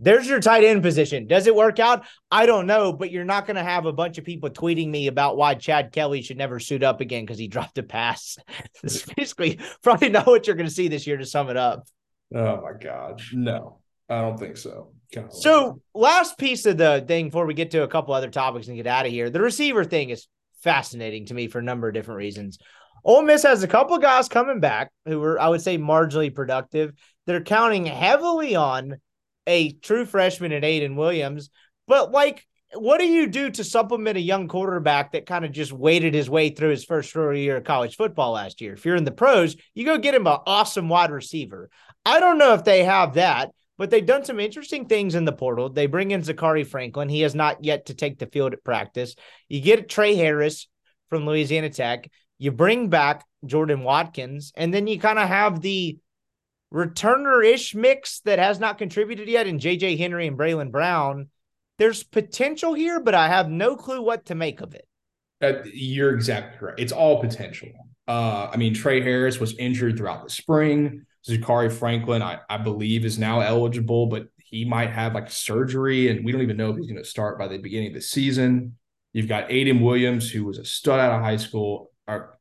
Speaker 3: there's your tight end position. Does it work out? I don't know, but you're not going to have a bunch of people tweeting me about why Chad Kelly should never suit up again because he dropped a pass. It's basically probably not what you're going to see this year to sum it up.
Speaker 4: Oh my God. No, I don't think so.
Speaker 3: God. So, last piece of the thing before we get to a couple other topics and get out of here, the receiver thing is fascinating to me for a number of different reasons. Ole Miss has a couple guys coming back who were, I would say, marginally productive. They're counting heavily on a true freshman in Ayden Williams. But like, what do you do to supplement a young quarterback that kind of just waited his way through his first year of college football last year? If you're in the pros, you go get him an awesome wide receiver. I don't know if they have that, but they've done some interesting things in the portal. They bring in Zakhari Franklin. He has not yet to take the field at practice. You get Trey Harris from Louisiana Tech. You bring back Jordan Watkins, and then you kind of have the returner ish mix that has not contributed yet in JJ Henry and Braylon Brown. There's potential here, but I have no clue what to make of it.
Speaker 4: Uh, you're exactly correct. It's all potential. Uh, I mean, Trey Harris was injured throughout the spring. Zakhari Franklin, I, I believe, is now eligible, but he might have like surgery, and we don't even know if he's going to start by the beginning of the season. You've got Ayden Williams, who was a stud out of high school,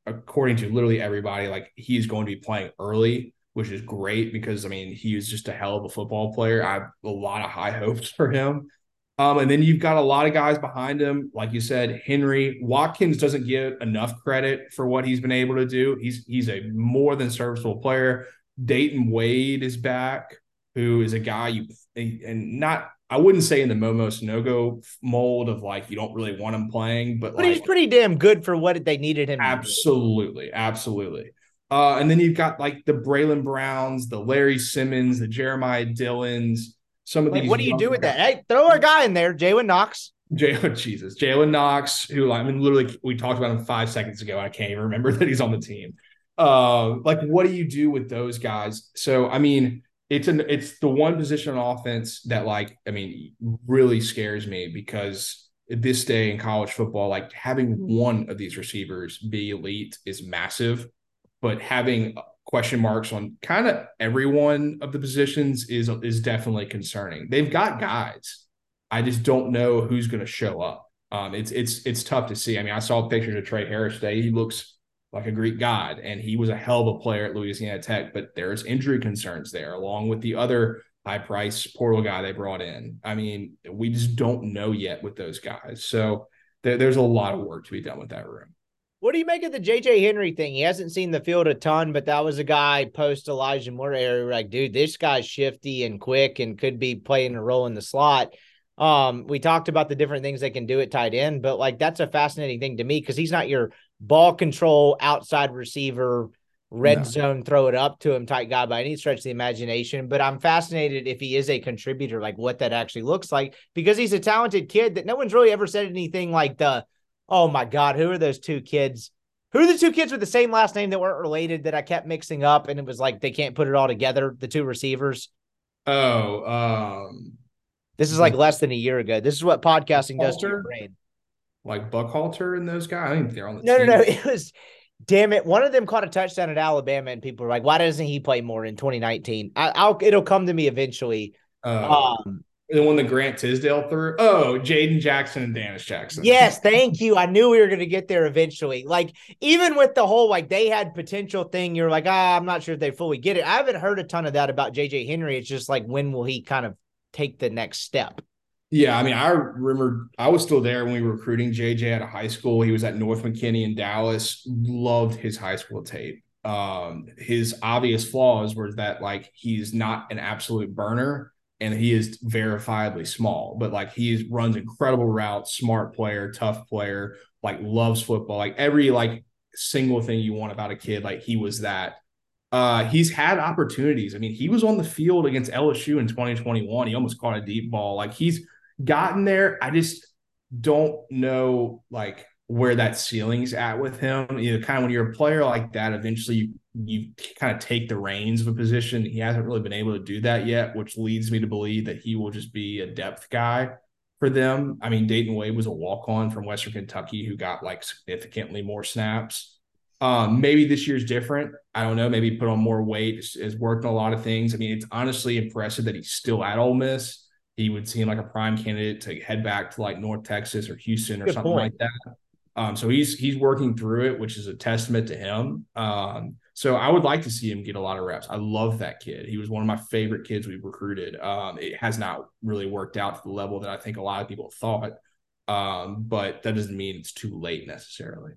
Speaker 4: according to literally everybody, like he's going to be playing early which is great because I mean he was just a hell of a football player. I have a lot of high hopes for him. Um, and then you've got a lot of guys behind him, like you said, Henry Watkins doesn't get enough credit for what he's been able to do. He's he's a more than serviceable player. Dayton Wade is back, who is a guy you and not I wouldn't say in the Momo Sanogo mold of like you don't really want him playing, but
Speaker 3: but
Speaker 4: like,
Speaker 3: he's pretty damn good for what they needed him.
Speaker 4: Absolutely, absolutely. Uh, and then you've got like the Braylon Browns, the Larry Simmons, the Jeremiah Dillons. Some of these.
Speaker 3: What do you do with that? Hey, throw a guy in there, Jalen Knox.
Speaker 4: Jalen, Jesus, Jalen Knox, who I mean, literally, we talked about him five seconds ago. I can't even remember that he's on the team. Uh, like, what do you do with those guys? So, I mean, it's an it's the one position on offense that, like, I mean, really scares me because this day in college football, like having one of these receivers be elite is massive but having question marks on kind of every one of the positions is is definitely concerning. They've got guys. I just don't know who's going to show up. Um, it's it's it's tough to see. I mean, I saw pictures of Trey Harris today. He looks like a Greek god, and he was a hell of a player at Louisiana Tech. But there's injury concerns there, along with the other high price portal guy they brought in. I mean, we just don't know yet with those guys. So there, there's a lot of work to be done with that room.
Speaker 3: What do you make of the JJ Henry thing? He hasn't seen the field a ton, but that was a guy post Elijah Moore area. Like, dude, this guy's shifty and quick and could be playing a role in the slot. Um, we talked about the different things they can do at tight end, but like that's a fascinating thing to me because he's not your ball control outside receiver, red no. zone, throw it up to him type guy by any stretch of the imagination. But I'm fascinated if he is a contributor, like what that actually looks like, because he's a talented kid that no one's really ever said anything like the Oh my God, who are those two kids? Who are the two kids with the same last name that weren't related that I kept mixing up and it was like they can't put it all together? The two receivers.
Speaker 4: Oh, um,
Speaker 3: this is like less than a year ago. This is what podcasting does to your brain.
Speaker 4: Like Buckhalter and those guys. I think they're on the
Speaker 3: no,
Speaker 4: team.
Speaker 3: no, no. It was damn it. One of them caught a touchdown at Alabama, and people were like, "Why doesn't he play more in 2019?" I, will it'll come to me eventually.
Speaker 4: Uh, um, the one that Grant Tisdale threw. Oh, Jaden Jackson and Dannis Jackson.
Speaker 3: Yes, thank you. I knew we were going to get there eventually. Like even with the whole like they had potential thing, you're like, ah, I'm not sure if they fully get it. I haven't heard a ton of that about JJ Henry. It's just like when will he kind of take the next step?
Speaker 4: Yeah, I mean, I remember I was still there when we were recruiting JJ out of high school. He was at North McKinney in Dallas. Loved his high school tape. Um, his obvious flaws were that like he's not an absolute burner and he is verifiably small, but like he runs incredible routes, smart player, tough player, like loves football, like every like single thing you want about a kid, like he was that. Uh, he's had opportunities. I mean, he was on the field against LSU in 2021. He almost caught a deep ball. Like he's gotten there. I just don't know like where that ceiling's at with him. You know, kind of when you're a player like that, eventually you, you kind of take the reins of a position. He hasn't really been able to do that yet, which leads me to believe that he will just be a depth guy for them. I mean, Dayton Wade was a walk on from Western Kentucky who got like significantly more snaps. Um, maybe this year's different. I don't know. Maybe put on more weight, has worked on a lot of things. I mean, it's honestly impressive that he's still at Ole Miss he would seem like a prime candidate to head back to like North Texas or Houston or Good something point. like that. Um, so he's he's working through it, which is a testament to him. Um, so I would like to see him get a lot of reps. I love that kid. He was one of my favorite kids we've recruited. Um, it has not really worked out to the level that I think a lot of people thought, um, but that doesn't mean it's too late necessarily.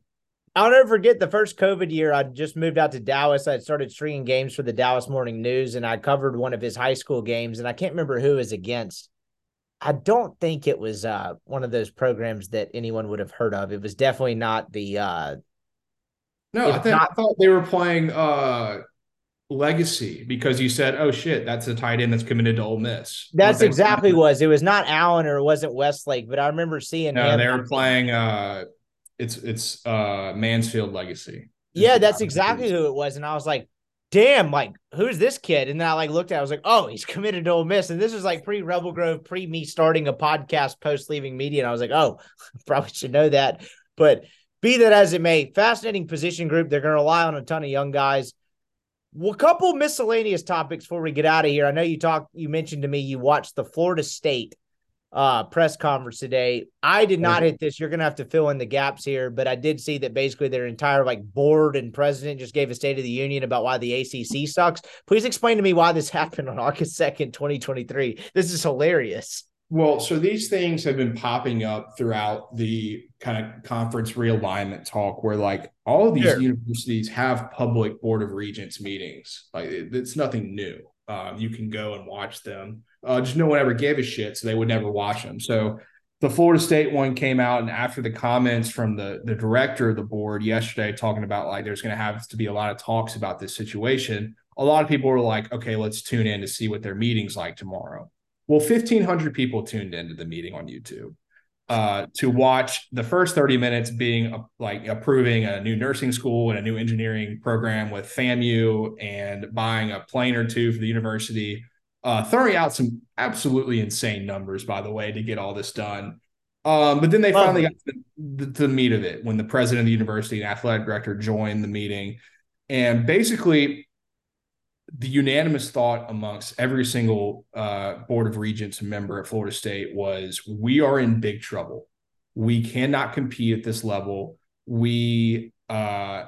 Speaker 3: I'll never forget the first COVID year. I just moved out to Dallas. I started stringing games for the Dallas Morning News, and I covered one of his high school games, and I can't remember who was against. I don't think it was uh, one of those programs that anyone would have heard of. It was definitely not the. Uh,
Speaker 4: no, I, think, not, I thought they were playing uh, Legacy because you said, "Oh shit, that's a tight end that's committed to Ole Miss."
Speaker 3: That's exactly was. It was not Allen or it wasn't Westlake, but I remember seeing.
Speaker 4: No, they were playing. Uh, it's it's uh, Mansfield Legacy.
Speaker 3: Yeah, that's exactly who it was, and I was like, damn, like who's this kid? And then I like looked at, it, I was like, oh, he's committed to Ole Miss. And this was like pre Rebel Grove, pre me starting a podcast post leaving media. And I was like, oh, probably should know that. But be that as it may, fascinating position group. They're going to rely on a ton of young guys. Well, a couple miscellaneous topics before we get out of here. I know you talked, you mentioned to me you watched the Florida State uh, press conference today. I did not hit this. You're going to have to fill in the gaps here, but I did see that basically their entire like board and president just gave a State of the Union about why the ACC sucks. Please explain to me why this happened on August 2nd, 2023. This is hilarious.
Speaker 4: Well, so these things have been popping up throughout the kind of conference realignment talk where like all of these sure. universities have public board of regents meetings. Like it's nothing new. Um, you can go and watch them. Uh, just no one ever gave a shit, so they would never watch them. So the Florida State one came out, and after the comments from the the director of the board yesterday, talking about like there's going to have to be a lot of talks about this situation, a lot of people were like, okay, let's tune in to see what their meeting's like tomorrow. Well, 1,500 people tuned into the meeting on YouTube. Uh, to watch the first 30 minutes being uh, like approving a new nursing school and a new engineering program with FAMU and buying a plane or two for the university, uh, throwing out some absolutely insane numbers, by the way, to get all this done. Um, but then they finally got to the, the meat of it when the president of the university and athletic director joined the meeting. And basically, the unanimous thought amongst every single uh, board of regents member at Florida State was we are in big trouble. We cannot compete at this level. We uh,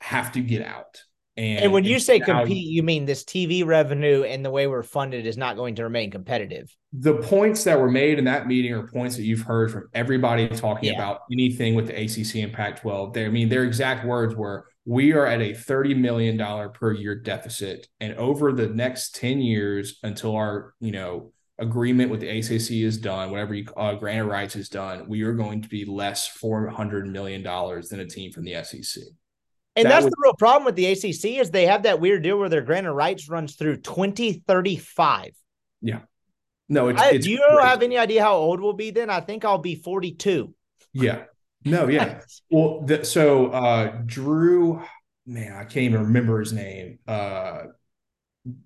Speaker 4: have to get out.
Speaker 3: And, and when you say compete, you mean this TV revenue and the way we're funded is not going to remain competitive.
Speaker 4: The points that were made in that meeting are points that you've heard from everybody talking yeah. about anything with the ACC and Pac 12. I mean, their exact words were we are at a $30 million per year deficit. And over the next 10 years until our, you know, agreement with the ACC is done, whatever you, uh, granted rights is done, we are going to be less $400 million than a team from the SEC.
Speaker 3: And that that's would, the real problem with the ACC is they have that weird deal where their granted rights runs through 2035.
Speaker 4: Yeah. No, it's,
Speaker 3: I,
Speaker 4: it's
Speaker 3: do you have any idea how old we'll be then? I think I'll be 42.
Speaker 4: Yeah. No, yeah. well, the, so uh, Drew, man, I can't even remember his name. Uh,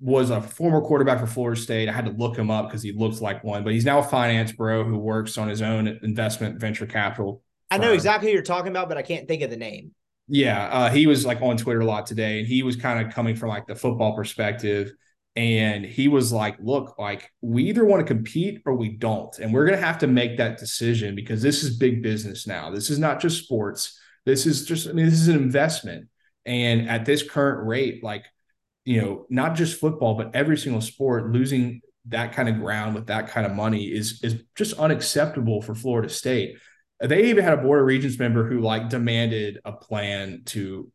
Speaker 4: was a former quarterback for Florida State. I had to look him up because he looks like one, but he's now a finance bro who works on his own investment venture capital.
Speaker 3: I know exactly who you're talking about, but I can't think of the name.
Speaker 4: Yeah, uh, he was like on Twitter a lot today, and he was kind of coming from like the football perspective and he was like look like we either want to compete or we don't and we're going to have to make that decision because this is big business now this is not just sports this is just i mean this is an investment and at this current rate like you know not just football but every single sport losing that kind of ground with that kind of money is is just unacceptable for Florida State. They even had a board of regents member who like demanded a plan to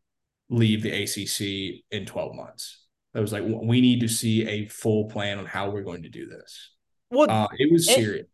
Speaker 4: leave the ACC in 12 months. It was like we need to see a full plan on how we're going to do this. Well, uh, it was serious.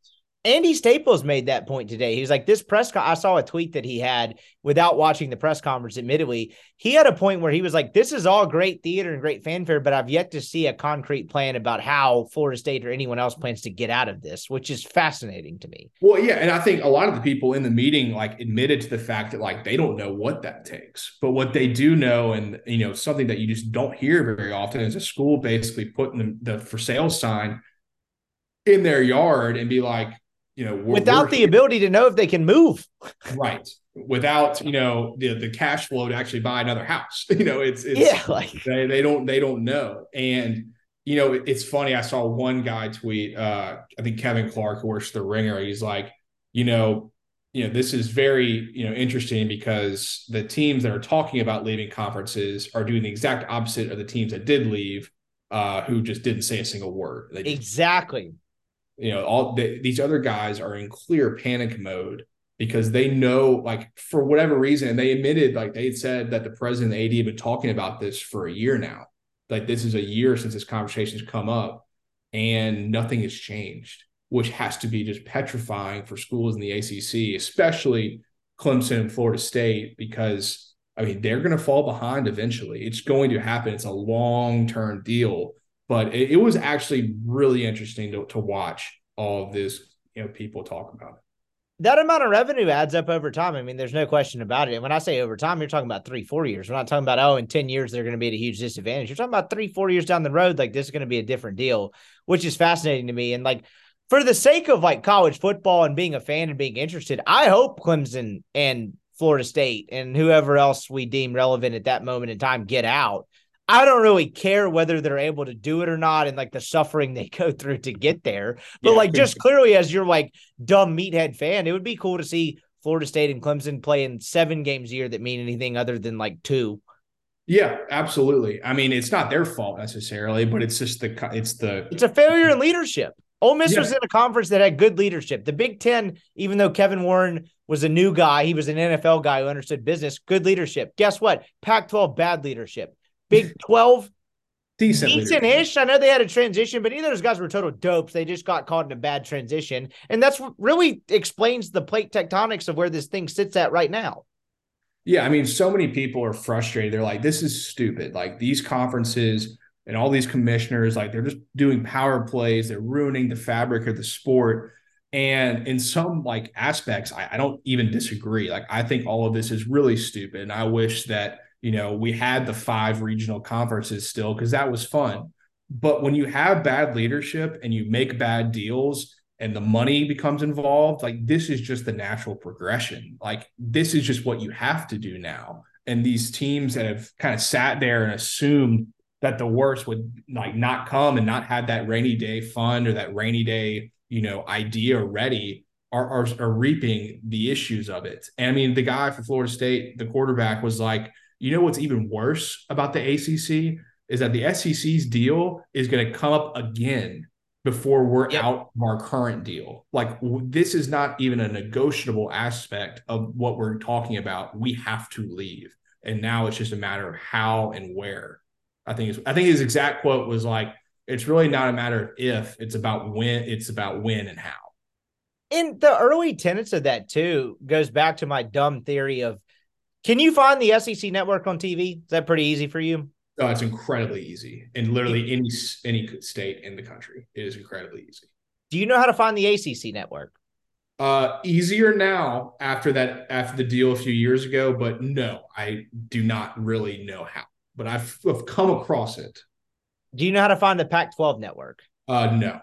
Speaker 3: Andy Staples made that point today. He was like, "This press." I saw a tweet that he had without watching the press conference. Admittedly, he had a point where he was like, "This is all great theater and great fanfare, but I've yet to see a concrete plan about how Florida State or anyone else plans to get out of this," which is fascinating to me.
Speaker 4: Well, yeah, and I think a lot of the people in the meeting like admitted to the fact that like they don't know what that takes, but what they do know, and you know, something that you just don't hear very often is a school basically putting the, the for sale sign in their yard and be like you know,
Speaker 3: without the here. ability to know if they can move.
Speaker 4: right. Without, you know, the, the cash flow to actually buy another house. You know, it's, it's
Speaker 3: yeah, like
Speaker 4: they, they don't they don't know. And you know, it's funny. I saw one guy tweet, uh, I think Kevin Clark, who works the ringer, he's like, you know, you know, this is very, you know, interesting because the teams that are talking about leaving conferences are doing the exact opposite of the teams that did leave, uh, who just didn't say a single word.
Speaker 3: Just, exactly
Speaker 4: you know all the, these other guys are in clear panic mode because they know like for whatever reason and they admitted like they had said that the president and the ad have been talking about this for a year now. Like this is a year since this conversation has come up and nothing has changed which has to be just petrifying for schools in the acc especially clemson and florida state because i mean they're going to fall behind eventually. It's going to happen. It's a long-term deal but it, it was actually really interesting to, to watch all of this, you know, people talk about it
Speaker 3: that amount of revenue adds up over time. I mean, there's no question about it. And when I say over time, you're talking about three, four years. We're not talking about, oh, in 10 years, they're going to be at a huge disadvantage. You're talking about three, four years down the road, like this is going to be a different deal, which is fascinating to me. And like, for the sake of like college football and being a fan and being interested, I hope Clemson and Florida State and whoever else we deem relevant at that moment in time get out I don't really care whether they're able to do it or not and like the suffering they go through to get there. But yeah, like just clearly as you're like dumb meathead fan, it would be cool to see Florida State and Clemson playing seven games a year that mean anything other than like two.
Speaker 4: Yeah, absolutely. I mean, it's not their fault necessarily, but it's just the it's the
Speaker 3: it's a failure in leadership. Ole Miss yeah. was in a conference that had good leadership. The Big Ten, even though Kevin Warren was a new guy, he was an NFL guy who understood business. Good leadership. Guess what? Pac-12 bad leadership. Big 12, decent decent-ish. I know they had a transition, but neither of those guys were total dopes. They just got caught in a bad transition. And that's what really explains the plate tectonics of where this thing sits at right now.
Speaker 4: Yeah, I mean, so many people are frustrated. They're like, this is stupid. Like these conferences and all these commissioners, like they're just doing power plays, they're ruining the fabric of the sport. And in some like aspects, I, I don't even disagree. Like I think all of this is really stupid. And I wish that you know, we had the five regional conferences still because that was fun. But when you have bad leadership and you make bad deals and the money becomes involved, like this is just the natural progression. Like this is just what you have to do now. And these teams that have kind of sat there and assumed that the worst would like not come and not have that rainy day fund or that rainy day, you know, idea ready are, are, are reaping the issues of it. And I mean, the guy for Florida State, the quarterback was like, you know what's even worse about the ACC is that the SEC's deal is going to come up again before we're yep. out of our current deal. Like w- this is not even a negotiable aspect of what we're talking about. We have to leave, and now it's just a matter of how and where. I think I think his exact quote was like, "It's really not a matter of if; it's about when. It's about when and how."
Speaker 3: And the early tenets of that too goes back to my dumb theory of can you find the SEC network on TV? Is that pretty easy for you?
Speaker 4: Oh, it's incredibly easy in literally any any state in the country. It is incredibly easy.
Speaker 3: Do you know how to find the ACC network?
Speaker 4: Uh, easier now after that after the deal a few years ago, but no, I do not really know how. But I've, I've come across it.
Speaker 3: Do you know how to find the Pac-12 network?
Speaker 4: Uh, no,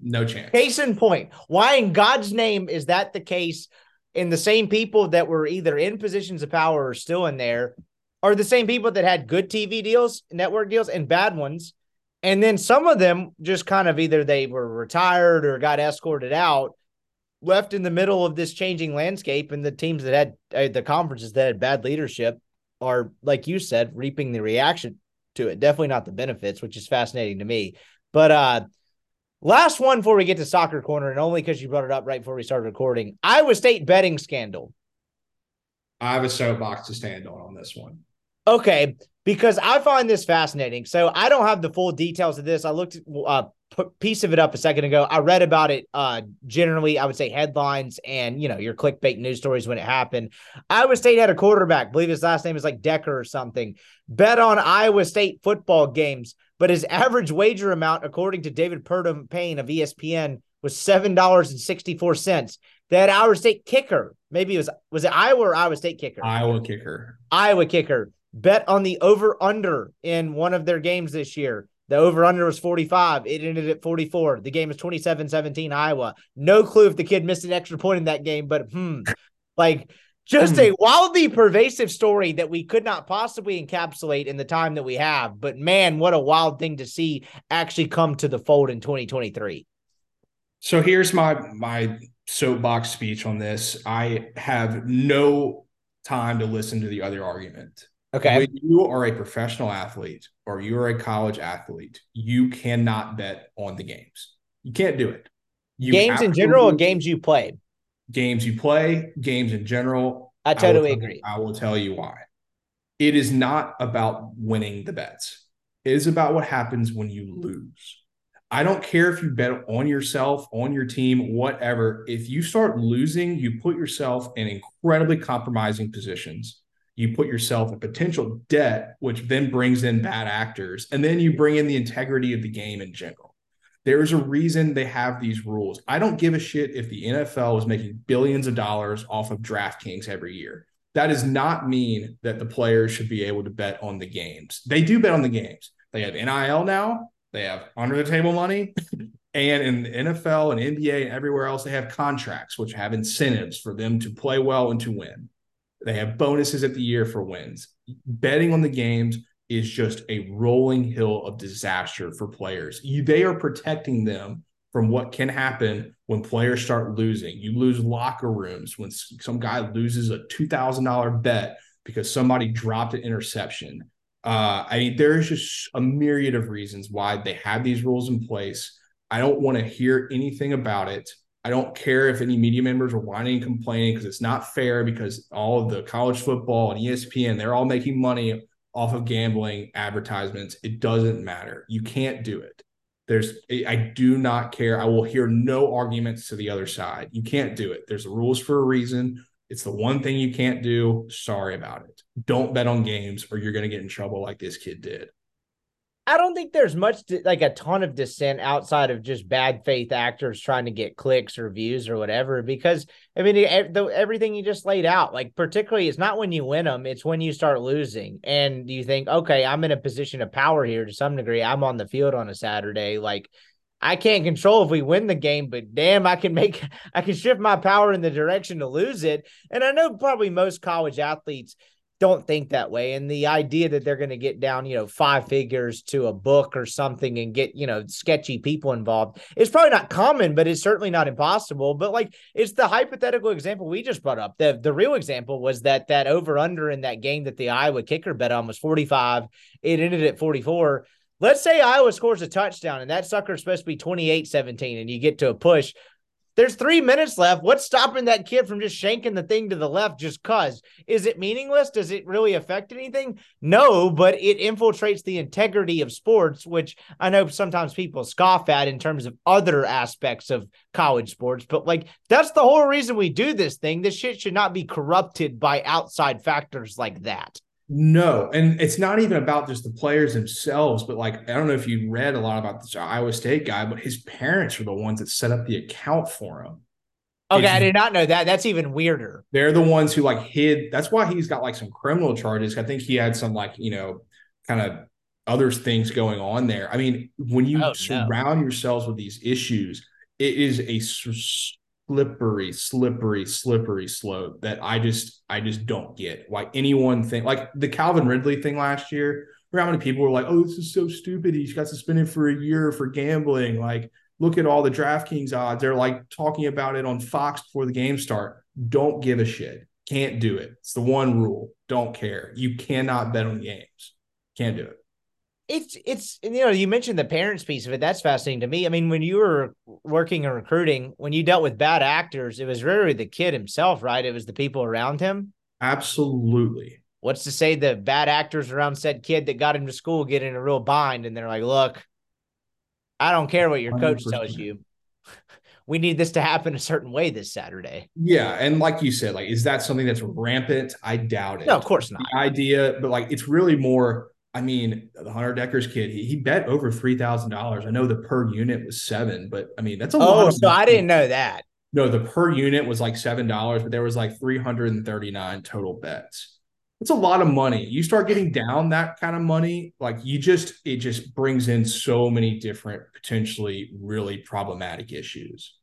Speaker 4: no chance.
Speaker 3: Case in point, why in God's name is that the case and the same people that were either in positions of power or still in there are the same people that had good TV deals, network deals, and bad ones. And then some of them just kind of either they were retired or got escorted out, left in the middle of this changing landscape. And the teams that had uh, the conferences that had bad leadership are, like you said, reaping the reaction to it. Definitely not the benefits, which is fascinating to me. But uh, Last one before we get to soccer corner, and only because you brought it up right before we started recording. Iowa State betting scandal.
Speaker 4: I have a soapbox to stand on on this one.
Speaker 3: Okay, because I find this fascinating. So I don't have the full details of this. I looked a piece of it up a second ago. I read about it. Uh, generally, I would say headlines and you know your clickbait news stories when it happened. Iowa State had a quarterback, I believe his last name is like Decker or something. Bet on Iowa State football games, but his average wager amount, according to David Purdum Payne of ESPN, was seven dollars and sixty four cents. That Iowa State kicker, maybe it was was it Iowa or Iowa State kicker?
Speaker 4: Iowa kicker.
Speaker 3: Iowa kicker bet on the over under in one of their games this year. The over under was 45. It ended at 44. The game was 27 17 Iowa. No clue if the kid missed an extra point in that game, but hmm, like just mm-hmm. a wildly pervasive story that we could not possibly encapsulate in the time that we have. But man, what a wild thing to see actually come to the fold in 2023.
Speaker 4: So here's my my soapbox speech on this. I have no time to listen to the other argument.
Speaker 3: Okay.
Speaker 4: When you are a professional athlete or you're a college athlete, you cannot bet on the games. You can't do it. You
Speaker 3: games in general or games you played?
Speaker 4: Games you play, games in general.
Speaker 3: I totally
Speaker 4: I
Speaker 3: agree.
Speaker 4: I will tell you why. It is not about winning the bets. It is about what happens when you lose. I don't care if you bet on yourself, on your team, whatever. If you start losing, you put yourself in incredibly compromising positions you put yourself in potential debt, which then brings in bad actors, and then you bring in the integrity of the game in general. There's a reason they have these rules. I don't give a shit if the NFL is making billions of dollars off of DraftKings every year. That does not mean that the players should be able to bet on the games. They do bet on the games. They have NIL now, they have under the table money. and in the NFL and NBA and everywhere else, they have contracts which have incentives for them to play well and to win. They have bonuses at the year for wins. Betting on the games is just a rolling hill of disaster for players. You, they are protecting them from what can happen when players start losing. You lose locker rooms when some guy loses a $2,000 bet because somebody dropped an interception. Uh, I mean, there's just a myriad of reasons why they have these rules in place. I don't want to hear anything about it. I don't care if any media members are whining and complaining because it's not fair because all of the college football and ESPN, they're all making money off of gambling advertisements. It doesn't matter. You can't do it. There's, I do not care. I will hear no arguments to the other side. You can't do it. There's rules for a reason. It's the one thing you can't do. Sorry about it. Don't bet on games or you're going to get in trouble like this kid did.
Speaker 3: I don't think there's much like a ton of dissent outside of just bad faith actors trying to get clicks or views or whatever. Because I mean, everything you just laid out, like particularly, it's not when you win them; it's when you start losing, and you think, okay, I'm in a position of power here to some degree. I'm on the field on a Saturday, like. I can't control if we win the game, but damn, I can make I can shift my power in the direction to lose it. And I know probably most college athletes don't think that way. And the idea that they're going to get down, you know, five figures to a book or something and get, you know, sketchy people involved is probably not common, but it's certainly not impossible. But like it's the hypothetical example we just brought up. The the real example was that that over under in that game that the Iowa kicker bet on was 45. It ended at 44. Let's say Iowa scores a touchdown and that sucker is supposed to be 28 17 and you get to a push. There's three minutes left. What's stopping that kid from just shanking the thing to the left just cuz? Is it meaningless? Does it really affect anything? No, but it infiltrates the integrity of sports, which I know sometimes people scoff at in terms of other aspects of college sports. But like, that's the whole reason we do this thing. This shit should not be corrupted by outside factors like that.
Speaker 4: No, and it's not even about just the players themselves, but like I don't know if you read a lot about this Iowa State guy, but his parents are the ones that set up the account for him.
Speaker 3: Okay, I did not know that. That's even weirder.
Speaker 4: They're the ones who like hid. That's why he's got like some criminal charges. I think he had some like you know kind of other things going on there. I mean, when you oh, surround no. yourselves with these issues, it is a slippery, slippery, slippery slope that I just I just don't get why anyone think like the Calvin Ridley thing last year. Remember how many people were like, "Oh, this is so stupid. He's got suspended for a year for gambling." Like, look at all the DraftKings odds. They're like talking about it on Fox before the game start. Don't give a shit. Can't do it. It's the one rule. Don't care. You cannot bet on games. Can't do it
Speaker 3: it's it's you know you mentioned the parents piece of it. That's fascinating to me. I mean when you were working and recruiting when you dealt with bad actors it was really the kid himself right? It was the people around him.
Speaker 4: Absolutely.
Speaker 3: What's to say the bad actors around said kid that got him to school get in a real bind and they're like look i don't care what your coach 100%. tells you. We need this to happen a certain way this saturday.
Speaker 4: Yeah and like you said like is that something that's rampant? I doubt it.
Speaker 3: No of course not.
Speaker 4: The idea but like it's really more I mean, the Hunter Dekkers kid, he, he bet over three thousand dollars. I know the per unit was seven, but I mean that's a oh, lot.
Speaker 3: Oh, so money. I didn't know that.
Speaker 4: No, the per unit was like seven dollars, but there was like three hundred and thirty nine total bets. It's a lot of money. You start getting down that kind of money, like you just it just brings in so many different potentially really problematic issues.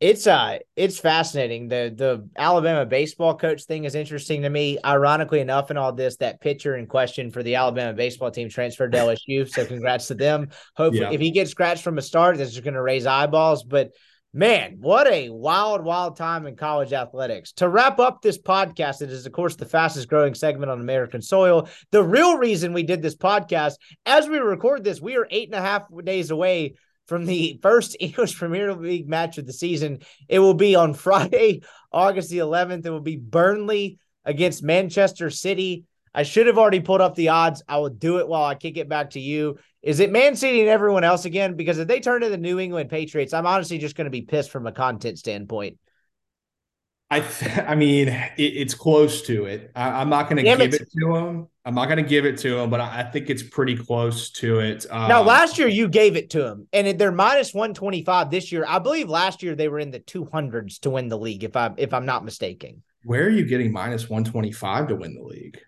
Speaker 3: It's uh it's fascinating. The the Alabama baseball coach thing is interesting to me. Ironically enough, in all this, that pitcher in question for the Alabama baseball team transferred to LSU. so congrats to them. Hopefully, yeah. if he gets scratched from a start, this is going to raise eyeballs. But man, what a wild, wild time in college athletics. To wrap up this podcast, it is, of course, the fastest growing segment on American soil. The real reason we did this podcast, as we record this, we are eight and a half days away from the first English Premier League match of the season. It will be on Friday, August the 11th. It will be Burnley against Manchester City. I should have already pulled up the odds. I will do it while I kick it back to you. Is it Man City and everyone else again? Because if they turn to the New England Patriots, I'm honestly just going to be pissed from a content standpoint.
Speaker 4: I th- I mean, it, it's close to it. I, am not going to give it. it to him. I'm not going to give it to him, but I, I, think it's pretty close to it.
Speaker 3: Um, now, last year you gave it to him, and they're minus 125 this year. I believe last year they were in the 200s to win the league, if I if I'm not mistaken.
Speaker 4: Where are you getting minus 125 to win the league?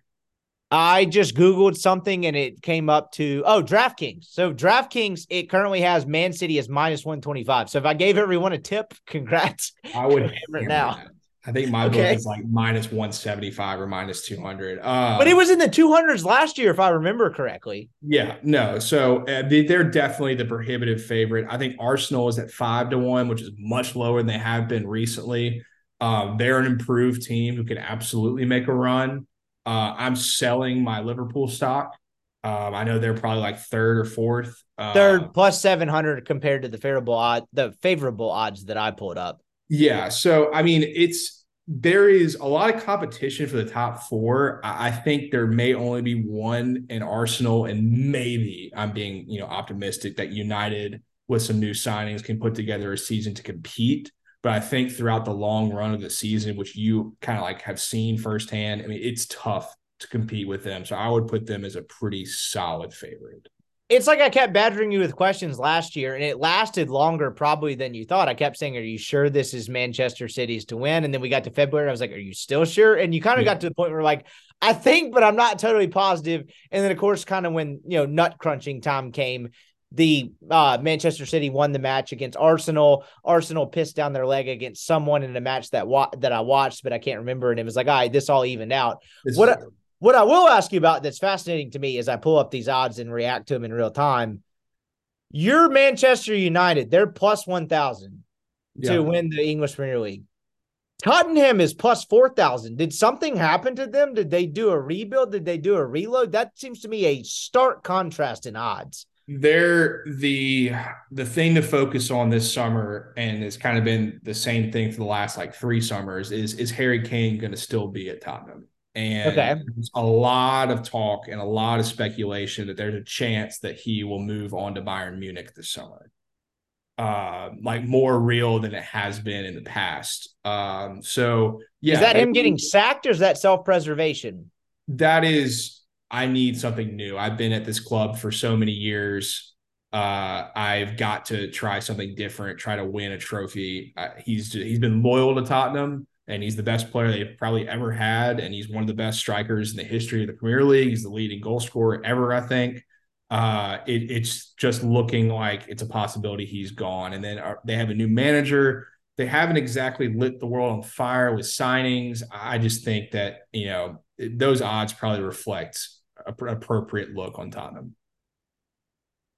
Speaker 3: I just Googled something and it came up to oh DraftKings. So DraftKings, it currently has Man City as minus 125. So if I gave everyone a tip, congrats.
Speaker 4: I would hammer it now. That. I think my okay. book is like minus 175 or minus 200. Uh,
Speaker 3: but it was in the 200s last year, if I remember correctly.
Speaker 4: Yeah, no. So uh, they, are definitely the prohibitive favorite. I think Arsenal is at five to one, which is much lower than they have been recently. Um, they're an improved team who can absolutely make a run. Uh, I'm selling my Liverpool stock. Um, I know they're probably like third or fourth.
Speaker 3: third plus 700 compared to the favorable odd, the favorable odds that I pulled up.
Speaker 4: Yeah. So, I mean, it's there is a lot of competition for the top four. I think there may only be one in Arsenal, and maybe I'm being, you know, optimistic that United with some new signings can put together a season to compete. But I think throughout the long run of the season, which you kind of like have seen firsthand, I mean, it's tough to compete with them. So I would put them as a pretty solid favorite
Speaker 3: it's like I kept badgering you with questions last year, and it lasted longer probably than you thought. I kept saying, "Are you sure this is Manchester City's to win?" And then we got to February, I was like, "Are you still sure?" And you kind of yeah. got to the point where like, "I think, but I'm not totally positive." And then of course, kind of when you know nut crunching time came, the uh, Manchester City won the match against Arsenal. Arsenal pissed down their leg against someone in a match that wa- that I watched, but I can't remember. And it was like, all right, this all evened out. What what I will ask you about that's fascinating to me as I pull up these odds and react to them in real time. You're Manchester United, they're plus 1,000 yeah. to win the English Premier League. Tottenham is plus 4,000. Did something happen to them? Did they do a rebuild? Did they do a reload? That seems to me a stark contrast in odds.
Speaker 4: They're the the thing to focus on this summer, and it's kind of been the same thing for the last like three summers. Is is Harry Kane going to still be at Tottenham? And okay. there's a lot of talk and a lot of speculation that there's a chance that he will move on to Bayern Munich this summer. Uh, like more real than it has been in the past. Um, so yeah,
Speaker 3: is that him getting sacked or is that self preservation?
Speaker 4: That is, I need something new. I've been at this club for so many years. Uh, I've got to try something different, try to win a trophy. Uh, he's he's been loyal to Tottenham and he's the best player they've probably ever had, and he's one of the best strikers in the history of the Premier League. He's the leading goal scorer ever, I think. Uh, it, it's just looking like it's a possibility he's gone, and then uh, they have a new manager. They haven't exactly lit the world on fire with signings. I just think that you know those odds probably reflect an appropriate look on Tottenham.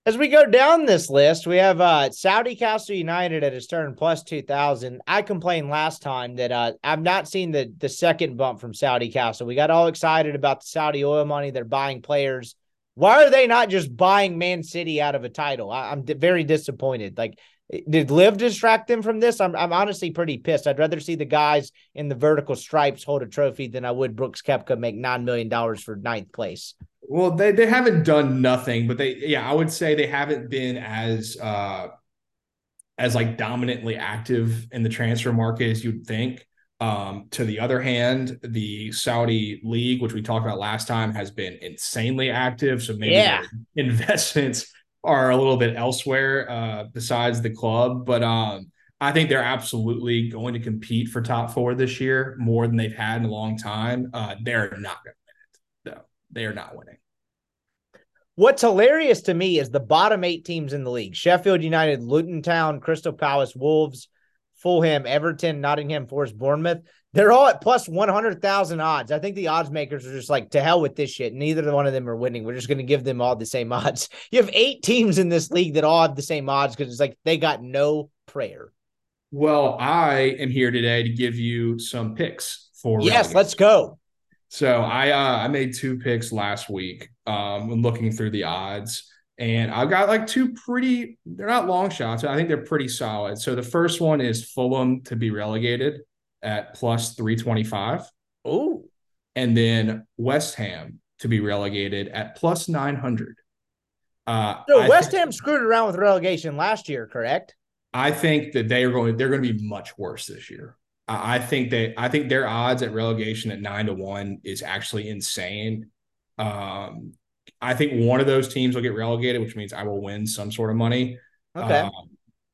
Speaker 3: As we go down this list, we have uh, Saudi Castle United at his turn plus 2,000. I complained last time that uh, I've not seen the, the second bump from Saudi Castle. We got all excited about the Saudi oil money. They're buying players. Why are they not just buying Man City out of a title? I, am d- very disappointed. Like, did LIV distract them from this? I'm I'm honestly pretty pissed. I'd rather see the guys in the vertical stripes hold a trophy than I would Brooks Koepka make nine million dollars for ninth place.
Speaker 4: Well, they they haven't done nothing, but they yeah, I would say they haven't been as uh as like dominantly active in the transfer market as you'd think. Um, to the other hand, the Saudi league, which we talked about last time, has been insanely active. So maybe yeah. investments are a little bit elsewhere uh, besides the club. But um, I think they're absolutely going to compete for top four this year more than they've had in a long time. Uh, they're not going to win it, though. They are not winning.
Speaker 3: What's hilarious to me is the bottom eight teams in the league Sheffield United, Luton Town, Crystal Palace, Wolves, Fulham, Everton, Nottingham Forest, Bournemouth. They're all at plus 100,000 odds. I think the odds makers are just like, to hell with this shit. Neither one of them are winning. We're just going to give them all the same odds. You have eight teams in this league that all have the same odds because it's like they got no prayer.
Speaker 4: Well, I am here today to give you some picks for.
Speaker 3: Yes, let's go.
Speaker 4: So I uh, I made two picks last week um, when looking through the odds. And I've got like two pretty, they're not long shots. I think they're pretty solid. So the first one is Fulham to be relegated at plus 325.
Speaker 3: Oh.
Speaker 4: And then West Ham to be relegated at plus 900.
Speaker 3: Uh, so West Ham screwed around with relegation last year, correct?
Speaker 4: I think that they are going, they're going to be much worse this year. I think that I think their odds at relegation at nine to one is actually insane. Um, I think one of those teams will get relegated, which means I will win some sort of money.
Speaker 3: Okay. Um,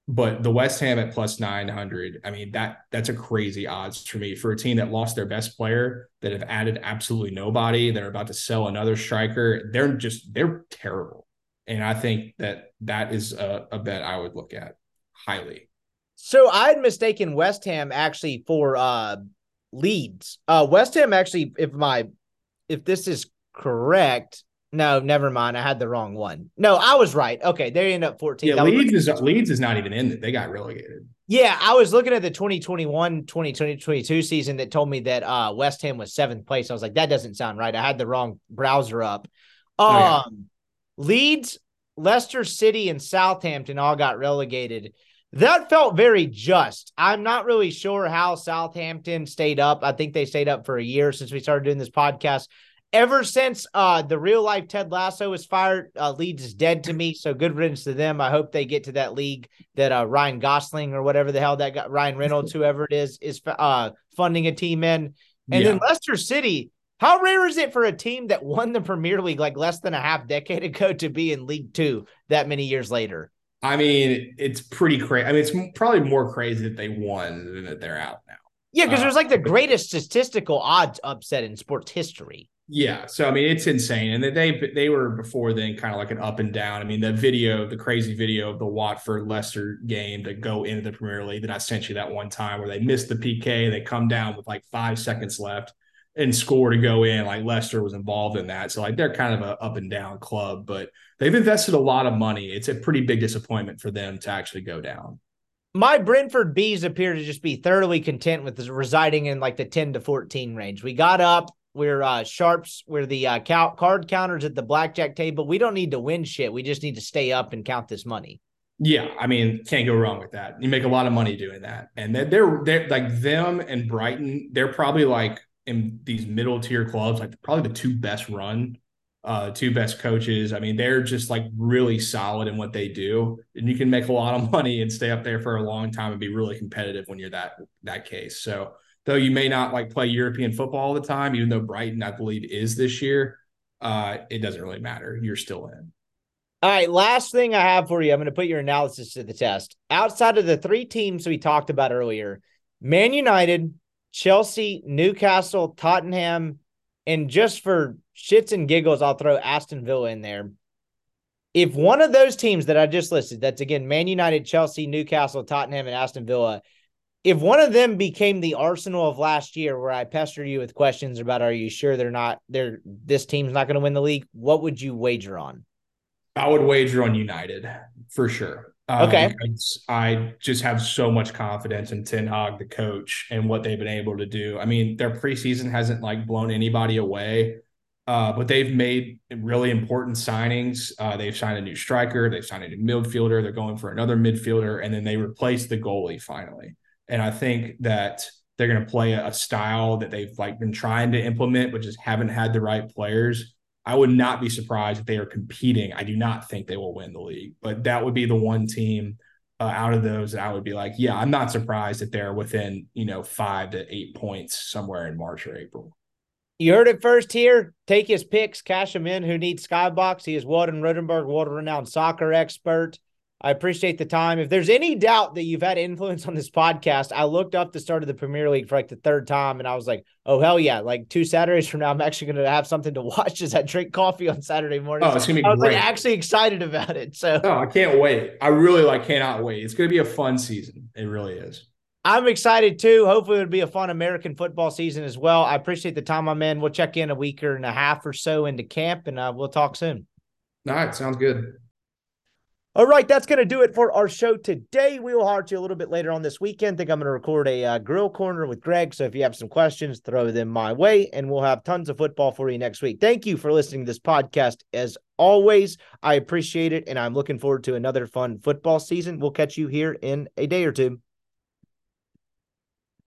Speaker 4: but the West Ham at plus 900, I mean, that that's a crazy odds for me for a team that lost their best player, that have added absolutely nobody, that are about to sell another striker. They're just, they're terrible. And I think that that is a, a bet I would look at highly.
Speaker 3: So I had mistaken West Ham actually for uh Leeds. Uh West Ham actually, if my if this is correct, no, never mind. I had the wrong one. No, I was right. Okay, they end up 14.
Speaker 4: Yeah, Leeds is Leeds is not even in it. They got relegated.
Speaker 3: Yeah, I was looking at the 2021 2022 season that told me that uh West Ham was seventh place. I was like, that doesn't sound right. I had the wrong browser up. Um oh, yeah. Um, Leeds, Leicester City, and Southampton all got relegated. That felt very just. I'm not really sure how Southampton stayed up. I think they stayed up for a year since we started doing this podcast ever since uh, the real life Ted Lasso was fired, uh, Leeds is dead to me. So good riddance to them. I hope they get to that league that uh, Ryan Gosling or whatever the hell that got Ryan Reynolds, whoever it is, is uh, funding a team in. And yeah. then Leicester City. How rare is it for a team that won the Premier League like less than a half decade ago to be in League Two that many years later?
Speaker 4: I mean, it's pretty crazy. I mean, it's probably more crazy that they won than that they're out now.
Speaker 3: Yeah, because uh, it was like the greatest statistical odds upset in sports history.
Speaker 4: Yeah, so I mean it's insane, and they they were before then kind of like an up and down. I mean the video, the crazy video of the Watford Leicester game to go into the Premier League that I sent you that one time where they missed the PK, they come down with like five seconds left and score to go in. Like Leicester was involved in that, so like they're kind of a up and down club, but they've invested a lot of money. It's a pretty big disappointment for them to actually go down.
Speaker 3: My Brentford bees appear to just be thoroughly content with residing in like the ten to fourteen range. We got up we're uh, sharps. We're the uh, card counters at the blackjack table. We don't need to win shit. We just need to stay up and count this money.
Speaker 4: Yeah, I mean, can't go wrong with that. You make a lot of money doing that, and they're they're, they're like them and Brighton. They're probably like in these middle tier clubs, like probably the two best run, uh, two best coaches. I mean, they're just like really solid in what they do, and you can make a lot of money and stay up there for a long time and be really competitive when you're that that case. So though you may not like play European football all the time, even though Brighton, I believe, is this year, uh, it doesn't really matter. You're still in.
Speaker 3: All right, last thing I have for you, I'm going to put your analysis to the test. Outside of the three teams we talked about earlier, Man United, Chelsea, Newcastle, Tottenham, and just for shits and giggles, I'll throw Aston Villa in there. If one of those teams that I just listed, that's again Man United, Chelsea, Newcastle, Tottenham, and Aston Villa, if one of them became the Arsenal of last year, where I pester you with questions about, are you sure they're not, they're this team's not going to win the league? What would you wager on?
Speaker 4: I would wager on United for sure.
Speaker 3: Uh, okay.
Speaker 4: I just have so much confidence in Ten Hag, the coach, and what they've been able to do. I mean, their preseason hasn't like blown anybody away. Uh, but they've made really important signings. Uh, they've signed a new striker, they've signed a new midfielder, they're going for another midfielder, and then they replaced the goalie finally. And I think that they're going to play a style that they've like been trying to implement, but just haven't had the right players. I would not be surprised if they are competing. I do not think they will win the league, but that would be the one team uh, out of those that I would be like, yeah, I'm not surprised that they're within you know five to eight points somewhere in March or April.
Speaker 3: You heard it first here. Take his picks, cash him in. Who needs Skybox? He is Weldon Rotenberg, world renowned soccer expert. I appreciate the time. If there's any doubt that you've had influence on this podcast, I looked up the start of the Premier League for like the third time and I was like, oh, hell yeah. Like two Saturdays from now, I'm actually going to have something to watch as I drink coffee on Saturday morning.
Speaker 4: Oh, it's going to be
Speaker 3: I was
Speaker 4: great.
Speaker 3: like actually excited about it. So
Speaker 4: oh, I can't wait. I really like cannot wait. It's going to be a fun season. It really is.
Speaker 3: I'm excited too. Hopefully, it'll be a fun American football season as well. I appreciate the time, my man. We'll check in a week or and a half or so into camp and uh, we'll talk soon.
Speaker 4: All right. Sounds good.
Speaker 3: All right, that's going to do it for our show today. We will heart you a little bit later on this weekend. I think I'm going to record a uh, grill corner with Greg. So if you have some questions, throw them my way, and we'll have tons of football for you next week. Thank you for listening to this podcast. As always, I appreciate it, and I'm looking forward to another fun football season. We'll catch you here in a day or two.